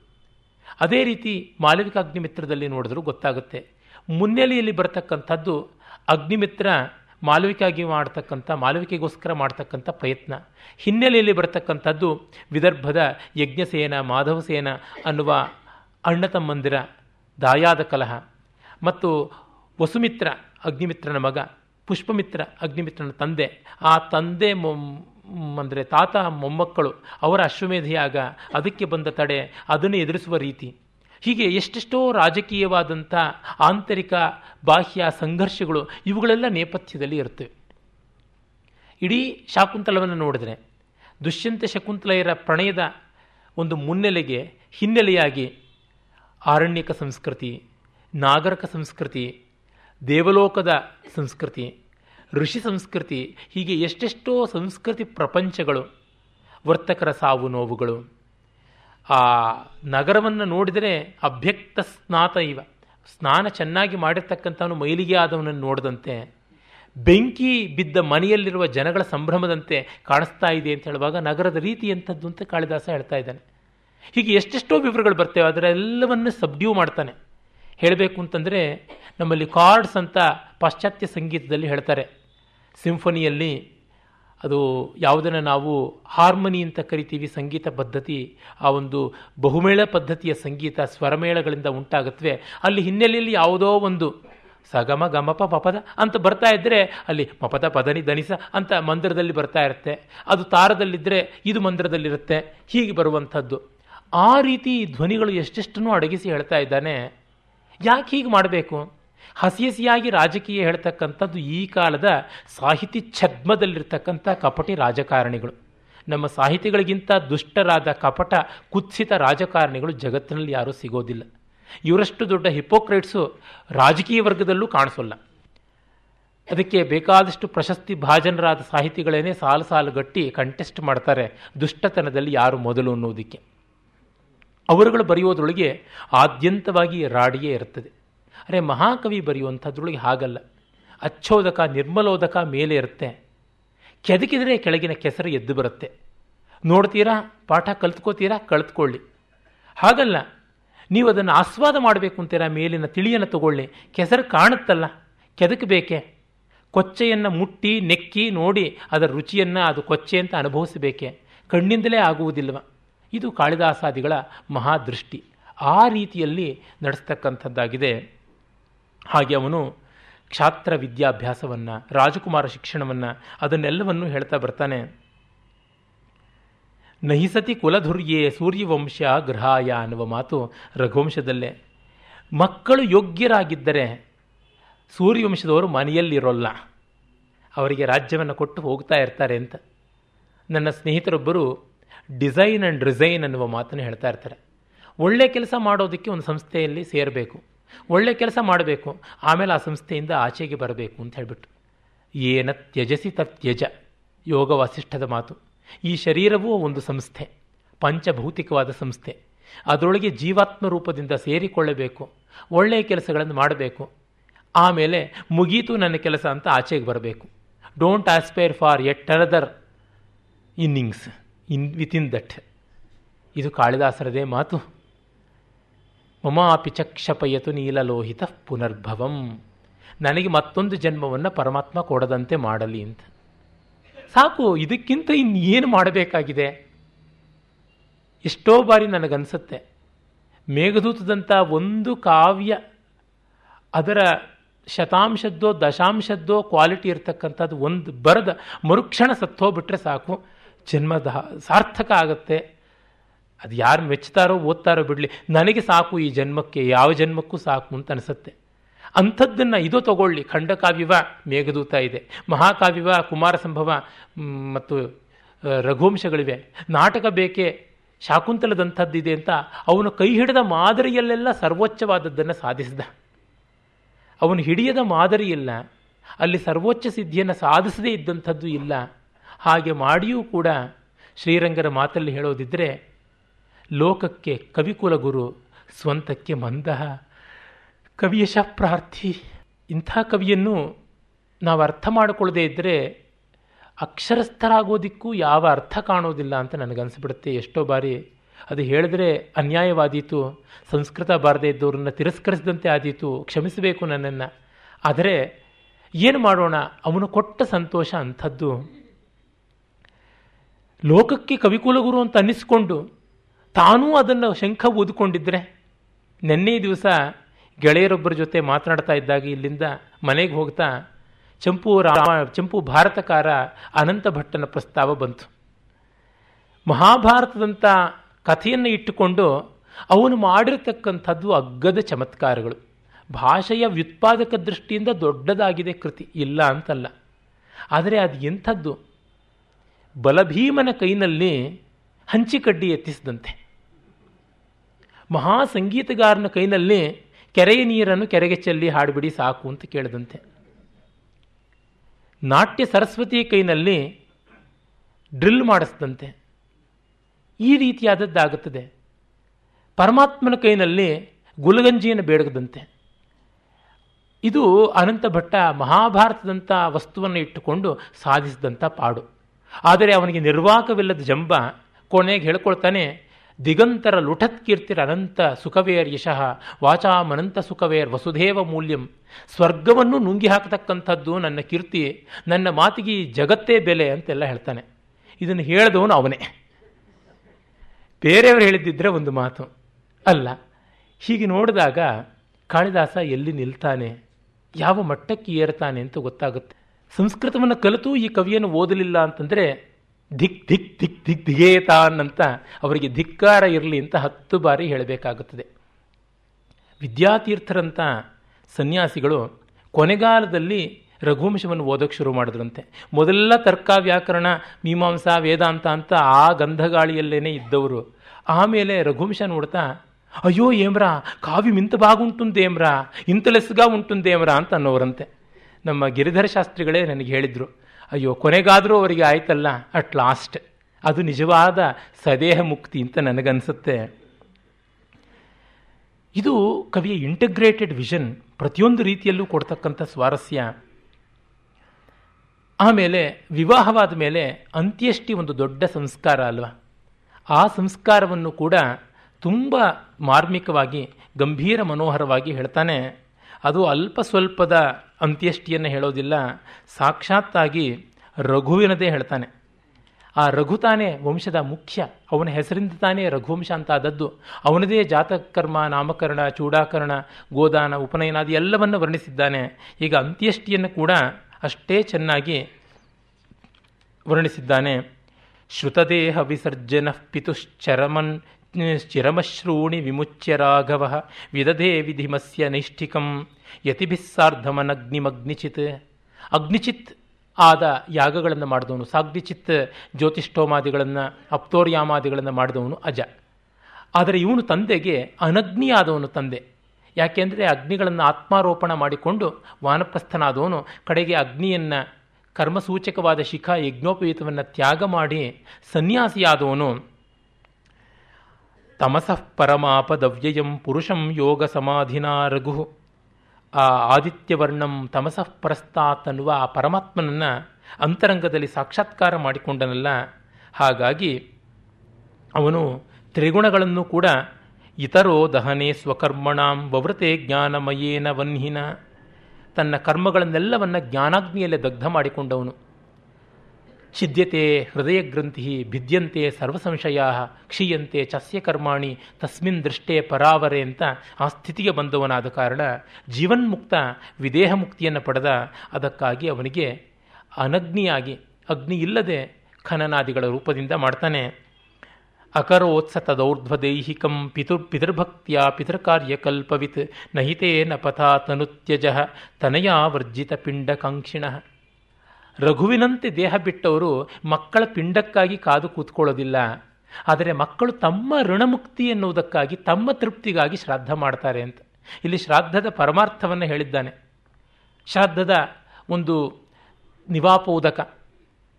ಅದೇ ರೀತಿ ಮಾಲವಿಕ ಅಗ್ನಿಮಿತ್ರದಲ್ಲಿ ನೋಡಿದ್ರೂ ಗೊತ್ತಾಗುತ್ತೆ. ಮುನ್ನೆಲೆಯಲ್ಲಿ ಬರತಕ್ಕಂಥದ್ದು ಅಗ್ನಿಮಿತ್ರ ಮಾಲವಿಕಾಗಿ ಮಾಡ್ತಕ್ಕಂಥ, ಮಾಲವಿಕೆಗೋಸ್ಕರ ಮಾಡ್ತಕ್ಕಂಥ ಪ್ರಯತ್ನ. ಹಿನ್ನೆಲೆಯಲ್ಲಿ ಬರತಕ್ಕಂಥದ್ದು ವಿದರ್ಭದ ಯಜ್ಞಸೇನ, ಮಾಧವಸೇನ ಅನ್ನುವ ಅಣ್ಣ ತಮ್ಮಂದಿರ ದಾಯಾದ ಕಲಹ. ಮತ್ತು ವಸುಮಿತ್ರ ಅಗ್ನಿಮಿತ್ರನ ಮಗ, ಪುಷ್ಪಮಿತ್ರ ಅಗ್ನಿಮಿತ್ರನ ತಂದೆ. ಆ ತಂದೆ ಅಂದರೆ ತಾತ, ಮೊಮ್ಮಕ್ಕಳು ಅವರ ಅಶ್ವಮೇಧಿಯಾಗ ಅದಕ್ಕೆ ಬಂದ ತಡೆ ಅದನ್ನು ಎದುರಿಸುವ ರೀತಿ. ಹೀಗೆ ಎಷ್ಟೆಷ್ಟೋ ರಾಜಕೀಯವಾದಂಥ ಆಂತರಿಕ ಬಾಹ್ಯ ಸಂಘರ್ಷಗಳು ಇವುಗಳೆಲ್ಲ ನೇಪಥ್ಯದಲ್ಲಿ ಇರುತ್ತವೆ ಇಡೀ ಶಾಕುಂತಲವನ್ನು ನೋಡಿದರೆ ದುಷ್ಯಂತ ಶಕುಂತಲೆಯರ ಪ್ರಣಯದ ಒಂದು ಮುನ್ನೆಲೆಗೆ ಹಿನ್ನೆಲೆಯಾಗಿ ಆರಣ್ಯಕ ಸಂಸ್ಕೃತಿ, ನಾಗರಿಕ ಸಂಸ್ಕೃತಿ, ದೇವಲೋಕದ ಸಂಸ್ಕೃತಿ, ಋಷಿ ಸಂಸ್ಕೃತಿ ಹೀಗೆ ಎಷ್ಟೆಷ್ಟೋ ಸಂಸ್ಕೃತಿ ಪ್ರಪಂಚಗಳು ವರ್ತಕರ ಸಾವು ನೋವುಗಳು. ಆ ನಗರವನ್ನು ನೋಡಿದರೆ ಅಭ್ಯಕ್ತ ಸ್ನಾತ ಇವ. ಸ್ನಾನ ಚೆನ್ನಾಗಿ ಮಾಡಿರ್ತಕ್ಕಂಥವನು ಮೈಲಿಗೆ ಆದವನನ್ನು ನೋಡಿದಂತೆ, ಬೆಂಕಿ ಬಿದ್ದ ಮನೆಯಲ್ಲಿರುವ ಜನಗಳ ಸಂಭ್ರಮದಂತೆ ಕಾಣಿಸ್ತಾ ಇದೆ ಅಂತ ಹೇಳುವಾಗ ನಗರದ ರೀತಿ ಎಂಥದ್ದು ಅಂತ ಕಾಳಿದಾಸ ಹೇಳ್ತಾ ಇದ್ದಾನೆ. ಹೀಗೆ ಎಷ್ಟೆಷ್ಟೋ ವಿವರಗಳು ಬರ್ತೇವೆ ಅದರೆಲ್ಲವನ್ನು ಸಬ್ಡ್ಯೂ ಮಾಡ್ತಾನೆ. ಹೇಳಬೇಕು ಅಂತಂದರೆ ನಮ್ಮಲ್ಲಿ ಕಾರ್ಡ್ಸ್ ಅಂತ ಪಾಶ್ಚಾತ್ಯ ಸಂಗೀತದಲ್ಲಿ ಹೇಳ್ತಾರೆ. ಸಿಂಫನಿಯಲ್ಲಿ ಅದು ಯಾವುದನ್ನು ನಾವು ಹಾರ್ಮನಿ ಅಂತ ಕರಿತೀವಿ, ಸಂಗೀತ ಪದ್ಧತಿ, ಆ ಒಂದು ಬಹುಮೇಳ ಪದ್ಧತಿಯ ಸಂಗೀತ, ಸ್ವರಮೇಳಗಳಿಂದ ಉಂಟಾಗತ್ವೆ ಅಲ್ಲಿ ಹಿನ್ನೆಲೆಯಲ್ಲಿ ಯಾವುದೋ ಒಂದು ಸಗಮ, ಗಮಪ ಪಪದ ಅಂತ ಬರ್ತಾ ಇದ್ದರೆ ಅಲ್ಲಿ ಮಪದ, ಪದನಿ, ದನಿಸ ಅಂತ ಮಂದಿರದಲ್ಲಿ ಬರ್ತಾ ಇರುತ್ತೆ. ಅದು ತಾರದಲ್ಲಿದ್ದರೆ ಇದು ಮಂದಿರದಲ್ಲಿರುತ್ತೆ. ಹೀಗೆ ಬರುವಂಥದ್ದು. ಆ ರೀತಿ ಧ್ವನಿಗಳು ಎಷ್ಟೆಷ್ಟನ್ನು ಅಡಗಿಸಿ ಹೇಳ್ತಾ ಇದ್ದಾನೆ. ಯಾಕೆ ಹೀಗೆ ಮಾಡಬೇಕು? ಹಸಿ ಹಸಿಯಾಗಿ ರಾಜಕೀಯ ಹೇಳ್ತಕ್ಕಂಥದ್ದು ಈ ಕಾಲದ ಸಾಹಿತಿ ಛದ್ಮದಲ್ಲಿರ್ತಕ್ಕಂಥ ಕಪಟಿ ರಾಜಕಾರಣಿಗಳು. ನಮ್ಮ ಸಾಹಿತಿಗಳಿಗಿಂತ ದುಷ್ಟರಾದ ಕಪಟ, ಕುತ್ಸಿತ ರಾಜಕಾರಣಿಗಳು ಜಗತ್ತಿನಲ್ಲಿ ಯಾರೂ ಸಿಗೋದಿಲ್ಲ. ಇವರಷ್ಟು ದೊಡ್ಡ ಹಿಪೋಕ್ರೇಟ್ಸು ರಾಜಕೀಯ ವರ್ಗದಲ್ಲೂ ಕಾಣಿಸೋಲ್ಲ. ಅದಕ್ಕೆ ಬೇಕಾದಷ್ಟು ಪ್ರಶಸ್ತಿ ಭಾಜನರಾದ ಸಾಹಿತಿಗಳೇನೇ ಸಾಲು ಸಾಲು ಗಟ್ಟಿ ಕಂಟೆಸ್ಟ್ ಮಾಡ್ತಾರೆ ದುಷ್ಟತನದಲ್ಲಿ ಯಾರು ಮೊದಲು ಅನ್ನೋದಕ್ಕೆ. ಅವರುಗಳು ಬರೆಯೋದ್ರೊಳಗೆ ಆದ್ಯಂತವಾಗಿ ರಾಡಿಯೇ ಇರ್ತದೆ. ಅರೆ ಮಹಾಕವಿ ಬರೆಯುವಂಥದ್ರೊಳಗೆ ಹಾಗಲ್ಲ. ಅಚ್ಚೋದಕ, ನಿರ್ಮಲೋದಕ ಮೇಲೆ ಇರುತ್ತೆ. ಕೆದಕಿದರೆ ಕೆಳಗಿನ ಕೆಸರು ಎದ್ದು ಬರುತ್ತೆ. ನೋಡ್ತೀರಾ, ಪಾಠ ಕಲ್ತ್ಕೋತೀರಾ ಕಲ್ತ್ಕೊಳ್ಳಿ ಹಾಗಲ್ಲ, ನೀವು ಅದನ್ನು ಆಸ್ವಾದ ಮಾಡಬೇಕು ಅಂತೀರಾ, ಮೇಲಿನ ತಿಳಿಯನ್ನು ತಗೊಳ್ಳಿ. ಕೆಸರು ಕಾಣುತ್ತಲ್ಲ, ಕೆದಕಬೇಕೆ? ಕೊಚ್ಚೆಯನ್ನು ಮುಟ್ಟಿ, ನೆಕ್ಕಿ ನೋಡಿ, ಅದರ ರುಚಿಯನ್ನು, ಅದು ಕೊಚ್ಚೆ ಅಂತ ಅನುಭವಿಸಬೇಕೆ? ಕಣ್ಣಿಂದಲೇ ಆಗುವುದಿಲ್ಲವ ಇದು ಕಾಳಿದಾಸಾದಿಗಳ ಮಹಾದೃಷ್ಟಿ. ಆ ರೀತಿಯಲ್ಲಿ ನಡೆಸ್ತಕ್ಕಂಥದ್ದಾಗಿದೆ. ಹಾಗೆ ಅವನು ಕ್ಷಾತ್ರ ವಿದ್ಯಾಭ್ಯಾಸವನ್ನು, ರಾಜಕುಮಾರ ಶಿಕ್ಷಣವನ್ನು, ಅದನ್ನೆಲ್ಲವನ್ನು ಹೇಳ್ತಾ ಬರ್ತಾನೆ. ನಹಿಸತಿ ಕುಲಧುರ್ಯೇ ಸೂರ್ಯವಂಶ ಗೃಹಾಯ ಅನ್ನುವ ಮಾತು ರಘುವಂಶದಲ್ಲೇ. ಮಕ್ಕಳು ಯೋಗ್ಯರಾಗಿದ್ದರೆ ಸೂರ್ಯವಂಶದವರು ಮನೆಯಲ್ಲಿರೋಲ್ಲ. ಅವರಿಗೆ ರಾಜ್ಯವನ್ನು ಕೊಟ್ಟು ಹೋಗ್ತಾ ಇರ್ತಾರೆ ಅಂತ. ನನ್ನ ಸ್ನೇಹಿತರೊಬ್ಬರು ಡಿಸೈನ್ ಆ್ಯಂಡ್ ರಿಸೈನ್ ಅನ್ನುವ ಮಾತನ್ನು ಹೇಳ್ತಾ ಇರ್ತಾರೆ. ಒಳ್ಳೆ ಕೆಲಸ ಮಾಡೋದಕ್ಕೆ ಒಂದು ಸಂಸ್ಥೆಯಲ್ಲಿ ಸೇರಬೇಕು. ಒಳ್ಳೆ ಕೆಲಸ ಮಾಡಬೇಕು, ಆಮೇಲೆ ಆ ಸಂಸ್ಥೆಯಿಂದ ಆಚೆಗೆ ಬರಬೇಕು ಅಂತ ಹೇಳಿಬಿಟ್ಟು ಏನ ತ್ಯಜಸಿ ತತ್ಯಜ ಯೋಗ ವಾಸಿಷ್ಠದ ಮಾತು. ಈ ಶರೀರವೂ ಒಂದು ಸಂಸ್ಥೆ, ಪಂಚಭೌತಿಕವಾದ ಸಂಸ್ಥೆ. ಅದರೊಳಗೆ ಜೀವಾತ್ಮ ರೂಪದಿಂದ ಸೇರಿಕೊಳ್ಳಬೇಕು ಒಳ್ಳೆಯ ಕೆಲಸಗಳನ್ನು ಮಾಡಬೇಕು. ಆಮೇಲೆ ಮುಗೀತು ನನ್ನ ಕೆಲಸ ಅಂತ ಆಚೆಗೆ ಬರಬೇಕು. Don't aspire for at another innings in within that ಇದು ಕಾಳಿದಾಸರದೇ ಮಾತು. ಮಮಾಪಿ ಚಕ್ಷಪಯತು ನೀಲಲೋಹಿತ ಪುನರ್ಭವಂ. ನನಗೆ ಮತ್ತೊಂದು ಜನ್ಮವನ್ನು ಪರಮಾತ್ಮ ಕೊಡದಂತೆ ಮಾಡಲಿ ಅಂತ. ಸಾಕು, ಇದಕ್ಕಿಂತ ಇನ್ನೇನು ಮಾಡಬೇಕಾಗಿದೆ? ಎಷ್ಟೋ ಬಾರಿ ನನಗನ್ಸುತ್ತೆ. ಮೇಘದೂತದಂಥ ಒಂದು ಕಾವ್ಯ, ಅದರ ಶತಾಂಶದ್ದೋ, ದಶಾಂಶದ್ದೋ ಕ್ವಾಲಿಟಿ ಇರ್ತಕ್ಕಂಥದ್ದು ಒಂದು ಬರದ ಮರುಕ್ಷಣ ಸತ್ತೋಗ್ಬಿಟ್ರೆ ಸಾಕು. ಜನ್ಮದ ಸಾರ್ಥಕ ಆಗುತ್ತೆ. ಅದು ಯಾರು ಮೆಚ್ತಾರೋ ಓದ್ತಾರೋ ಬಿಡಲಿ, ನನಗೆ ಸಾಕು ಈ ಜನ್ಮಕ್ಕೆ, ಯಾವ ಜನ್ಮಕ್ಕೂ ಸಾಕು ಅಂತ ಅನಿಸುತ್ತೆ. ಅಂಥದ್ದನ್ನು ಇದು ತಗೊಳ್ಳಿ. ಖಂಡಕಾವ್ಯವ ಮೇಘದೂತ ಇದೆ, ಮಹಾಕಾವ್ಯವ ಕುಮಾರ ಸಂಭವ ಮತ್ತು ರಘುವಂಶಗಳಿವೆ. ನಾಟಕ ಬೇಕೆ ಶಾಕುಂತಲದಂಥದ್ದಿದೆ ಅಂತ ಅವನು ಕೈ ಹಿಡಿದ ಮಾದರಿಯಲ್ಲೆಲ್ಲ ಸರ್ವೋಚ್ಚವಾದದ್ದನ್ನು ಸಾಧಿಸಿದ. ಅವನು ಹಿಡಿಯದ ಮಾದರಿಯಲ್ಲ, ಅಲ್ಲಿ ಸರ್ವೋಚ್ಚ ಸಿದ್ಧಿಯನ್ನು ಸಾಧಿಸದೇ ಇದ್ದಂಥದ್ದು ಇಲ್ಲ. ಹಾಗೆ ಮಾಡಿಯೂ ಕೂಡ ಶ್ರೀರಂಗರ ಮಾತಲ್ಲಿ ಹೇಳೋದಿದ್ದರೆ ಲೋಕಕ್ಕೆ ಕವಿಕುಲ ಗುರು ಸ್ವಂತಕ್ಕೆ ಮಂದಹ. ಕವಿಯಶ ಪ್ರಾರ್ಥಿ. ಇಂಥ ಕವಿಯನ್ನು ನಾವು ಅರ್ಥ ಮಾಡಿಕೊಳ್ಳದೇ ಇದ್ದರೆ ಅಕ್ಷರಸ್ಥರಾಗೋದಿಕ್ಕೂ ಯಾವ ಅರ್ಥ ಕಾಣೋದಿಲ್ಲ ಅಂತ ನನಗನ್ಸಿಬಿಡುತ್ತೆ. ಎಷ್ಟೋ ಬಾರಿ ಅದು ಹೇಳಿದ್ರೆ ಅನ್ಯಾಯವಾದೀತು, ಸಂಸ್ಕೃತ ಬಾರದೇ ಇದ್ದವ್ರನ್ನ ತಿರಸ್ಕರಿಸಿದಂತೆ ಆದೀತು, ಕ್ಷಮಿಸಬೇಕು ನನ್ನನ್ನು. ಆದರೆ ಏನು ಮಾಡೋಣ? ಅವನು ಕೊಟ್ಟ ಸಂತೋಷ ಅಂಥದ್ದು. ಲೋಕಕ್ಕೆ ಕವಿಕುಲಗುರು ಅಂತ ಅನ್ನಿಸ್ಕೊಂಡು ತಾನೂ ಅದನ್ನು ಶಂಖ ಊದಿಕೊಂಡಿದ್ರೆ ನೆನ್ನೆ ದಿವಸ ಗೆಳೆಯರೊಬ್ಬರ ಜೊತೆ ಮಾತನಾಡ್ತಾ ಇದ್ದಾಗ ಇಲ್ಲಿಂದ ಮನೆಗೆ ಹೋಗ್ತಾ ಚಂಪು ರಾಮ, ಚಂಪು ಭಾರತಕಾರ ಅನಂತ ಭಟ್ಟನ ಪ್ರಸ್ತಾವ ಬಂತು. ಮಹಾಭಾರತದಂಥ ಕಥೆಯನ್ನು ಇಟ್ಟುಕೊಂಡು ಅವನು ಮಾಡಿರತಕ್ಕಂಥದ್ದು ಅಗ್ಗದ ಚಮತ್ಕಾರಗಳು. ಭಾಷೆಯ ವ್ಯುತ್ಪಾದಕ ದೃಷ್ಟಿಯಿಂದ ದೊಡ್ಡದಾಗಿದೆ ಕೃತಿ, ಇಲ್ಲ ಅಂತಲ್ಲ. ಆದರೆ ಅದು ಎಂಥದ್ದು? ಬಲಭೀಮನ ಕೈನಲ್ಲಿ ಹಂಚಿಕಡ್ಡಿ ಎತ್ತಿಸಿದಂತೆ. ಮಹಾ ಸಂಗೀತಗಾರನ ಕೈನಲ್ಲಿ ಕೆರೆಯ ನೀರನ್ನು ಕೆರೆಗೆ ಚೆಲ್ಲಿ ಹಾಡಿಬಿಡಿ ಸಾಕು ಅಂತ ಕೇಳಿದಂತೆ. ನಾಟ್ಯ ಸರಸ್ವತಿ ಕೈನಲ್ಲಿ ಡ್ರಿಲ್ ಮಾಡಿಸ್ದಂತೆ. ಈ ರೀತಿಯಾದದ್ದಾಗುತ್ತದೆ. ಪರಮಾತ್ಮನ ಕೈನಲ್ಲಿ ಗುಲಗಂಜಿಯನ್ನು ಬೇಡಗದಂತೆ. ಇದು ಅನಂತ ಭಟ್ಟ ಮಹಾಭಾರತದಂಥ ವಸ್ತುವನ್ನು ಇಟ್ಟುಕೊಂಡು ಸಾಧಿಸಿದಂಥ ಪಾಡು. ಆದರೆ ಅವನಿಗೆ ನಿರ್ವಾಕವಿಲ್ಲದ ಜಂಬ ಕೊನೆಗೆ ಹೇಳ್ಕೊಳ್ತಾನೆ ದಿಗಂತರ ಲುಠತ್ಕೀರ್ತಿರ ಅನಂತ ಸುಖವೇರ್ ಯಶಃ ವಾಚಾಮನಂತ ಸುಖವೇರ್ ವಸುಧೇವ ಮೂಲ್ಯಂ. ಸ್ವರ್ಗವನ್ನು ನುಂಗಿ ಹಾಕತಕ್ಕಂಥದ್ದು ನನ್ನ ಕೀರ್ತಿ ನನ್ನ ಮಾತಿಗೆ ಜಗತ್ತೇ ಬೆಲೆ ಅಂತೆಲ್ಲ ಹೇಳ್ತಾನೆ. ಇದನ್ನು ಹೇಳಿದವನು ಅವನೇ. ಬೇರೆಯವರು ಹೇಳಿದ್ದಿದ್ರೆ ಒಂದು ಮಾತು. ಅಲ್ಲ, ಹೀಗೆ ನೋಡಿದಾಗ ಕಾಳಿದಾಸ ಎಲ್ಲಿ ನಿಲ್ತಾನೆ, ಯಾವ ಮಟ್ಟಕ್ಕೆ ಏರ್ತಾನೆ ಅಂತ ಗೊತ್ತಾಗುತ್ತೆ. ಸಂಸ್ಕೃತವನ್ನು ಕಲಿತು ಈ ಕವಿಯನ್ನು ಓದಲಿಲ್ಲ ಅಂತಂದರೆ ಧಿಕ್ ಧಿಕ್ ಧಿಕ್ ಧಿಕ್ ಧಿಗೇತಾನ್ ಅಂತ ಅವರಿಗೆ ಧಿಕ್ಕಾರ ಇರಲಿ ಅಂತ ಹತ್ತು ಬಾರಿ ಹೇಳಬೇಕಾಗುತ್ತದೆ. ವಿದ್ಯಾತೀರ್ಥರಂಥ ಸನ್ಯಾಸಿಗಳು ಕೊನೆಗಾಲದಲ್ಲಿ ರಘುವಂಶವನ್ನು ಓದೋಕ್ಕೆ ಶುರು ಮಾಡಿದ್ರಂತೆ. ಮೊದಲೆಲ್ಲ ತರ್ಕ ವ್ಯಾಕರಣ ಮೀಮಾಂಸಾ, ವೇದಾಂತ ಅಂತ ಆ ಗಂಧಗಾಳಿಯಲ್ಲೇ ಇದ್ದವರು. ಆಮೇಲೆ ರಘುವಂಶ ನೋಡ್ತಾ, ಅಯ್ಯೋ ಏಮ್ರಾ ಕಾವ್ಯ ಇಂತ ಬಾಗುಂಟುಂದೇಮ್ರಾ ಇಂತ ಲೆಸ್ಗ ಉಂಟುಂದೇಮ್ರಾ ಅಂತ ಅನ್ನೋರಂತೆ. ನಮ್ಮ ಗಿರಿಧರ ಶಾಸ್ತ್ರಿಗಳೇ ನನಗೆ ಹೇಳಿದರು ಅಯ್ಯೋ, ಕೊನೆಗಾದರೂ ಅವರಿಗೆ ಆಯ್ತಲ್ಲ ಅಟ್ ಲಾಸ್ಟ್ ಅದು ನಿಜವಾದ ಸದೇಹ ಮುಕ್ತಿ ಅಂತ ನನಗನ್ಸುತ್ತೆ. ಇದು ಕವಿಯ ಇಂಟಗ್ರೇಟೆಡ್ ವಿಷನ್ ಪ್ರತಿಯೊಂದು ರೀತಿಯಲ್ಲೂ ಕೊಡ್ತಕ್ಕಂಥ ಸ್ವಾರಸ್ಯ. ಆಮೇಲೆ, ವಿವಾಹವಾದ ಮೇಲೆ ಅಂತ್ಯಷ್ಟಿ ಒಂದು ದೊಡ್ಡ ಸಂಸ್ಕಾರ ಅಲ್ವಾ? ಆ ಸಂಸ್ಕಾರವನ್ನು ಕೂಡ ತುಂಬ ಮಾರ್ಮಿಕವಾಗಿ, ಗಂಭೀರ ಮನೋಹರವಾಗಿ ಹೇಳ್ತಾನೆ. ಅದು ಅಲ್ಪ ಸ್ವಲ್ಪದ ಅಂತ್ಯಷ್ಟಿಯನ್ನು ಹೇಳೋದಿಲ್ಲ. ಸಾಕ್ಷಾತ್ತಾಗಿ ರಘುವಿನದೇ ಹೇಳ್ತಾನೆ. ಆ ರಘು ತಾನೇ ವಂಶದ ಮುಖ್ಯ. ಅವನ ಹೆಸರಿಂದ ತಾನೇ ರಘುವಂಶ ಅಂತ ಆದದ್ದು. ಅವನದೇ ಜಾತಕರ್ಮ, ನಾಮಕರಣ, ಚೂಡಾಕರಣ, ಗೋದಾನ, ಉಪನಯನಾದಿ ಎಲ್ಲವನ್ನು ವರ್ಣಿಸಿದ್ದಾನೆ. ಈಗ ಅಂತ್ಯಷ್ಟಿಯನ್ನು ಕೂಡ ಅಷ್ಟೇ ಚೆನ್ನಾಗಿ ವರ್ಣಿಸಿದ್ದಾನೆ. ಶ್ರುತದೇಹ ವಿಸರ್ಜನ ಪಿತುಶ್ಚರಮನ್ ಚಿರಮಶ್ರೂಣಿ ವಿಮುಚ್ಯ ರಾಘವ ವಿದಧೇ ವಿಧಿಮಸ್ಯ ನೈಷ್ಠಿಕಂ. ಯತಿಭಿಸ್ಸಾರ್ಧಮನಗ್ನಿಮಗ್ನಿಚಿತ್ ಅಗ್ನಿಚಿತ್ ಆದ ಯಾಗಗಳನ್ನು ಮಾಡಿದವನು. ಸಾಗ್ನಿಚಿತ್ ಜ್ಯೋತಿಷ್ಠೋಮಾದಿಗಳನ್ನು, ಅಪ್ತೋರ್ಯಾಮಾದಿಗಳನ್ನು ಮಾಡಿದವನು ಅಜ. ಆದರೆ ಇವನು ತಂದೆಗೆ ಅನಗ್ನಿಯಾದವನು ತಂದೆ. ಯಾಕೆಂದರೆ ಅಗ್ನಿಗಳನ್ನು ಆತ್ಮಾರೋಪಣ ಮಾಡಿಕೊಂಡು ವಾನಪ್ರಸ್ಥನಾದವನು ಕಡೆಗೆ ಅಗ್ನಿಯನ್ನು ಕರ್ಮಸೂಚಕವಾದ ಶಿಖಾ ಯಜ್ಞೋಪಯುತವನ್ನು ತ್ಯಾಗ ಮಾಡಿ ಸನ್ಯಾಸಿಯಾದವನು. ತಮಸಃ ಪರಮಾಪದವ್ಯಯಂ ಪುರುಷಂ ಯೋಗ ಸಮಾಧಿನಾ ರಘು. ಆ ಆದಿತ್ಯವರ್ಣಂ ತಮಸಃ ಪರಸ್ತಾತ್ ಅನ್ನುವ ಆ ಪರಮಾತ್ಮನನ್ನು ಅಂತರಂಗದಲ್ಲಿ ಸಾಕ್ಷಾತ್ಕಾರ ಮಾಡಿಕೊಂಡನಲ್ಲ. ಹಾಗಾಗಿ ಅವನು ತ್ರಿಗುಣಗಳನ್ನು ಕೂಡ ಇತರೋ ದಹನೆ ಸ್ವಕರ್ಮಣಾಂ ವವೃತೆ ಜ್ಞಾನಮಯೇನ ವನ್ಹಿನ. ತನ್ನ ಕರ್ಮಗಳನ್ನೆಲ್ಲವನ್ನ ಜ್ಞಾನಾಗ್ನಿಯಲ್ಲೇ ದಗ್ಧ ಮಾಡಿಕೊಂಡವನು. ಛಿದ್ಯತೆ ಹೃದಯ ಗ್ರಂಥಿ ಭಿದ್ಯಂತೆ ಸರ್ವಸಂಶಯ, ಕ್ಷೀಯಂತೆ ಚಸ್ಯ ಕರ್ಮಾಣಿ, ತಸ್ಮಿನ್ ದೃಷ್ಟೇ ಪರಾವರೆ ಅಂತ ಆ ಸ್ಥಿತಿಗೆ ಬಂದವನಾದ ಕಾರಣ ಜೀವನ್ಮುಕ್ತ ವಿದೇಹ ಮುಕ್ತಿಯನ್ನು ಪಡೆದ. ಅದಕ್ಕಾಗಿ ಅವನಿಗೆ ಅನಗ್ನಿಯಾಗಿ ಅಗ್ನಿ ಇಲ್ಲದೆ ಖನನಾದಿಗಳ ರೂಪದಿಂದ ಮಾಡ್ತಾನೆ. ಅಕರೋತ್ಸ ತದೌರ್ಧ್ವದೈಹಿಕಂ ಪಿತುರ್ ಪಿತೃಭಕ್ತಿಯ ಪಿತೃಕಾರ್ಯಕಲ್ಪವಿತ್ ನಹಿತೇನ ಪಥಾ ತನುತ್ಯಜ ತನಯ ವರ್ಜಿತ ಪಿಂಡಕಾಂಕ್ಷಿಣ ರಘುವಿನಂತೆ ದೇಹ ಬಿಟ್ಟವರು ಮಕ್ಕಳ ಪಿಂಡಕ್ಕಾಗಿ ಕಾದು ಕೂತ್ಕೊಳ್ಳೋದಿಲ್ಲ. ಆದರೆ ಮಕ್ಕಳು ತಮ್ಮ ಋಣಮುಕ್ತಿ ಎನ್ನುವುದಕ್ಕಾಗಿ, ತಮ್ಮ ತೃಪ್ತಿಗಾಗಿ ಶ್ರಾದ್ದ ಮಾಡ್ತಾರೆ ಅಂತ. ಇಲ್ಲಿ ಶ್ರಾದ್ದದ ಪರಮಾರ್ಥವನ್ನು ಹೇಳಿದ್ದಾನೆ. ಶ್ರಾದ್ದದ ಒಂದು ನಿವಾಪೋದಕ.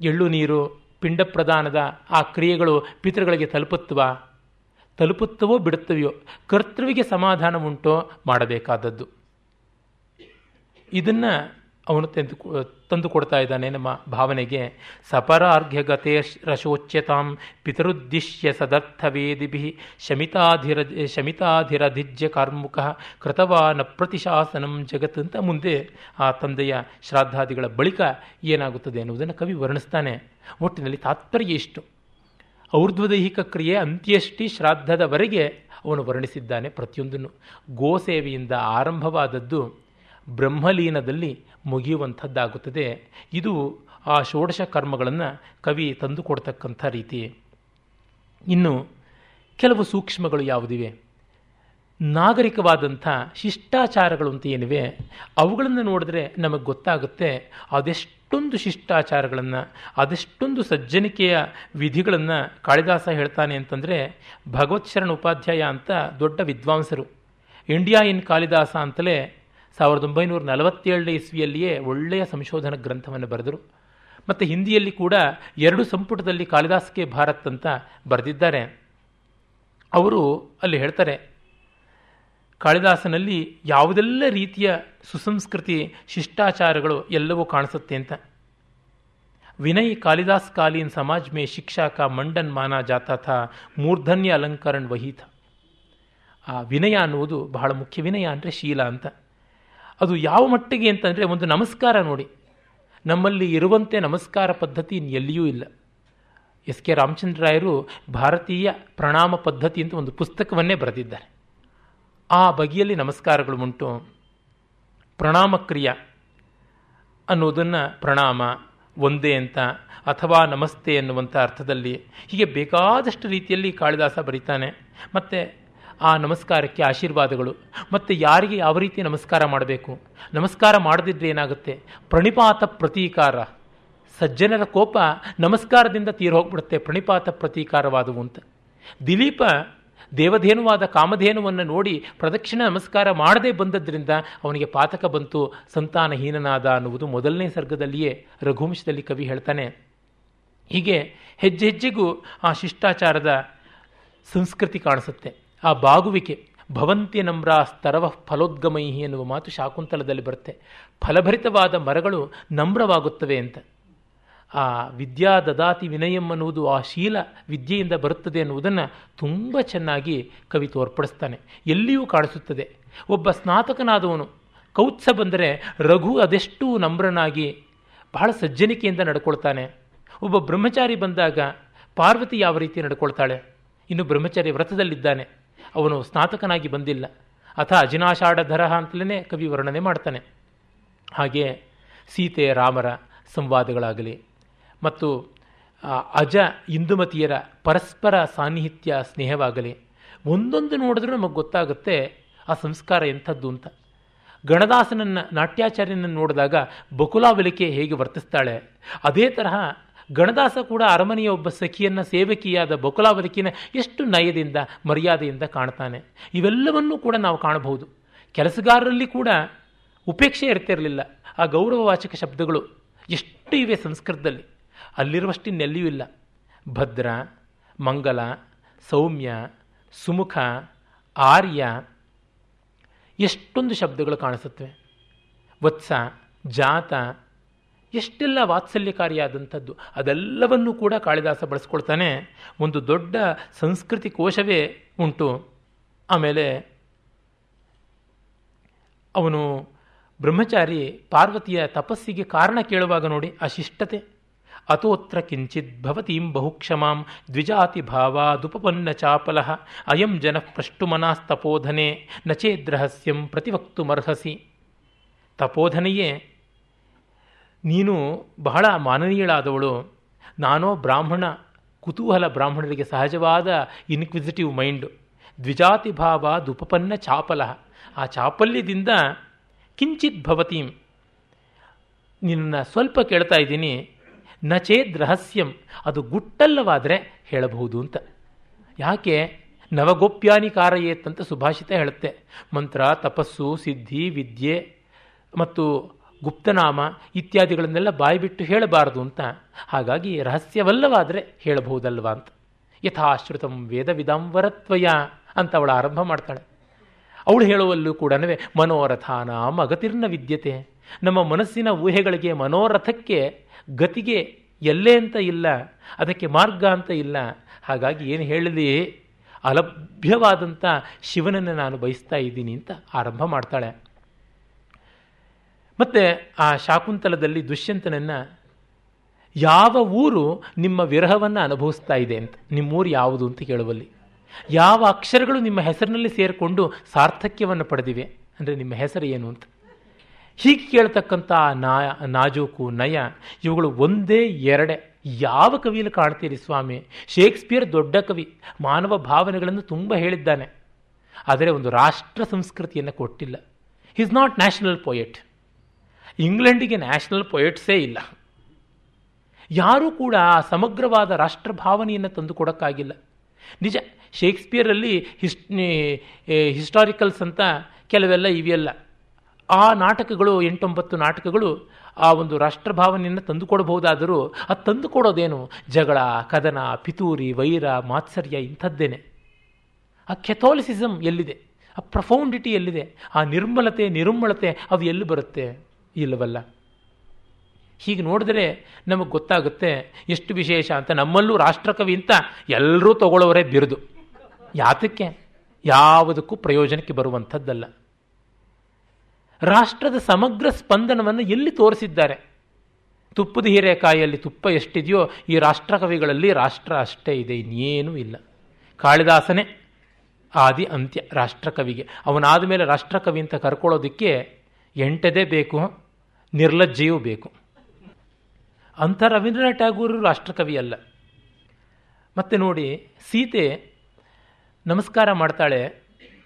ಎಳ್ಳು ನೀರು, ಪಿಂಡ ಪ್ರದಾನದ ಆ ಕ್ರಿಯೆಗಳು ಪಿತೃಗಳಿಗೆ ತಲುಪುತ್ತವ. ತಲುಪುತ್ತವೋ ಬಿಡುತ್ತವೆಯೋ, ಕರ್ತೃವಿಗೆ ಸಮಾಧಾನ ಉಂಟೋ ಮಾಡಬೇಕಾದದ್ದು. ಇದನ್ನು ಅವನು ತಂದು ತಂದು ಕೊಡ್ತಾ ಇದ್ದಾನೆ. ನಮ್ಮ ಭಾವನೆಗೆ ಸಪರಾರ್ಘ್ಯಗತೆ ರಶೋಚ್ಯತಾಂ ಪಿತರುದ್ದಿಶ್ಯ ಸದರ್ಥವೇದಿಭಿ ಶಮಿತಾಧಿರ ಶಮಿತಾಧಿರಧಿಜ್ಯ ಕಾರ್ಮುಕ ಕೃತವಾನ ಪ್ರತಿಶಾಸನಂ ಜಗತ್ ಅಂತ ಮುಂದೆ ಆ ತಂದೆಯ ಶ್ರಾದ್ದಾದಿಗಳ ಬಳಿಕ ಏನಾಗುತ್ತದೆ ಅನ್ನುವುದನ್ನು ಕವಿ ವರ್ಣಿಸ್ತಾನೆ. ಒಟ್ಟಿನಲ್ಲಿ ತಾತ್ಪರ್ಯ ಇಷ್ಟು. ಔರ್ಧ್ವದೈಹಿಕ ಕ್ರಿಯೆ ಅಂತ್ಯಷ್ಟಿ ಶ್ರಾದ್ದದವರೆಗೆ ಅವನು ವರ್ಣಿಸಿದ್ದಾನೆ ಪ್ರತಿಯೊಂದನ್ನು. ಗೋಸೇವೆಯಿಂದ ಆರಂಭವಾದದ್ದು ಬ್ರಹ್ಮಲೀನದಲ್ಲಿ ಮುಗಿಯುವಂಥದ್ದಾಗುತ್ತದೆ. ಇದು ಆ ಷೋಡಶ ಕರ್ಮಗಳನ್ನು ಕವಿ ತಂದುಕೊಡ್ತಕ್ಕಂಥ ರೀತಿ. ಇನ್ನು ಕೆಲವು ಸೂಕ್ಷ್ಮಗಳು ಯಾವುದಿವೆ? ನಾಗರಿಕವಾದಂಥ ಶಿಷ್ಟಾಚಾರಗಳು ಅಂತ ಏನಿವೆ? ಅವುಗಳನ್ನು ನೋಡಿದ್ರೆ ನಮಗೆ ಗೊತ್ತಾಗುತ್ತೆ ಅದೆಷ್ಟೊಂದು ಶಿಷ್ಟಾಚಾರಗಳನ್ನು, ಅದೆಷ್ಟೊಂದು ಸಜ್ಜನಿಕೆಯ ವಿಧಿಗಳನ್ನು ಕಾಳಿದಾಸ ಹೇಳ್ತಾನೆ ಅಂತಂದರೆ ಭಗವತ್ ಶರಣ ಉಪಾಧ್ಯಾಯ ಅಂತ ದೊಡ್ಡ ವಿದ್ವಾಂಸರು. ಇಂಡಿಯಾ ಇನ್ ಕಾಳಿದಾಸ ಅಂತಲೇ ಸಾವಿರದ ಒಂಬೈನೂರ ನಲವತ್ತೇಳನೇ ಇಸ್ವಿಯಲ್ಲಿಯೇ ಒಳ್ಳೆಯ ಸಂಶೋಧನಾ ಗ್ರಂಥವನ್ನು ಬರೆದರು. ಮತ್ತು ಹಿಂದಿಯಲ್ಲಿ ಕೂಡ ಎರಡು ಸಂಪುಟದಲ್ಲಿ ಕಾಳಿದಾಸಕ್ಕೆ ಭಾರತ್ ಅಂತ ಬರೆದಿದ್ದಾರೆ. ಅವರು ಅಲ್ಲಿ ಹೇಳ್ತಾರೆ, ಕಾಳಿದಾಸನಲ್ಲಿ ಯಾವುದೆಲ್ಲ ರೀತಿಯ ಸುಸಂಸ್ಕೃತಿ, ಶಿಷ್ಟಾಚಾರಗಳು ಎಲ್ಲವೂ ಕಾಣಿಸುತ್ತೆ ಅಂತ. ವಿನಯ್ ಕಾಳಿದಾಸ್ ಕಾಲೀನ್ ಸಮಾಜ್ ಮೇ ಶಿಕ್ಷಾ ಕಾ ಮಂಡನ್ ಮಾನ ಜಾತಾ ಥಾ, ಮೂರ್ಧನ್ಯ ಅಲಂಕರಣ್ ವಹೀತ ಆ ವಿನಯ ಅನ್ನುವುದು ಬಹಳ ಮುಖ್ಯ ವಿನಯ ಅಂದರೆ ಶೀಲ ಅಂತ. ಅದು ಯಾವ ಮಟ್ಟಿಗೆ ಅಂತಂದರೆ ಒಂದು ನಮಸ್ಕಾರ ನೋಡಿ. ನಮ್ಮಲ್ಲಿ ಇರುವಂತೆ ನಮಸ್ಕಾರ ಪದ್ಧತಿ ಎಲ್ಲಿಯೂ ಇಲ್ಲ. ಎಸ್ ಕೆ ರಾಮಚಂದ್ರಾಯರು ಭಾರತೀಯ ಪ್ರಣಾಮ ಪದ್ಧತಿ ಅಂತ ಒಂದು ಪುಸ್ತಕವನ್ನೇ ಬರೆದಿದ್ದಾರೆ. ಆ ಬಗೆಯಲ್ಲಿ ನಮಸ್ಕಾರಗಳು ಉಂಟು. ಪ್ರಣಾಮ ಕ್ರಿಯ ಅನ್ನೋದನ್ನು ಪ್ರಣಾಮ, ಒಂದೇ ಅಂತ, ಅಥವಾ ನಮಸ್ತೆ ಎನ್ನುವಂಥ ಅರ್ಥದಲ್ಲಿ ಹೀಗೆ ಬೇಕಾದಷ್ಟು ರೀತಿಯಲ್ಲಿ ಕಾಳಿದಾಸ ಬರೀತಾನೆ. ಮತ್ತು ಆ ನಮಸ್ಕಾರಕ್ಕೆ ಆಶೀರ್ವಾದಗಳು. ಮತ್ತು ಯಾರಿಗೆ ಯಾವ ರೀತಿ ನಮಸ್ಕಾರ ಮಾಡಬೇಕು? ನಮಸ್ಕಾರ ಮಾಡದಿದ್ದರೆ ಏನಾಗುತ್ತೆ? ಪ್ರಣಿಪಾತ ಪ್ರತೀಕಾರ. ಸಜ್ಜನರ ಕೋಪ ನಮಸ್ಕಾರದಿಂದ ತೀರ್ ಹೋಗ್ಬಿಡುತ್ತೆ, ಪ್ರಣಿಪಾತ ಪ್ರತೀಕಾರವಾದವು ಅಂತ. ದಿಲೀಪ ದೇವಧೇನುವಾದ ಕಾಮಧೇನುವನ್ನು ನೋಡಿ ಪ್ರದಕ್ಷಿಣ ನಮಸ್ಕಾರ ಮಾಡದೇ ಬಂದದ್ರಿಂದ ಅವನಿಗೆ ಪಾತಕ ಬಂತು, ಸಂತಾನಹೀನನಾದ ಅನ್ನುವುದು ಮೊದಲನೇ ಸರ್ಗದಲ್ಲಿಯೇ ರಘುವಂಶದಲ್ಲಿ ಕವಿ ಹೇಳ್ತಾನೆ. ಹೀಗೆ ಹೆಜ್ಜೆ ಹೆಜ್ಜೆಗೂ ಆ ಶಿಷ್ಟಾಚಾರದ ಸಂಸ್ಕೃತಿ ಕಾಣಿಸುತ್ತೆ. ಆ ಬಾಗುವಿಕೆ, ಭವಂತಿ ನಮ್ರ ಸ್ತರವ ಫಲೋದ್ಗಮೈಹಿ ಎನ್ನುವ ಮಾತು ಶಾಕುಂತಲದಲ್ಲಿ ಬರುತ್ತೆ. ಫಲಭರಿತವಾದ ಮರಗಳು ನಮ್ರವಾಗುತ್ತವೆ ಅಂತ. ಆ ವಿದ್ಯಾ ದದಾತಿ ವಿನಯಂ ಅನ್ನುವುದು ಆ ಶೀಲ ವಿದ್ಯೆಯಿಂದ ಬರುತ್ತದೆ ಅನ್ನುವುದನ್ನು ತುಂಬ ಚೆನ್ನಾಗಿ ಕವಿ ತೋರ್ಪಡಿಸ್ತಾನೆ. ಎಲ್ಲಿಯೂ ಕಾಣಿಸುತ್ತದೆ. ಒಬ್ಬ ಸ್ನಾತಕನಾದವನು, ಕೌತ್ಸ ಬಂದರೆ ರಘು ಅದೆಷ್ಟು ನಮ್ರನಾಗಿ ಬಹಳ ಸಜ್ಜನಿಕೆಯಿಂದ ನಡ್ಕೊಳ್ತಾನೆ. ಒಬ್ಬ ಬ್ರಹ್ಮಚಾರಿ ಬಂದಾಗ ಪಾರ್ವತಿ ಯಾವ ರೀತಿ ನಡ್ಕೊಳ್ತಾಳೆ? ಇನ್ನು ಬ್ರಹ್ಮಚಾರಿ ವ್ರತದಲ್ಲಿದ್ದಾನೆ. ಅವನು ಸ್ನಾತಕನಾಗಿ ಬಂದಿಲ್ಲ. ಅಥ ಅಜಿನಾಷಾಢಧರ ಅಂತಲೇ ಕವಿ ವರ್ಣನೆ ಮಾಡ್ತಾನೆ. ಹಾಗೆ ಸೀತೆ, ರಾಮರ ಸಂವಾದಗಳಾಗಲಿ ಮತ್ತು ಅಜ ಇಂದುಮತಿಯರ ಪರಸ್ಪರ ಸಾನ್ನಿಹಿತ್ಯ ಸ್ನೇಹವಾಗಲಿ, ಒಂದೊಂದು ನೋಡಿದ್ರೂ ನಮಗೆ ಗೊತ್ತಾಗುತ್ತೆ ಆ ಸಂಸ್ಕಾರ ಎಂಥದ್ದು ಅಂತ. ಗಣದಾಸನನ್ನು, ನಾಟ್ಯಾಚಾರ್ಯನನ್ನು ನೋಡಿದಾಗ ಬಕುಲಾವಲಿಕೆ ಹೇಗೆ ವರ್ತಿಸ್ತಾಳೆ, ಅದೇ ತರಹ ಗಣದಾಸ ಕೂಡ ಅರಮನೆಯ ಒಬ್ಬ ಸಖಿಯನ್ನು ಸೇವಕಿಯಾದ ಬಕುಲಾವಲಿಕೆನ ಎಷ್ಟು ನಯದಿಂದ, ಮರ್ಯಾದೆಯಿಂದ ಕಾಣ್ತಾನೆ. ಇವೆಲ್ಲವನ್ನೂ ಕೂಡ ನಾವು ಕಾಣಬಹುದು. ಕೆಲಸಗಾರರಲ್ಲಿ ಕೂಡ ಉಪೇಕ್ಷೆ ಇರ್ತಿರಲಿಲ್ಲ. ಆ ಗೌರವವಾಚಕ ಶಬ್ದಗಳು ಎಷ್ಟು ಇವೆ ಸಂಸ್ಕೃತದಲ್ಲಿ. ಅಲ್ಲಿರುವಷ್ಟಿನ್ನೆಲ್ಲಿಯೂ ಇಲ್ಲ. ಭದ್ರ, ಮಂಗಲ, ಸೌಮ್ಯ, ಸುಮುಖ, ಆರ್ಯ ಎಷ್ಟೊಂದು ಶಬ್ದಗಳು ಕಾಣಿಸುತ್ತವೆ. ವತ್ಸ, ಜಾತ ಎಷ್ಟೆಲ್ಲ ವಾತ್ಸಲ್ಯಕಾರಿಯಾದಂಥದ್ದು. ಅದೆಲ್ಲವನ್ನೂ ಕೂಡ ಕಾಳಿದಾಸ ಬಳಸ್ಕೊಳ್ತಾನೆ. ಒಂದು ದೊಡ್ಡ ಸಂಸ್ಕೃತಿ ಕೋಶವೇ ಉಂಟು. ಆಮೇಲೆ ಅವನು ಬ್ರಹ್ಮಚಾರಿ ಪಾರ್ವತಿಯ ತಪಸ್ಸಿಗೆ ಕಾರಣ ಕೇಳುವಾಗ ನೋಡಿ ಅಶಿಷ್ಟತೆ. ಅತೋತ್ರ ಕಿಂಚಿತ್ ಭವತೀಂ ಬಹುಕ್ಷಮಾಂ ದ್ವಿಜಾತಿ ಭಾವಾದುಪಪನ್ನ ಚಾಪಲ ಅಯಂ ಜನ ಪ್ರಷ್ಟುಮನಾಸ್ತಪೋಧನೆ ನಚೇದ್ರಹಸ್ಯಂ ಪ್ರತಿವಕ್ತುಮರ್ಹಸಿ. ತಪೋಧನೆಯೇ ನೀನು ಬಹಳ ಮಾನನೀಯಳಾದವಳು. ನಾನೋ ಬ್ರಾಹ್ಮಣ, ಕುತೂಹಲ ಬ್ರಾಹ್ಮಣರಿಗೆ ಸಹಜವಾದ ಇನ್ಕ್ವಿಸಿಟಿವ್ ಮೈಂಡು ದ್ವಿಜಾತಿ ಭಾವ ದುಪಪನ್ನ ಚಾಪಲ ಆ ಚಾಪಲ್ಯದಿಂದ ಕಿಂಚಿತ್ ಭವತೀಂ. ನಿನ್ನ ಸ್ವಲ್ಪ ಕೇಳ್ತಾ ಇದ್ದೀನಿ. ನಚೇದ್ ರಹಸ್ಯಂ ಅದು ಗುಟ್ಟಲ್ಲವಾದರೆ ಹೇಳಬಹುದು ಅಂತ. ಯಾಕೆ? ನವಗೋಪ್ಯಾನಿ ಕಾರಯೇತ್ ಅಂತ ಸುಭಾಷಿತ ಹೇಳುತ್ತೆ. ಮಂತ್ರ, ತಪಸ್ಸು, ಸಿದ್ಧಿ, ವಿದ್ಯೆ ಮತ್ತು ಗುಪ್ತನಾಮ ಇತ್ಯಾದಿಗಳನ್ನೆಲ್ಲ ಬಾಯಿಬಿಟ್ಟು ಹೇಳಬಾರದು ಅಂತ. ಹಾಗಾಗಿ ರಹಸ್ಯವಲ್ಲವಾದರೆ ಹೇಳಬಹುದಲ್ವಾ ಅಂತ. ಯಥಾಶ್ರುತಂ ವೇದ ವಿದಾಂವರತ್ವಯ ಅಂತ ಅವಳು ಆರಂಭ ಮಾಡ್ತಾಳೆ. ಅವಳು ಹೇಳುವಲ್ಲೂ ಕೂಡ ಮನೋರಥಾನ ಅಗತಿರ್ನ ವಿದ್ಯತೆ. ನಮ್ಮ ಮನಸ್ಸಿನ ಊಹೆಗಳಿಗೆ ಮನೋರಥಕ್ಕೆ ಗತಿಗೆ ಎಲ್ಲೇ ಅಂತ ಇಲ್ಲ, ಅದಕ್ಕೆ ಮಾರ್ಗ ಅಂತ ಇಲ್ಲ. ಹಾಗಾಗಿ ಏನು ಹೇಳಲಿ? ಅಲಭ್ಯವಾದಂಥ ಶಿವನನ್ನು ನಾನು ಬಯಸ್ತಾ ಇದ್ದೀನಿ ಅಂತ ಆರಂಭ ಮಾಡ್ತಾಳೆ. ಮತ್ತು ಆ ಶಾಕುಂತಲದಲ್ಲಿ ದುಷ್ಯಂತನನ್ನು ಯಾವ ಊರು ನಿಮ್ಮ ವಿರಹವನ್ನು ಅನುಭವಿಸ್ತಾ ಇದೆ ಅಂತ, ನಿಮ್ಮೂರು ಯಾವುದು ಅಂತ ಕೇಳುವಲ್ಲಿ. ಯಾವ ಅಕ್ಷರಗಳು ನಿಮ್ಮ ಹೆಸರಿನಲ್ಲಿ ಸೇರಿಕೊಂಡು ಸಾರ್ಥಕ್ಯವನ್ನು ಪಡೆದಿವೆ ಅಂದರೆ ನಿಮ್ಮ ಹೆಸರು ಏನು ಅಂತ. ಹೀಗೆ ಕೇಳ್ತಕ್ಕಂಥ ನಾ, ನಾಜೂಕು, ನಯ, ಇವುಗಳು ಒಂದೇ ಎರಡೇ. ಯಾವ ಕವಿಯಲ್ಲಿ ಕಾಣ್ತೀರಿ ಸ್ವಾಮಿ? ಶೇಕ್ಸ್ಪಿಯರ್ ದೊಡ್ಡ ಕವಿ, ಮಾನವ ಭಾವನೆಗಳನ್ನು ತುಂಬ ಹೇಳಿದ್ದಾನೆ. ಆದರೆ ಒಂದು ರಾಷ್ಟ್ರ ಸಂಸ್ಕೃತಿಯನ್ನು ಕೊಟ್ಟಿಲ್ಲ. ನಾಟ್ ನ್ಯಾಷನಲ್ ಪೊಯೆಟ್ ಇಂಗ್ಲೆಂಡಿಗೆ ನ್ಯಾಷನಲ್ ಪೊಯೆಟ್ಸೇ ಇಲ್ಲ. ಯಾರೂ ಕೂಡ ಸಮಗ್ರವಾದ ರಾಷ್ಟ್ರ ಭಾವನೆಯನ್ನು ತಂದುಕೊಡೋಕ್ಕಾಗಿಲ್ಲ. ನಿಜ, ಶೇಕ್ಸ್ಪಿಯರಲ್ಲಿ ಹಿಸ್ ಹಿಸ್ಟಾರಿಕಲ್ಸ್ ಅಂತ ಕೆಲವೆಲ್ಲ ಇವೆಯಲ್ಲ. ಆ ನಾಟಕಗಳು, ಎಂಟೊಂಬತ್ತು ನಾಟಕಗಳು ಆ ಒಂದು ರಾಷ್ಟ್ರಭಾವನೆಯನ್ನು ತಂದುಕೊಡಬಹುದಾದರೂ ಅದು ತಂದುಕೊಡೋದೇನು ಜಗಳ, ಕದನ, ಪಿತೂರಿ, ವೈರ, ಮಾತ್ಸರ್ಯ ಇಂಥದ್ದೇನೆ. ಆ ಕೆಥೋಲಿಸಿಸಮ್ ಎಲ್ಲಿದೆ? ಆ ಪ್ರಫೌಂಡಿಟಿ ಎಲ್ಲಿದೆ? ಆ ನಿರ್ಮಲತೆ ನಿರುಮ್ಮಳತೆ ಅದು ಎಲ್ಲಿ ಬರುತ್ತೆ? ಇಲ್ಲವಲ್ಲ? ಹೀಗೆ ನೋಡಿದ್ರೆ ನಮಗೆ ಗೊತ್ತಾಗುತ್ತೆ ಎಷ್ಟು ವಿಶೇಷ ಅಂತ. ನಮ್ಮಲ್ಲೂ ರಾಷ್ಟ್ರಕವಿ ಅಂತ ಎಲ್ಲರೂ ತಗೊಳ್ಳೋರೇ ಬಿರುದು. ಯಾತಕ್ಕೆ? ಯಾವುದಕ್ಕೂ ಪ್ರಯೋಜನಕ್ಕೆ ಬರುವಂಥದ್ದಲ್ಲ. ರಾಷ್ಟ್ರದ ಸಮಗ್ರ ಸ್ಪಂದನವನ್ನು ಎಲ್ಲಿ ತೋರಿಸಿದ್ದಾರೆ? ತುಪ್ಪದ ಹೀರೆಕಾಯಿಯಲ್ಲಿ ತುಪ್ಪ ಎಷ್ಟಿದೆಯೋ ಈ ರಾಷ್ಟ್ರಕವಿಗಳಲ್ಲಿ ರಾಷ್ಟ್ರ ಅಷ್ಟೇ ಇದೆ, ಇನ್ನೇನೂ ಇಲ್ಲ. ಕಾಳಿದಾಸನೇ ಆದಿ ಅಂತ್ಯ ರಾಷ್ಟ್ರಕವಿಗೆ. ಅವನಾದ ಮೇಲೆ ರಾಷ್ಟ್ರಕವಿ ಅಂತ ಕರ್ಕೊಳ್ಳೋದಕ್ಕೆ ಎಂಟದೇ ಬೇಕು. ನಿರ್ಲಜ್ಜೆಯೂ ಬೇಕು. ಅಂಥ ರವೀಂದ್ರನಾಥ್ ಟ್ಯಾಗೂರು ರಾಷ್ಟ್ರಕವಿ ಅಲ್ಲ. ಮತ್ತೆ ನೋಡಿ, ಸೀತೆ ನಮಸ್ಕಾರ ಮಾಡ್ತಾಳೆ,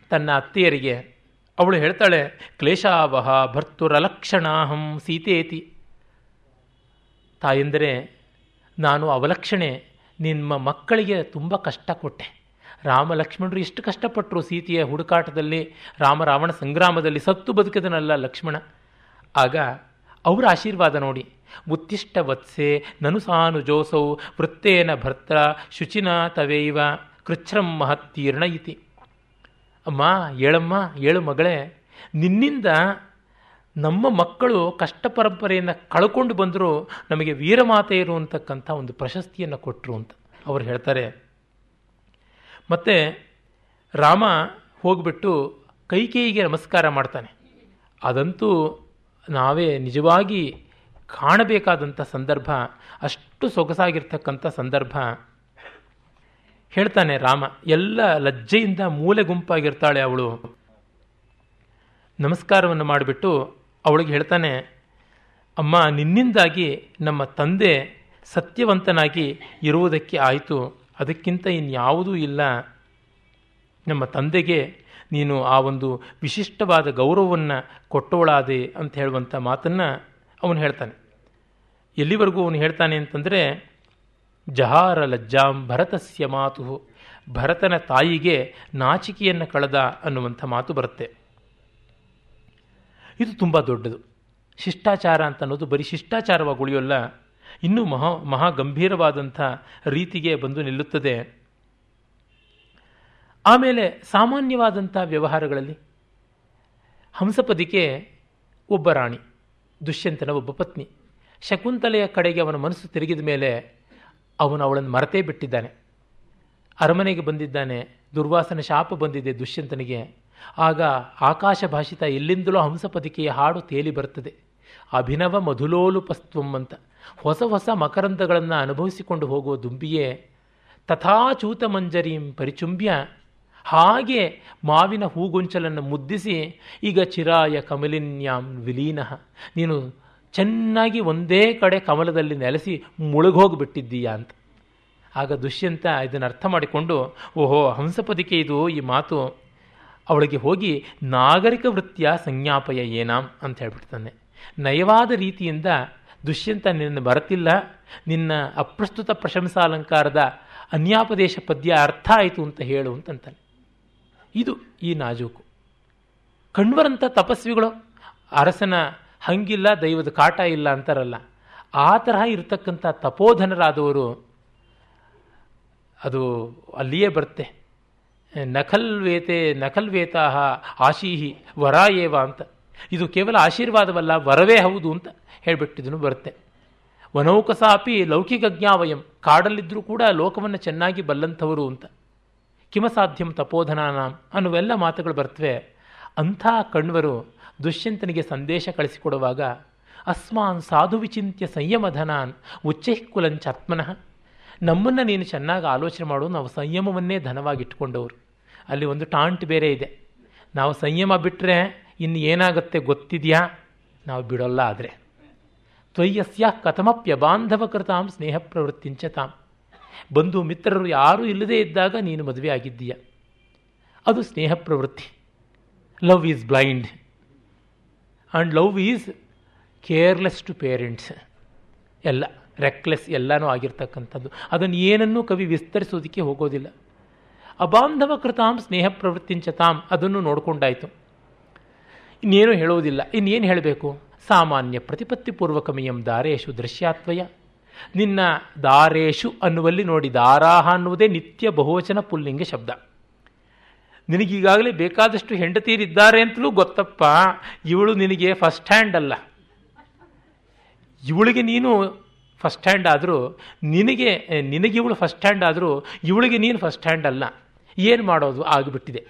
ತನ್ನ ಅತ್ತೆಯರಿಗೆ. ಅವಳು ಹೇಳ್ತಾಳೆ, ಕ್ಲೇಶಾವಹ ಭರ್ತುರಲಕ್ಷಣಾಹಂ ಸೀತೇತಿ. ತಾಯಂದರೆ, ನಾನು ಅವಲಕ್ಷಣೆ, ನಿಮ್ಮ ಮಕ್ಕಳಿಗೆ ತುಂಬ ಕಷ್ಟ ಕೊಟ್ಟೆ. ರಾಮ ಲಕ್ಷ್ಮಣರು ಎಷ್ಟು ಕಷ್ಟಪಟ್ಟರು ಸೀತೆಯ ಹುಡುಕಾಟದಲ್ಲಿ ರಾಮ ರಾವಣ ಸಂಗ್ರಾಮದಲ್ಲಿ ಸತ್ತು ಬದುಕಿದನಲ್ಲ ಲಕ್ಷ್ಮಣ. ಆಗ ಅವರ ಆಶೀರ್ವಾದ ನೋಡಿ. ಉತ್ತಿಷ್ಟ ವತ್ಸೆ ನನುಸಾನು ಜೋಸೌ ವೃತ್ತೇನ ಭರ್ತ ಶುಚಿನ ತವೇವ ಕೃಚ್ಛ್ರಂ ಮಹತ್ತೀರ್ಣ ಇತಿ. ಅಮ್ಮ ಏಳಮ್ಮ ಏಳು ಮಗಳೇ, ನಿನ್ನಿಂದ ನಮ್ಮ ಮಕ್ಕಳು ಕಷ್ಟ ಪರಂಪರೆಯನ್ನು ಕಳ್ಕೊಂಡು ಬಂದರೂ ನಮಗೆ ವೀರಮಾತೆಯರು ಅಂತಕ್ಕಂಥ ಒಂದು ಪ್ರಶಸ್ತಿಯನ್ನು ಕೊಟ್ಟರು ಅಂತ ಅವರು ಹೇಳ್ತಾರೆ. ಮತ್ತು ರಾಮ ಹೋಗ್ಬಿಟ್ಟು ಕೈಕೇಯಿಗೆ ನಮಸ್ಕಾರ ಮಾಡ್ತಾನೆ. ಅದಂತೂ ನಾವೇ ನಿಜವಾಗಿ ಕಾಣಬೇಕಾದಂಥ ಸಂದರ್ಭ, ಅಷ್ಟು ಸೊಗಸಾಗಿರ್ತಕ್ಕಂಥ ಸಂದರ್ಭ. ಹೇಳ್ತಾನೆ ರಾಮ, ಎಲ್ಲ ಲಜ್ಜೆಯಿಂದ ಮೂಲೆ ಗುಂಪಾಗಿರ್ತಾಳೆ ಅವಳು. ನಮಸ್ಕಾರವನ್ನು ಮಾಡಿಬಿಟ್ಟು ಅವಳಿಗೆ ಹೇಳ್ತಾನೆ, ಅಮ್ಮ, ನಿನ್ನಿಂದಾಗಿ ನಮ್ಮ ತಂದೆ ಸತ್ಯವಂತನಾಗಿ ಇರುವುದಕ್ಕೆ ಆಯಿತು, ಅದಕ್ಕಿಂತ ಇನ್ಯಾವುದೂ ಇಲ್ಲ. ನಮ್ಮ ತಂದೆಗೆ ನೀನು ಆ ಒಂದು ವಿಶಿಷ್ಟವಾದ ಗೌರವವನ್ನು ಕೊಟ್ಟವಳಾದೆ ಅಂತ ಹೇಳುವಂಥ ಮಾತನ್ನು ಅವನು ಹೇಳ್ತಾನೆ. ಎಲ್ಲಿವರೆಗೂ ಅವನು ಹೇಳ್ತಾನೆ ಅಂತಂದರೆ, ಜಹಾರ ಲಜ್ಜಾಂ ಭರತಸ್ಯ ಮಾತು, ಭರತನ ತಾಯಿಗೆ ನಾಚಿಕೆಯನ್ನು ಕಳೆದ ಅನ್ನುವಂಥ ಮಾತು ಬರುತ್ತೆ. ಇದು ತುಂಬ ದೊಡ್ಡದು. ಶಿಷ್ಟಾಚಾರ ಅಂತ ಅನ್ನೋದು ಬರೀ ಶಿಷ್ಟಾಚಾರವಾಗಿ ಉಳಿಯೋಲ್ಲ, ಇನ್ನೂ ಮಹಾ ಮಹಾ ಗಂಭೀರವಾದಂಥ ರೀತಿಗೆ ಬಂದು ನಿಲ್ಲುತ್ತದೆ. ಆಮೇಲೆ ಸಾಮಾನ್ಯವಾದಂಥ ವ್ಯವಹಾರಗಳಲ್ಲಿ ಹಂಸಪದಿಕೆ ಒಬ್ಬ ರಾಣಿ, ದುಷ್ಯಂತನ ಒಬ್ಬ ಪತ್ನಿ. ಶಕುಂತಲೆಯ ಕಡೆಗೆ ಅವನ ಮನಸ್ಸು ತಿರುಗಿದ ಮೇಲೆ ಅವನು ಅವಳನ್ನು ಮರೆತೇ ಬಿಟ್ಟಿದ್ದಾನೆ. ಅರಮನೆಗೆ ಬಂದಿದ್ದಾನೆ, ದುರ್ವಾಸನ ಶಾಪ ಬಂದಿದೆ ದುಷ್ಯಂತನಿಗೆ. ಆಗ ಆಕಾಶ ಭಾಷಿತ ಎಲ್ಲಿಂದಲೋ ಹಂಸಪದಿಕೆಯ ಹಾಡು ತೇಲಿ ಬರ್ತದೆ ಅಭಿನವ ಮಧುಲೋಲುಪಸ್ತ್ವಂ ಅಂತ. ಹೊಸ ಹೊಸ ಮಕರಂದಗಳನ್ನು ಅನುಭವಿಸಿಕೊಂಡು ಹೋಗುವ ದುಂಬಿಯೇ ತಥಾಚೂತ ಮಂಜರೀಂ ಪರಿಚುಂಬ್ಯ ಹಾಗೆ ಮಾವಿನ ಹೂಗೊಂಚಲನ್ನು ಮುದ್ದಿಸಿ, ಈಗ ಚಿರಾಯ ಕಮಲಿನ್ಯಾಂ ವಿಲೀನಃ. ನೀನು ಚೆನ್ನಾಗಿ ಒಂದೇ ಕಡೆ ಕಮಲದಲ್ಲಿ ನೆಲೆಸಿ ಮುಳುಗೋಗಿಬಿಟ್ಟಿದ್ದೀಯಾ ಅಂತ. ಆಗ ದುಷ್ಯಂತ ಇದನ್ನು ಅರ್ಥ ಮಾಡಿಕೊಂಡು, ಓಹೋ ಹಂಸಪದಿಕೆ ಇದು ಈ ಮಾತು. ಅವಳಿಗೆ ಹೋಗಿ, ನಾಗರಿಕ ವೃತ್ತಿಯ ಸಂಜ್ಞಾಪಯ ಏನಾಂ ಅಂತ ಹೇಳ್ಬಿಡ್ತಾನೆ. ನಯವಾದ ರೀತಿಯಿಂದ ದುಷ್ಯಂತ ನಿನ್ನ ಬರತಿಲ್ಲ ನಿನ್ನ ಅಪ್ರಸ್ತುತ ಪ್ರಶಂಸಾಲಂಕಾರದ ಅನ್ಯಾಪದೇಶ ಪದ್ಯ ಅರ್ಥ ಆಯಿತು ಅಂತ ಹೇಳು ಅಂತಂತಾನೆ. ಇದು ಈ ನಾಜೂಕು. ಕಣ್ವರಂಥ ತಪಸ್ವಿಗಳು, ಅರಸನ ಹಂಗಿಲ್ಲ, ದೈವದ ಕಾಟ ಇಲ್ಲ ಅಂತಾರಲ್ಲ, ಆ ತರಹ ಇರತಕ್ಕಂಥ ತಪೋಧನರಾದವರು, ಅದು ಅಲ್ಲಿಯೇ ಬರುತ್ತೆ. ನಕಲ್ವೇತೆ ನಖಲ್ವೇತಾ ಆಶೀಹಿ ವರ ಏವ ಅಂತ. ಇದು ಕೇವಲ ಆಶೀರ್ವಾದವಲ್ಲ, ವರವೇ ಹೌದು ಅಂತ ಹೇಳಿಬಿಟ್ಟಿದನು ಬರುತ್ತೆ. ವನೌಕಸಾಪಿ ಲೌಕಿಕ ಜ್ಞಾವಯಂ ಕಾಡಲ್ಲಿದ್ದರೂ ಕೂಡ ಲೋಕವನ್ನು ಚೆನ್ನಾಗಿ ಬಲ್ಲಂಥವರು ಅಂತ. ಕಿಮಸಾಧ್ಯಂ ತಪೋಧನಾನಾಂ ಅನ್ನುವೆಲ್ಲ ಮಾತುಗಳು ಬರ್ತವೆ. ಅಂಥ ಕಣ್ವರು ದುಷ್ಯಂತನಿಗೆ ಸಂದೇಶ ಕಳಿಸಿಕೊಡುವಾಗ, ಅಸ್ಮಾನ್ ಸಾಧು ವಿಚಿಂತ್ಯ ಸಂಯಮಧನಾನ್ ಉಚ್ಚೈಕುಲಂಚಾತ್ಮನಃ ನಮ್ಮನ್ನು ನೀನು ಚೆನ್ನಾಗಿ ಆಲೋಚನೆ ಮಾಡು, ನಾವು ಸಂಯಮವನ್ನೇ ಧನವಾಗಿಟ್ಕೊಂಡವರು. ಅಲ್ಲಿ ಒಂದು ಟಾಂಟ್ ಬೇರೆ ಇದೆ. ನಾವು ಸಂಯಮ ಬಿಟ್ಟರೆ ಇನ್ನು ಏನಾಗುತ್ತೆ ಗೊತ್ತಿದೆಯಾ? ನಾವು ಬಿಡೋಲ್ಲ ಆದರೆ. ತ್ವಯ್ಯಸ್ಯ ಕಥಮಪ್ಯ ಬಾಂಧವ ಕೃತಾಂ ಸ್ನೇಹ ಪ್ರವೃತ್ತಿಂಚ ತಾಂ ಬಂಧು ಮಿತ್ರರು ಯಾರೂ ಇಲ್ಲದೇ ಇದ್ದಾಗ ನೀನು ಮದುವೆ ಆಗಿದ್ದೀಯ. ಅದು ಸ್ನೇಹ ಪ್ರವೃತ್ತಿ. Love is blind and love is careless to parents ಎಲ್ಲ ರೆಕ್ಲೆಸ್ ಎಲ್ಲನೂ ಆಗಿರ್ತಕ್ಕಂಥದ್ದು. ಅದನ್ನು ಏನನ್ನೂ ಕವಿ ವಿಸ್ತರಿಸೋದಕ್ಕೆ ಹೋಗೋದಿಲ್ಲ. ಅಬಾಂಧವ ಕೃತಾಂ ಸ್ನೇಹ ಪ್ರವೃತ್ತಿಂಚ ತಾಮ್ ಅದನ್ನು ನೋಡಿಕೊಂಡಾಯಿತು. ಇನ್ನೇನು ಹೇಳೋದಿಲ್ಲ. ಇನ್ನೇನು ಹೇಳಬೇಕು? ಸಾಮಾನ್ಯ ಪ್ರತಿಪತ್ತಿ ಪೂರ್ವಕಮಿಯಂ ದಾರೇಶು ದೃಶ್ಯಾತ್ವಯ. ನಿನ್ನ ದಾರೇಶು ಅನ್ನುವಲ್ಲಿ ನೋಡಿ, ದಾರಾಹ ಅನ್ನುವುದೇ ನಿತ್ಯ ಬಹುವಚನ ಪುಲ್ಲಿಂಗ ಶಬ್ದ. ನಿನಗೀಗಾಗಲೇ ಬೇಕಾದಷ್ಟು ಹೆಂಡತೀರಿದ್ದಾರೆ ಅಂತಲೂ ಗೊತ್ತಪ್ಪ, ಇವಳು ನಿನಗೆ ಫಸ್ಟ್ ಹ್ಯಾಂಡ್ ಅಲ್ಲ. ಇವಳಿಗೆ ನೀನು ಫಸ್ಟ್ ಹ್ಯಾಂಡ್ ಆದರೂ, ನಿನಗೆ ನಿನಗೆ ಇವಳು ಫಸ್ಟ್ ಹ್ಯಾಂಡ್ ಆದರೂ, ಇವಳಿಗೆ ನೀನು ಫಸ್ಟ್ ಹ್ಯಾಂಡ್ ಅಲ್ಲ. ಏನು ಮಾಡೋದು? ಆಗಿಬಿಟ್ಟಿದೆ.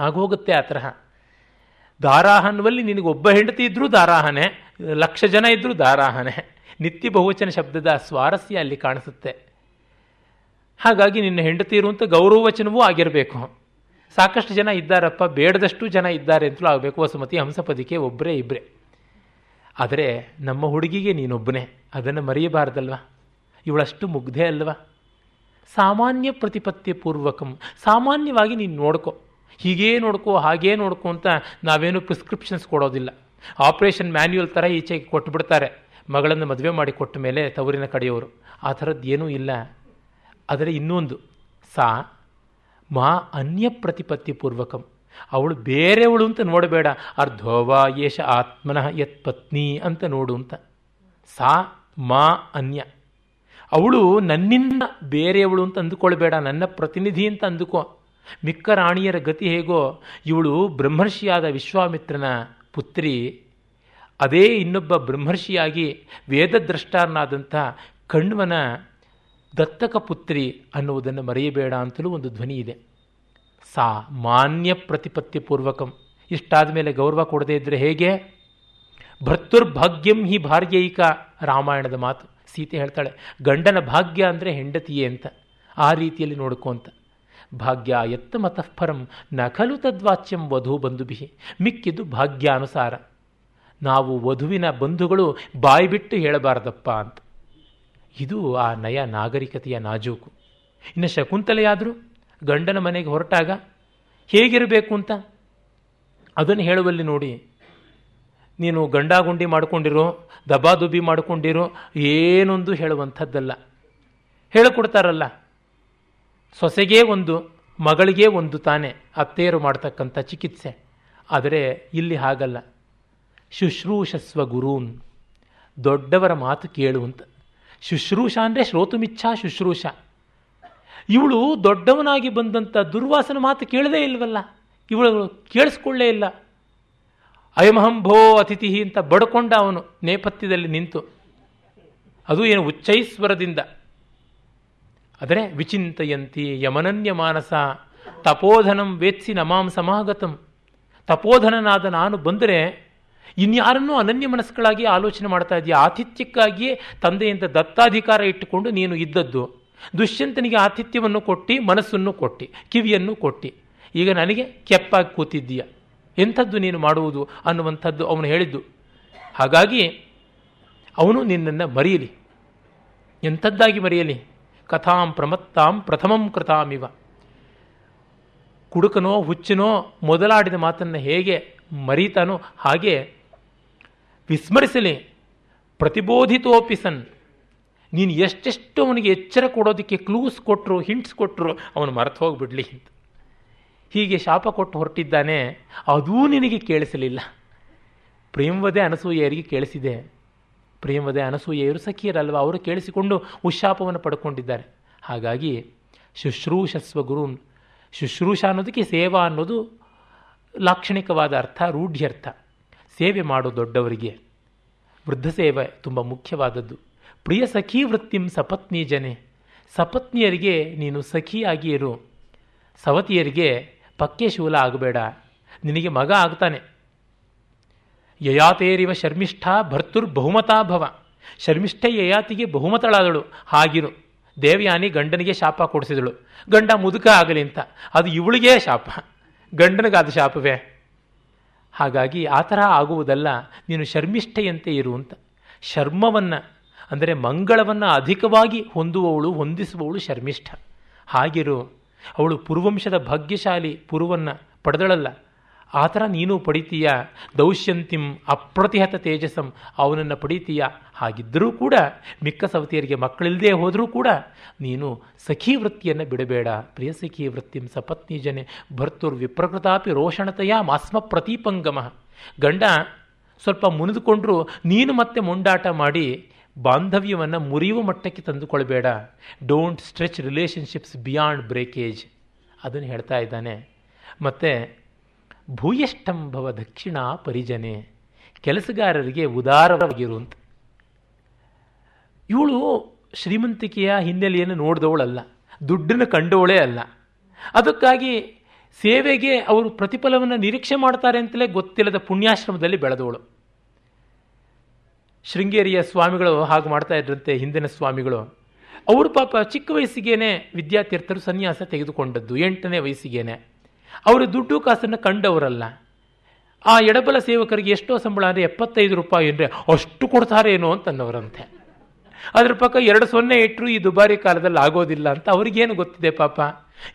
ಆಗೋಗುತ್ತೆ ಆ ತರಹ. ದಾರಾಹ ಅನ್ನುವಲ್ಲಿ ನಿನಗೆ ಒಬ್ಬ ಹೆಂಡತಿ ಇದ್ದರೂ ದಾರಾಹನೆ, ಲಕ್ಷ ಜನ ಇದ್ದರೂ ದಾರಾಹನೇ. ನಿತ್ಯ ಬಹುವಚನ ಶಬ್ದದ ಸ್ವಾರಸ್ಯ ಅಲ್ಲಿ ಕಾಣಿಸುತ್ತೆ. ಹಾಗಾಗಿ ನಿನ್ನ ಹೆಂಡತಿ ಇರುವಂಥ ಗೌರವವಚನವೂ ಆಗಿರಬೇಕು. ಸಾಕಷ್ಟು ಜನ ಇದ್ದಾರಪ್ಪ, ಬೇಡದಷ್ಟು ಜನ ಇದ್ದಾರೆ ಅಂತಲೂ ಆಗಬೇಕು. ವಸುಮತಿ ಹಂಸಪದಿಕೆ ಒಬ್ಬರೇ ಇಬ್ಬರೇ ಆದರೆ ನಮ್ಮ ಹುಡುಗಿಗೆ ನೀನೊಬ್ಬನೇ, ಅದನ್ನು ಮರೆಯಬಾರ್ದಲ್ವ? ಇವಳಷ್ಟು ಮುಗ್ಧೆ ಅಲ್ವಾ? ಸಾಮಾನ್ಯ ಪ್ರತಿಪತ್ತಿ ಪೂರ್ವಕಂ, ಸಾಮಾನ್ಯವಾಗಿ ನೀನು ನೋಡ್ಕೊ. ಹೀಗೇ ನೋಡ್ಕೋ, ಹಾಗೇ ನೋಡ್ಕೋ ಅಂತ ನಾವೇನು ಪ್ರಿಸ್ಕ್ರಿಪ್ಷನ್ಸ್ ಕೊಡೋದಿಲ್ಲ. ಆಪರೇಷನ್ ಮ್ಯಾನ್ಯುಯಲ್ ಥರ ಈಚೆಗೆ ಕೊಟ್ಟು ಬಿಡ್ತಾರೆ ಮಗಳನ್ನು ಮದುವೆ ಮಾಡಿ ಕೊಟ್ಟ ಮೇಲೆ ತವರಿನ ಕಡೆಯವರು, ಆ ಥರದ್ದು ಏನೂ ಇಲ್ಲ. ಆದರೆ ಇನ್ನೊಂದು, ಸಾ ಮಾ ಅನ್ಯ ಪ್ರತಿಪತ್ತಿ ಪೂರ್ವಕಂ. ಅವಳು ಬೇರೆಯವಳು ಅಂತ ನೋಡಬೇಡ. ಅರ್ಧೋವಾ ಯೇಷ ಆತ್ಮನಃ ಯತ್ ಪತ್ನಿ ಅಂತ ನೋಡು ಅಂತ. ಸಾ ಮಾ ಅನ್ಯ. ಅವಳು ನನ್ನಿಂದ ಬೇರೆಯವಳು ಅಂತ ಅಂದುಕೊಳ್ಬೇಡ. ನನ್ನ ಪ್ರತಿನಿಧಿ ಅಂತ ಅಂದುಕೋ. ಮಿಕ್ಕ ರಾಣಿಯರ ಗತಿ ಹೇಗೋ? ಇವಳು ಬ್ರಹ್ಮರ್ಷಿಯಾದ ವಿಶ್ವಾಮಿತ್ರನ ಪುತ್ರಿ. ಅದೇ ಇನ್ನೊಬ್ಬ ಬ್ರಹ್ಮರ್ಷಿಯಾಗಿ ವೇದದ್ರಷ್ಟಾರನಾದಂಥ ಕಣ್ವನ ದತ್ತಕ ಪುತ್ರಿ ಅನ್ನುವುದನ್ನು ಮರೆಯಬೇಡ ಅಂತಲೂ ಒಂದು ಧ್ವನಿ ಇದೆ. ಸಾ ಮಾನ್ಯ ಪ್ರತಿಪತ್ತಿ ಪೂರ್ವಕಂ ಇಷ್ಟಾದ ಮೇಲೆ ಗೌರವ ಕೊಡದೇ ಇದ್ದರೆ ಹೇಗೆ? ಭರ್ತುರ್ಭಾಗ್ಯಂ ಹಿ ಭಾರ್ಯೈಕ ರಾಮಾಯಣದ ಮಾತು. ಸೀತೆ ಹೇಳ್ತಾಳೆ, ಗಂಡನ ಭಾಗ್ಯ ಅಂದರೆ ಹೆಂಡತಿಯೇ ಅಂತ. ಆ ರೀತಿಯಲ್ಲಿ ನೋಡ್ಕೊ ಅಂತ. ಭಾಗ್ಯ ಎತ್ತ ಮತಃಪರಂ ನಖಲು ಖಲು ತದ್ವಾಚ್ಯಂ ವಧು ಬಂಧುಬಿಹಿ ಮಿಕ್ಕಿದ್ದು ಭಾಗ್ಯಾನುಸಾರ. ನಾವು ವಧುವಿನ ಬಂಧುಗಳು ಬಾಯ್ಬಿಟ್ಟು ಹೇಳಬಾರ್ದಪ್ಪ ಅಂತ. ಇದು ಆ ನಯ ನಾಗರಿಕತೆಯ ನಾಜೂಕು. ಇನ್ನು ಶಕುಂತಲೆಯಾದರೂ ಗಂಡನ ಮನೆಗೆ ಹೊರಟಾಗ ಹೇಗಿರಬೇಕು ಅಂತ? ಅದನ್ನು ಹೇಳುವಲ್ಲಿ ನೋಡಿ. ನೀನು ಗಂಡಾಗುಂಡಿ ಮಾಡಿಕೊಂಡಿರೋ, ದಬಾದುಬಿ ಮಾಡಿಕೊಂಡಿರೋ ಏನೊಂದು ಹೇಳುವಂಥದ್ದಲ್ಲ. ಹೇಳಿಕೊಡ್ತಾರಲ್ಲ. ಸೊಸೆಗೇ ಒಂದು, ಮಗಳಿಗೆ ಒಂದು ತಾನೇ ಅತ್ತೆಯರು ಮಾಡ್ತಕ್ಕಂಥ ಚಿಕಿತ್ಸೆ. ಆದರೆ ಇಲ್ಲಿ ಹಾಗಲ್ಲ. ಶುಶ್ರೂಷಸ್ವ ಗುರೂನ್. ದೊಡ್ಡವರ ಮಾತು ಕೇಳುವಂತ ಶುಶ್ರೂಷ ಅಂದರೆ ಶ್ರೋತುಮಿಚ್ಛಾ ಶುಶ್ರೂಷ. ಇವಳು ದೊಡ್ಡವನಾಗಿ ಬಂದಂಥ ದುರ್ವಾಸನ ಮಾತು ಕೇಳದೇ ಇಲ್ವಲ್ಲ? ಇವಳು ಕೇಳಿಸ್ಕೊಳ್ಳೇ ಇಲ್ಲ. ಅಯಮಹಂಭೋ ಅತಿಥಿ ಅಂತ ಬಡ್ಕೊಂಡ ಅವನು ನೇಪಥ್ಯದಲ್ಲಿ ನಿಂತು. ಅದು ಏನು ಉಚ್ಚೈಸ್ವರದಿಂದ. ಆದರೆ ವಿಚಿಂತಯಂತಿ ಯಮನನ್ಯ ಮಾನಸ, ತಪೋಧನಂ ವೇತ್ಸಿ ನಮಾಂ ಸಮಾಗತಂ. ತಪೋಧನನಾದ ನಾನು ಬಂದರೆ ಇನ್ಯಾರನ್ನೂ ಅನನ್ಯ ಮನಸ್ಸುಗಳಾಗಿ ಆಲೋಚನೆ ಮಾಡ್ತಾ ಇದೆಯಾ ಆತಿಥ್ಯಕ್ಕಾಗಿಯೇ ತಂದೆಯಿಂದ ದತ್ತಾಧಿಕಾರ ಇಟ್ಟುಕೊಂಡು ನೀನು ಇದ್ದದ್ದು. ದುಷ್ಯಂತನಿಗೆ ಆತಿಥ್ಯವನ್ನು ಕೊಟ್ಟು, ಮನಸ್ಸನ್ನು ಕೊಟ್ಟು, ಕಿವಿಯನ್ನು ಕೊಟ್ಟು. ಈಗ ನನಗೆ ಕೆಪ್ಪಾಗಿ ಕೂತಿದ್ದೀಯ? ಎಂಥದ್ದು ನೀನು ಮಾಡುವುದು ಅನ್ನುವಂಥದ್ದು ಅವನು ಹೇಳಿದ್ದು. ಹಾಗಾಗಿ ಅವನು ನಿನ್ನನ್ನು ಮರೆಯಲಿ. ಎಂಥದ್ದಾಗಿ ಮರೆಯಲಿ? ಕಥಾಂ ಪ್ರಮತ್ತಾಂ ಪ್ರಥಮಂ ಕೃತಾಮಿವ ಕುಡುಕನೋ ಹುಚ್ಚನೋ ಮೊದಲಾಡಿದ ಮಾತನ್ನು ಹೇಗೆ ಮರೀತಾನೋ ಹಾಗೆ ವಿಸ್ಮರಿಸಲಿ. ಪ್ರತಿಬೋಧಿತೋಪಿ ಸನ್ ನೀನು ಎಷ್ಟೆಷ್ಟು ಅವನಿಗೆ ಎಚ್ಚರ ಕೊಡೋದಕ್ಕೆ ಕ್ಲೂಸ್ ಕೊಟ್ಟರು ಹಿಂಟ್ಸ್ ಕೊಟ್ಟರು ಅವನು ಮರೆತು ಹೋಗಿಬಿಡಲಿ ಅಂತ. ಹೀಗೆ ಶಾಪ ಕೊಟ್ಟು ಹೊರಟಿದ್ದಾನೆ. ಅದೂ ನಿನಗೆ ಕೇಳಿಸಲಿಲ್ಲ. ಪ್ರೇಮವದೇ ಅನಸೂಯರಿಗೆ ಕೇಳಿಸಿದೆ. ಪ್ರೇಮವದೇ ಅನಸೂಯರು ಸಖಿಯರಲ್ವ? ಅವರು ಕೇಳಿಸಿಕೊಂಡು ಉಶಾಪವನ್ನು ಪಡ್ಕೊಂಡಿದ್ದಾರೆ. ಹಾಗಾಗಿ ಶುಶ್ರೂಷಸ್ವ ಗುರುನ್. ಶುಶ್ರೂಷ ಅನ್ನೋದಕ್ಕೆ ಸೇವಾ ಅನ್ನೋದು ಲಾಕ್ಷಣಿಕವಾದ ಅರ್ಥ, ರೂಢ್ಯರ್ಥ. ಸೇವೆ ಮಾಡೋ ದೊಡ್ಡವರಿಗೆ ವೃದ್ಧ ಸೇವೆ ತುಂಬ ಮುಖ್ಯವಾದದ್ದು. ಪ್ರಿಯ ಸಖಿ ವೃತ್ತಿಂ ಸಪತ್ನಿ ಜನೆ, ಸಪತ್ನಿಯರಿಗೆ ನೀನು ಸಖಿಯಾಗಿ ಇರು. ಸವತಿಯರಿಗೆ ಪಕ್ಕೆ ಶೂಲ ಆಗಬೇಡ, ನಿನಗೆ ಮಗ ಆಗ್ತಾನೆ. ಯಯಾತೇರಿವ ಶರ್ಮಿಷ್ಠ ಭರ್ತುರ್ ಬಹುಮತಾ ಭವ, ಶರ್ಮಿಷ್ಠೆ ಯಯಾತಿಗೆ ಬಹುಮತಳಾದಳು, ಹಾಗಿರು. ದೇವಯಾನಿ ಗಂಡನಿಗೆ ಶಾಪ ಕೊಡಿಸಿದಳು. ಗಂಡ ಮುದುಕ ಆಗಲಿ ಅಂತ, ಅದು ಇವಳಿಗೇ ಶಾಪ. ಗಂಡನಿಗಾದ ಶಾಪವೇ. ಹಾಗಾಗಿ ಆ ಥರ ಆಗುವುದಲ್ಲ, ನೀನು ಶರ್ಮಿಷ್ಠೆಯಂತೆ ಇರು ಅಂತ. ಶರ್ಮವನ್ನು, ಅಂದರೆ ಮಂಗಳವನ್ನು ಅಧಿಕವಾಗಿ ಹೊಂದುವವಳು, ಹೊಂದಿಸುವವಳು ಶರ್ಮಿಷ್ಠ. ಹಾಗಿರು, ಅವಳು ಪೂರ್ವಂಶದ ಭಾಗ್ಯಶಾಲಿ ಪುರುವನ್ನು ಪಡೆದಳಲ್ಲ. ಆ ಥರ ನೀನು ಪಡಿತೀಯ? ದೌಶ್ಯಂತಿಂ ಅಪ್ರತಿಹತ ತೇಜಸ್ಸಂ, ಅವನನ್ನು ಪಡಿತೀಯ? ಹಾಗಿದ್ದರೂ ಕೂಡ ಮಿಕ್ಕ ಸವತಿಯರಿಗೆ ಮಕ್ಕಳಿಲ್ಲದೆ ಹೋದರೂ ಕೂಡ ನೀನು ಸಖಿ ವೃತ್ತಿಯನ್ನು ಬಿಡಬೇಡ. ಪ್ರಿಯ ಸಖಿ ವೃತ್ತಿಂ ಸಪತ್ನಿ ಜನೆ ಭರ್ತುರ್ ವಿಪ್ರಕೃತಾಪಿ ರೋಷಣತೆಯ ಮಾಸ್ಮ ಪ್ರತಿಪಂಗಮ. ಗಂಡ ಸ್ವಲ್ಪ ಮುನಿದುಕೊಂಡ್ರು ನೀನು ಮತ್ತೆ ಮುಂಡಾಟ ಮಾಡಿ ಬಾಂಧವ್ಯವನ್ನು ಮುರಿಯುವ ಮಟ್ಟಕ್ಕೆ ತಂದುಕೊಳ್ಬೇಡ. Don't stretch relationships beyond breakage ಅದನ್ನು ಹೇಳ್ತಾ ಇದ್ದಾನೆ. ಮತ್ತು ಭೂಯಷ್ಟಂಭವ ದಕ್ಷಿಣ ಪರಿಜನೆ. ಕೆಲಸಗಾರರಿಗೆ ಉದಾರವಾಗಿರು ಅಂತ. ಇವಳು ಶ್ರೀಮಂತಿಕೆಯ ಹಿನ್ನೆಲೆಯನ್ನು ನೋಡಿದವಳಲ್ಲ. ದುಡ್ಡನ್ನು ಕಂಡವಳೇ ಅಲ್ಲ. ಅದಕ್ಕಾಗಿ ಸೇವೆಗೆ ಅವರು ಪ್ರತಿಫಲವನ್ನು ನಿರೀಕ್ಷೆ ಮಾಡ್ತಾರೆ ಅಂತಲೇ ಗೊತ್ತಿಲ್ಲದ ಪುಣ್ಯಾಶ್ರಮದಲ್ಲಿ ಬೆಳೆದವಳು. ಶೃಂಗೇರಿಯ ಸ್ವಾಮಿಗಳು ಹಾಗೆ ಮಾಡ್ತಾ ಇದ್ರಂತೆ ಹಿಂದಿನ ಸ್ವಾಮಿಗಳು. ಅವರು ಪಾಪ ಚಿಕ್ಕ ವಯಸ್ಸಿಗೇನೆ ವಿದ್ಯಾತೀರ್ಥರು ಸನ್ಯಾಸ ತೆಗೆದುಕೊಂಡದ್ದು, ಎಂಟನೇ ವಯಸ್ಸಿಗೇನೆ. ಅವರು ದುಡ್ಡು ಕಾಸನ್ನು ಕಂಡವರಲ್ಲ. ಆ ಎಡಬಲ ಸೇವಕರಿಗೆ ಎಷ್ಟೋ ಸಂಬಳ ಅಂದರೆ ಎಪ್ಪತ್ತೈದು ರೂಪಾಯಿ ಅಂದರೆ ಅಷ್ಟು ಕೊಡ್ತಾರೇನೋ ಅಂತ ಅನ್ನೋರಂತೆ ಅದ್ರ ಪಕ್ಕ ಎರಡು ಸೊನ್ನೆ ಇಟ್ಟರು ಈ ದುಬಾರಿ ಕಾಲದಲ್ಲಿ ಆಗೋದಿಲ್ಲ ಅಂತ ಅವ್ರಿಗೇನು ಗೊತ್ತಿದೆ ಪಾಪ?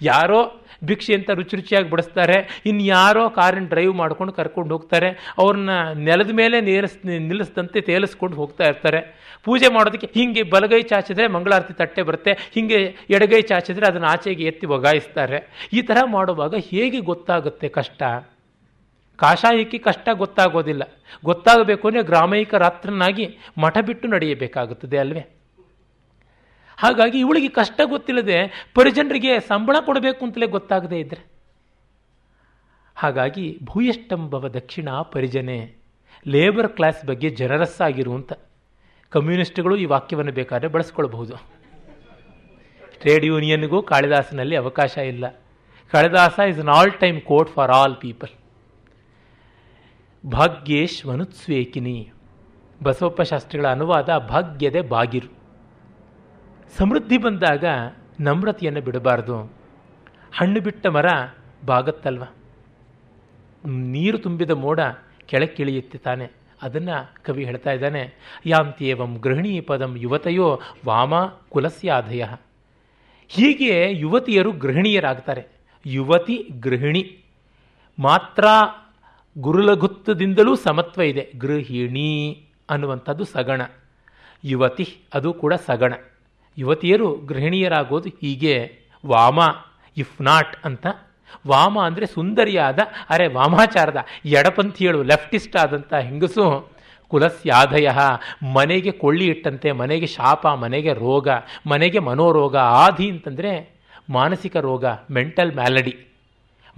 ಯಾರೋ ಭಿಕ್ಷೆ ಅಂತ ರುಚಿ ರುಚಿಯಾಗಿ ಬಡಿಸ್ತಾರೆ, ಇನ್ಯಾರೋ ಕಾರನ್ನ ಡ್ರೈವ್ ಮಾಡ್ಕೊಂಡು ಕರ್ಕೊಂಡು ಹೋಗ್ತಾರೆ, ಅವ್ರನ್ನ ನೆಲದ ಮೇಲೆ ನೇರಿಸ್, ನಿಲ್ಲಿಸ್ದಂತೆ ತೇಲಿಸ್ಕೊಂಡು ಹೋಗ್ತಾ ಇರ್ತಾರೆ. ಪೂಜೆ ಮಾಡೋದಕ್ಕೆ ಹೀಗೆ ಬಲಗೈ ಚಾಚಿದ್ರೆ ಮಂಗಳಾರತಿ ತಟ್ಟೆ ಬರುತ್ತೆ, ಹೀಗೆ ಎಡಗೈ ಚಾಚಿದ್ರೆ ಅದನ್ನು ಆಚೆಗೆ ಎತ್ತಿ ಒಗಾಯಿಸ್ತಾರೆ. ಈ ಥರ ಮಾಡುವಾಗ ಹೇಗೆ ಗೊತ್ತಾಗುತ್ತೆ ಕಷ್ಟ? ಕಾಷಾಯಕ್ಕೆ ಕಷ್ಟ ಗೊತ್ತಾಗೋದಿಲ್ಲ. ಗೊತ್ತಾಗಬೇಕು ಅಂದರೆ ಗ್ರಾಮೈಕ ರಾತ್ರನಾಗಿ ಮಠ ಬಿಟ್ಟು ನಡೆಯಬೇಕಾಗುತ್ತದೆ ಅಲ್ವೇ? ಹಾಗಾಗಿ ಇವಳಿಗೆ ಕಷ್ಟ ಗೊತ್ತಿಲ್ಲದೆ ಪರಿಜನರಿಗೆ ಸಂಬಳ ಕೊಡಬೇಕು ಅಂತಲೇ ಗೊತ್ತಾಗದೇ ಇದ್ದರೆ ಹಾಗಾಗಿ ಭೂಯಷ್ಟಂಭವ ದಕ್ಷಿಣ ಪರಿಜನೆ ಲೇಬರ್ ಕ್ಲಾಸ್ ಬಗ್ಗೆ ಜನರಸ್ಸಾಗಿರುವಂಥ ಕಮ್ಯುನಿಸ್ಟ್ಗಳು ಈ ವಾಕ್ಯವನ್ನು ಬೇಕಾದರೆ ಬಳಸ್ಕೊಳ್ಬಹುದು. ಟ್ರೇಡ್ ಯೂನಿಯನ್ಗೂ ಕಾಳಿದಾಸನಲ್ಲಿ ಅವಕಾಶ ಇಲ್ಲ. Kalidasa is an all time quote for all people ಭಾಗ್ಯೇಶ್ವನುತ್ಸ್ವೇಕಿನಿ Basavappa ಶಾಸ್ತ್ರಿಗಳ ಅನುವಾದ ಭಾಗ್ಯದೆ ಬಾಗಿರು. ಸಮೃದ್ಧಿ ಬಂದಾಗ ನಮ್ರತೆಯನ್ನು ಬಿಡಬಾರ್ದು. ಹಣ್ಣು ಬಿಟ್ಟ ಮರ ಬಾಗತ್ತಲ್ವ? ನೀರು ತುಂಬಿದ ಮೋಡ ಕೆಳಕ್ಕಿಳಿಯುತ್ತೆ ತಾನೆ. ಅದನ್ನು ಕವಿ ಹೇಳ್ತಾ ಇದ್ದಾನೆ. ಯಾಂತ್ಯೇವಂ ಗೃಹಿಣಿ ಪದಂ ಯುವತೆಯೋ ವಾಮ ಕುಲಸ್ಯಾಧಯ. ಹೀಗೆ ಯುವತಿಯರು ಗೃಹಿಣಿಯರಾಗ್ತಾರೆ. ಯುವತಿ ಗೃಹಿಣಿ. ಮಾತ್ರ ಗುರುಲಘುತ್ವದಿಂದಲೂ ಸಮತ್ವ ಇದೆ. ಗೃಹಿಣಿ ಅನ್ನುವಂಥದ್ದು ಸಗಣ. ಯುವತಿ, ಅದು ಕೂಡ ಸಗಣ. ಯುವತಿಯರು ಗೃಹಿಣಿಯರಾಗೋದು ಹೀಗೆ ವಾಮ ಇಫ್ ನಾಟ್ ಅಂತ. ವಾಮ ಅಂದರೆ ಸುಂದರಿಯಾದ, ಅರೆ ವಾಮಾಚಾರದ ಎಡಪಂಥಿಯಳು ಲೆಫ್ಟಿಸ್ಟ್ ಆದಂಥ ಹೆಂಗಸು ಕುಲಸ್ಯಾಧಯ, ಮನೆಗೆ ಕೊಳ್ಳಿ ಇಟ್ಟಂತೆ, ಮನೆಗೆ ಶಾಪ, ಮನೆಗೆ ರೋಗ, ಮನೆಗೆ ಮನೋರೋಗ ಆಧಿ ಅಂತಂದರೆ ಮಾನಸಿಕ ರೋಗ ಮೆಂಟಲ್ ಮ್ಯಾಲಡಿ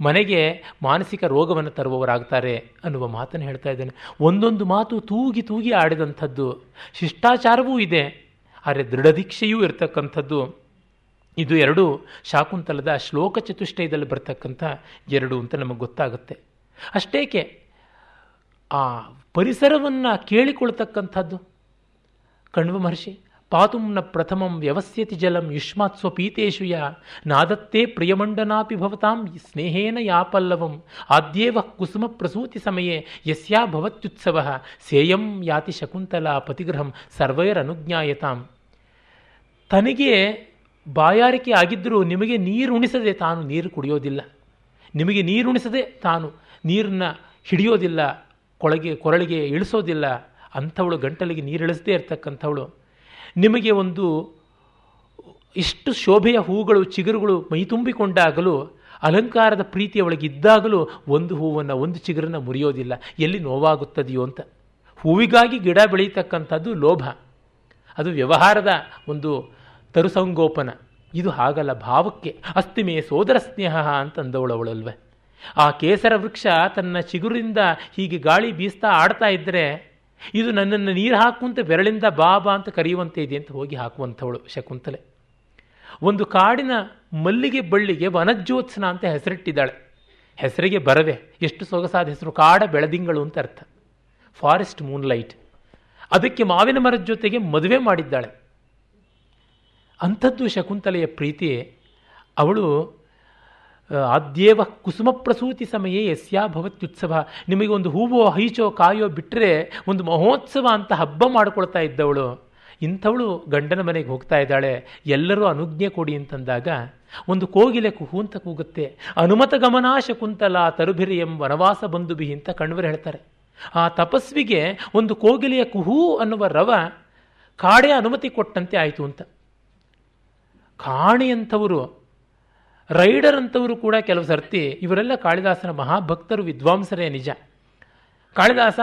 ಮನೆಗೆ ಮಾನಸಿಕ ರೋಗವನ್ನು ತರುವವರಾಗ್ತಾರೆ ಅನ್ನುವ ಮಾತನ್ನು ಹೇಳ್ತಾ ಇದ್ದೇನೆ. ಒಂದೊಂದು ಮಾತು ತೂಗಿ ತೂಗಿ ಆಡಿದಂಥದ್ದು ಶಿಷ್ಟಾಚಾರವೂ ಇದೆ, ಆದರೆ ದೃಢದೀಕ್ಷೆಯೂ ಇರತಕ್ಕಂಥದ್ದು. ಇದು ಎರಡು ಶಾಕುಂತಲದ ಶ್ಲೋಕ ಚತುಷ್ಟಯದಲ್ಲಿ ಬರ್ತಕ್ಕಂಥ ಎರಡು ಅಂತ ನಮಗೆ ಗೊತ್ತಾಗುತ್ತೆ. ಅಷ್ಟೇಕೆ, ಆ ಪರಿಸರವನ್ನು ಕೇಳಿಕೊಳ್ತಕ್ಕಂಥದ್ದು ಕಣ್ವ ಮಹರ್ಷಿ ಪಾತುಂನ ಪ್ರಥಮಂ ವ್ಯವಸ್ಯತಿ ಜಲಂ ಯುಷ್ಮಾತ್ ಸ್ವಪೀತೇಶು ಯ. ನಾದತ್ತೇ ಪ್ರಿಯಮಂಡನಾಪಿ ಭವತಾಂ ಸ್ನೇಹೇನ ಯಾಪಲ್ಲವಂ ಆದ್ಯೇವ ಕುಸುಮ ಪ್ರಸೂತಿ ಸಮಯೇ ಯಸ್ಯಾ ಭವತ್ಯುತ್ಸವ. ಸೇಯಂ ಯಾತಿ ಶಕುಂತಲಾ ಪತಿಗೃಹಂ ಸರ್ವೈರನುಜ್ಞಾಯತಾಂ. ತನಗೆ ಬಾಯಾರಿಕೆ ಆಗಿದ್ದರೂ ನಿಮಗೆ ನೀರುಣಿಸದೆ ತಾನು ನೀರು ಕುಡಿಯೋದಿಲ್ಲ. ನಿಮಗೆ ನೀರುಣಿಸದೆ ತಾನು ನೀರನ್ನ ಹಿಡಿಯೋದಿಲ್ಲ. ಕೊಳಗೆ, ಕೊರಳಿಗೆ ಇಳಿಸೋದಿಲ್ಲ. ಅಂಥವಳು ಗಂಟಲಿಗೆ ನೀರಿಳಿಸದೇ ಇರ್ತಕ್ಕಂಥವಳು. ನಿಮಗೆ ಒಂದು ಇಷ್ಟು ಶೋಭೆಯ ಹೂಗಳು, ಚಿಗುರುಗಳು ಮೈತುಂಬಿಕೊಂಡಾಗಲೂ ಅಲಂಕಾರದ ಪ್ರೀತಿಯೊಳಗಿದ್ದಾಗಲೂ ಒಂದು ಹೂವನ್ನು, ಒಂದು ಚಿಗುರನ್ನು ಮುರಿಯೋದಿಲ್ಲ. ಎಲ್ಲಿ ನೋವಾಗುತ್ತದೆಯೋ ಅಂತ. ಹೂವಿಗಾಗಿ ಗಿಡ ಬೆಳೀತಕ್ಕಂಥದ್ದು ಲೋಭ. ಅದು ವ್ಯವಹಾರದ ಒಂದು ತರುಸಂಗೋಪನ. ಇದು ಹಾಗಲ್ಲ, ಭಾವಕ್ಕೆ. ಅಸ್ತಿಮೇ ಸೋದರ ಸ್ನೇಹ ಅಂತಂದವಳವಳಲ್ವೇ. ಆ ಕೇಸರ ವೃಕ್ಷ ತನ್ನ ಚಿಗುರಿಂದ ಹೀಗೆ ಗಾಳಿ ಬೀಸ್ತಾ ಆಡ್ತಾ ಇದ್ದರೆ ಇದು ನನ್ನನ್ನು ನೀರು ಹಾಕುವಂತ ಬೆರಳಿಂದ ಬಾಬಾ ಅಂತ ಕರೆಯುವಂತೆ ಇದೆ ಅಂತ ಹೋಗಿ ಹಾಕುವಂಥವಳು ಶಕುಂತಲೆ. ಒಂದು ಕಾಡಿನ ಮಲ್ಲಿಗೆ ಬಳ್ಳಿಗೆ ವನಜ್ಯೋತ್ಸನ ಅಂತ ಹೆಸರಿಟ್ಟಿದ್ದಾಳೆ. ಹೆಸರಿಗೆ ಬರವೆ, ಎಷ್ಟು ಸೊಗಸಾದ ಹೆಸರು, ಕಾಡ ಬೆಳದಿಂಗಳು ಅಂತ ಅರ್ಥ. Forest moonlight. ಅದಕ್ಕೆ ಮಾವಿನ ಮರದ ಜೊತೆಗೆ ಮದುವೆ ಮಾಡಿದ್ದಾಳೆ. ಅಂಥದ್ದು ಶಕುಂತಲೆಯ ಪ್ರೀತಿ ಅವಳು ಆದ್ಯೇವ ಕುಸುಮ ಪ್ರಸೂತಿ ಸಮಯೇ ಯಸ್ಯಾ ಭವತ್ಯುತ್ಸವ. ನಿಮಗೆ ಒಂದು ಹೂವೋ, ಹೈಚೋ, ಕಾಯೋ ಬಿಟ್ಟರೆ ಒಂದು ಮಹೋತ್ಸವ ಅಂತ ಹಬ್ಬ ಮಾಡಿಕೊಳ್ತಾ ಇದ್ದವಳು. ಇಂಥವಳು ಗಂಡನ ಮನೆಗೆ ಹೋಗ್ತಾ ಇದ್ದಾಳೆ. ಎಲ್ಲರೂ ಅನುಜ್ಞೆ ಕೊಡಿ ಅಂತಂದಾಗ ಒಂದು ಕೋಗಿಲೆ ಕುಹು ಅಂತ ಕೂಗುತ್ತೆ. ಅನುಮತ ಗಮನಾ ಶಕುಂತಲ ತರುಭಿರಿಯಂ ವನವಾಸ ಬಂಧುಬಿ ಅಂತ ಕಣ್ವರು ಹೇಳ್ತಾರೆ. ಆ ತಪಸ್ವಿಗೆ ಒಂದು ಕೋಗಿಲೆಯ ಕುಹು ಅನ್ನುವ ರವ ಕಾಡೆ ಅನುಮತಿ ಕೊಟ್ಟಂತೆ ಆಯಿತು ಅಂತ. ಕಾಣಿಯಂಥವರು ರೈಡರ್ ಅಂತವರು ಕೂಡ ಕೆಲವು ಸರ್ತಿ ಇವರೆಲ್ಲ ಕಾಳಿದಾಸನ ಮಹಾಭಕ್ತರು, ವಿದ್ವಾಂಸರೇ ನಿಜ. ಕಾಳಿದಾಸ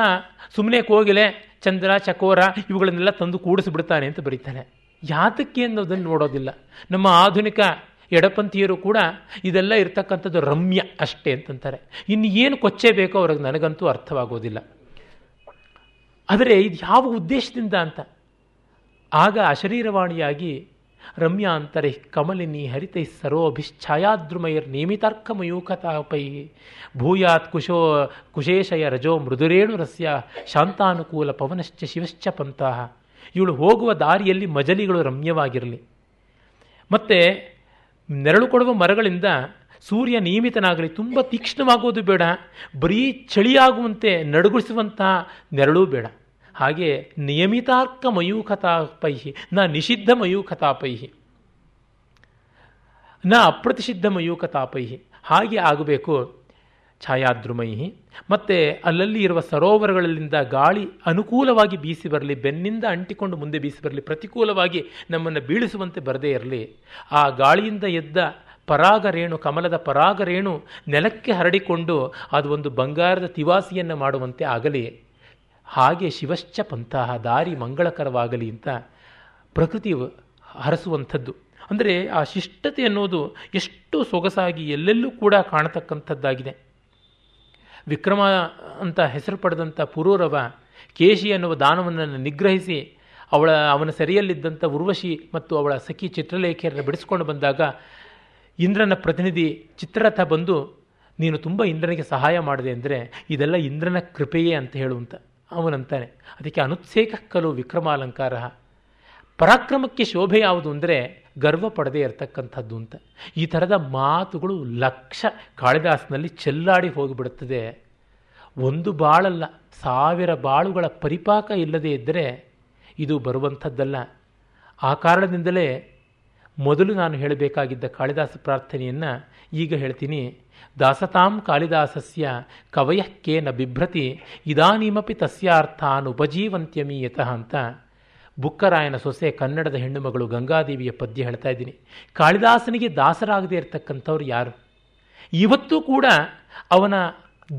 ಸುಮ್ಮನೆ ಕೋಗಿಲೆ, ಚಂದ್ರ, ಚಕೋರ ಇವುಗಳನ್ನೆಲ್ಲ ತಂದು ಕೂಡಿಸ್ಬಿಡ್ತಾನೆ ಅಂತ ಬರೀತಾನೆ. ಯಾತಕ್ಕೆ ಅನ್ನೋದನ್ನು ನೋಡೋದಿಲ್ಲ. ನಮ್ಮ ಆಧುನಿಕ ಎಡಪಂಥೀಯರು ಕೂಡ ಇದೆಲ್ಲ ಇರತಕ್ಕಂಥದ್ದು ರಮ್ಯ ಅಷ್ಟೇ ಅಂತಂತಾರೆ. ಇನ್ನು ಏನು ಕೊಚ್ಚೆ ಬೇಕೋ ಅವ್ರಿಗೆ ನನಗಂತೂ ಅರ್ಥವಾಗೋದಿಲ್ಲ. ಆದರೆ ಇದು ಯಾವ ಉದ್ದೇಶದಿಂದ ಅಂತ? ಆಗ ಅಶರೀರವಾಣಿಯಾಗಿ ರಮ್ಯ ಅಂತರೆ ಕಮಲಿನಿ ಹರಿತೈ ಸರೋಭಿಶ್ಛಾಯಾದ್ರುಮೈರ್ ನೇಮಿತಾರ್ಕಮಯೂಖತಾಪೈ ಭೂಯಾತ್ ಕುಶೋ ಕುಶೇಶಯ ರಜೋ ಮೃದುರೇಣು ರಸ್ಯ ಶಾಂತಾನುಕೂಲ ಪವನಶ್ಚ ಶಿವಶ್ಚ ಪಂತಹ ಇವಳು ಹೋಗುವ ದಾರಿಯಲ್ಲಿ ಮಜಲಿಗಳು ರಮ್ಯವಾಗಿರಲಿ. ಮತ್ತು ನೆರಳು ಕೊಡುವ ಮರಗಳಿಂದ ಸೂರ್ಯ ನಿಯಮಿತನಾಗಲಿ ತುಂಬ ತೀಕ್ಷ್ಣವಾಗೋದು ಬೇಡ, ಬರೀ ಚಳಿಯಾಗುವಂತೆ ನಡುಗಿಸುವಂತಹ ನೆರಳು ಬೇಡ. ಹಾಗೆ ನಿಯಮಿತಾರ್ಕ ಮಯೂಖತಾಪೈಹಿ, ನ ನಿಷಿದ್ಧ ಮಯೂಖತಾಪೈಹಿ, ನ ಅಪ್ರತಿಷಿದ್ಧ ಮಯೂಖತಾಪೈಹಿ, ಹಾಗೆ ಆಗಬೇಕು ಛಾಯಾದ್ರುಮೈಹಿ. ಮತ್ತು ಅಲ್ಲಲ್ಲಿ ಇರುವ ಸರೋವರಗಳಿಂದ ಗಾಳಿ ಅನುಕೂಲವಾಗಿ ಬೀಸಿ ಬರಲಿ, ಬೆನ್ನಿಂದ ಅಂಟಿಕೊಂಡು ಮುಂದೆ ಬೀಸಿ ಬರಲಿ, ಪ್ರತಿಕೂಲವಾಗಿ ನಮ್ಮನ್ನು ಬೀಳಿಸುವಂತೆ ಬರದೇ ಇರಲಿ, ಆ ಗಾಳಿಯಿಂದ ಎದ್ದ ಪರಾಗ ರೇಣು ಕಮಲದ ಪರಾಗ ರೇಣು ನೆಲಕ್ಕೆ ಹರಡಿಕೊಂಡು ಅದು ಒಂದು ಬಂಗಾರದ ತಿವಾಸಿಯನ್ನು ಮಾಡುವಂತೆ ಆಗಲಿ. ಹಾಗೆ ಶಿವಶ್ಚ ಪಂತಹ ದಾರಿ ಮಂಗಳಕರವಾಗಲಿ ಅಂತ ಪ್ರಕೃತಿ ಹರಸುವಂಥದ್ದು. ಅಂದರೆ ಆ ಶಿಷ್ಟತೆ ಅನ್ನೋದು ಎಷ್ಟು ಸೊಗಸಾಗಿ ಎಲ್ಲೆಲ್ಲೂ ಕೂಡ ಕಾಣತಕ್ಕಂಥದ್ದಾಗಿದೆ. ವಿಕ್ರಮ ಅಂತ ಹೆಸರು ಪಡೆದಂಥ ಪುರೂರವ ಕೇಶಿ ಅನ್ನುವ ದಾನವನ್ನು ನಿಗ್ರಹಿಸಿ ಅವಳ, ಅವನ ಸೆರೆಯಲ್ಲಿದ್ದಂಥ ಉರ್ವಶಿ ಮತ್ತು ಅವಳ ಸಖಿ ಚಿತ್ರಲೇಖೆಯನ್ನು ಬಿಡಿಸ್ಕೊಂಡು ಬಂದಾಗ ಇಂದ್ರನ ಪ್ರತಿನಿಧಿ ಚಿತ್ರರಥ ಬಂದು, ನೀನು ತುಂಬ ಇಂದ್ರನಿಗೆ ಸಹಾಯ ಮಾಡಿದೆ ಅಂದರೆ ಇದೆಲ್ಲ ಇಂದ್ರನ ಕೃಪೆಯೇ ಅಂತ ಹೇಳುವಂತ. ಅವನಂತಾನೆ. ಅದಕ್ಕೆ ಅನುತ್ಸೇಕ ಕಲು ವಿಕ್ರಮಾಲಂಕಾರ ಪರಾಕ್ರಮಕ್ಕೆ ಶೋಭೆ ಯಾವುದು ಅಂದರೆ ಗರ್ವ ಪಡದೇ ಇರತಕ್ಕಂಥದ್ದು ಅಂತ. ಈ ಥರದ ಮಾತುಗಳು ಲಕ್ಷ ಕಾಳಿದಾಸನಲ್ಲಿ ಚೆಲ್ಲಾಡಿ ಹೋಗಿಬಿಡುತ್ತದೆ. ಒಂದು ಬಾಳಲ್ಲ, ಸಾವಿರ ಬಾಳುಗಳ ಪರಿಪಾಕ ಇಲ್ಲದೇ ಇದ್ದರೆ ಇದು ಬರುವಂಥದ್ದಲ್ಲ. ಆ ಕಾರಣದಿಂದಲೇ ಮೊದಲು ನಾನು ಹೇಳಬೇಕಾಗಿದ್ದ ಕಾಳಿದಾಸ ಪ್ರಾರ್ಥನೆಯನ್ನು ಈಗ ಹೇಳ್ತೀನಿ. ದಾಸತಾಂ ಕಾಳಿದಾಸಸ್ಯ ಕವಯಕ್ಕೇನ ನ ಬಿಭ್ರತಿ, ಇದಾನೀಮಪಿ ತಸ್ಯಾರ್ಥಾನ್ ಉಪಜೀವಂತ್ಯಮೀಯತಃ ಅಂತ. ಬುಕ್ಕರಾಯನ ಸೊಸೆ ಕನ್ನಡದ ಹೆಣ್ಣುಮಗಳು ಗಂಗಾದೇವಿಯ ಪದ್ಯ ಹೇಳ್ತಾ ಇದ್ದೀನಿ. ಕಾಳಿದಾಸನಿಗೆ ದಾಸರಾಗದೇ ಇರತಕ್ಕಂಥವ್ರು ಯಾರು? ಇವತ್ತು ಕೂಡ ಅವನ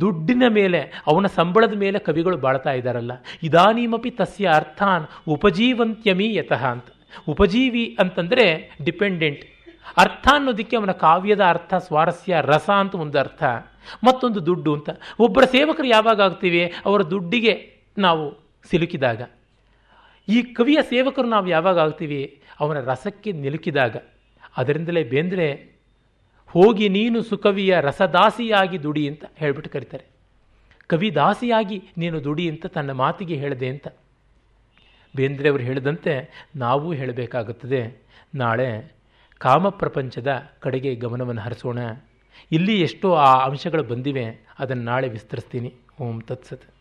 ದುಡ್ಡಿನ ಮೇಲೆ, ಅವನ ಸಂಬಳದ ಮೇಲೆ ಕವಿಗಳು ಬಾಳ್ತಾ ಇದ್ದಾರಲ್ಲ. ಇದಾನೀಮಪಿ ತಸ್ಯ ಅರ್ಥಾನ್ ಉಪಜೀವಂತ್ಯಮಿ ಯತಃ ಅಂತ. ಉಪಜೀವಿ ಅಂತಂದರೆ ಡಿಪೆಂಡೆಂಟ್ ಅರ್ಥ ಅನ್ನೋದಕ್ಕೆ ಅವನ ಕಾವ್ಯದ ಅರ್ಥ, ಸ್ವಾರಸ್ಯ, ರಸ ಅಂತ ಒಂದು ಅರ್ಥ. ಮತ್ತೊಂದು ದುಡ್ಡು ಅಂತ. ಒಬ್ಬರ ಸೇವಕರು ಯಾವಾಗ ಆಗ್ತೀವಿ? ಅವರ ದುಡ್ಡಿಗೆ ನಾವು ಸಿಲುಕಿದಾಗ. ಈ ಕವಿಯ ಸೇವಕರು ನಾವು ಯಾವಾಗ ಆಗ್ತೀವಿ? ಅವನ ರಸಕ್ಕೆ ನಿಲುಕಿದಾಗ. ಅದರಿಂದಲೇ ಬೇಂದ್ರೆ, ಹೋಗಿ ನೀನು ಸುಕವಿಯ ರಸದಾಸಿಯಾಗಿ ದುಡಿ ಅಂತ ಹೇಳ್ಬಿಟ್ಟು ಕರೀತಾರೆ. ಕವಿ ದಾಸಿಯಾಗಿ ನೀನು ದುಡಿ ಅಂತ ತನ್ನ ಮಾತಿಗೆ ಹೇಳಿದೆ ಅಂತ. ಬೇಂದ್ರೆ ಅವರು ಹೇಳಿದಂತೆ, ನಾವು ಹೇಳಬೇಕಾಗುತ್ತದೆ. ನಾಳೆ ಕಾಮಪ್ರಪಂಚದ ಕಡೆಗೆ ಗಮನವನ್ನು ಹರಿಸೋಣ. ಇಲ್ಲಿ ಎಷ್ಟೋ ಆ ಅಂಶಗಳು ಬಂದಿವೆ. ಅದನ್ನು ನಾಳೆ ವಿಸ್ತರಿಸ್ತೀನಿ. ಓಂ ತತ್ಸತ್.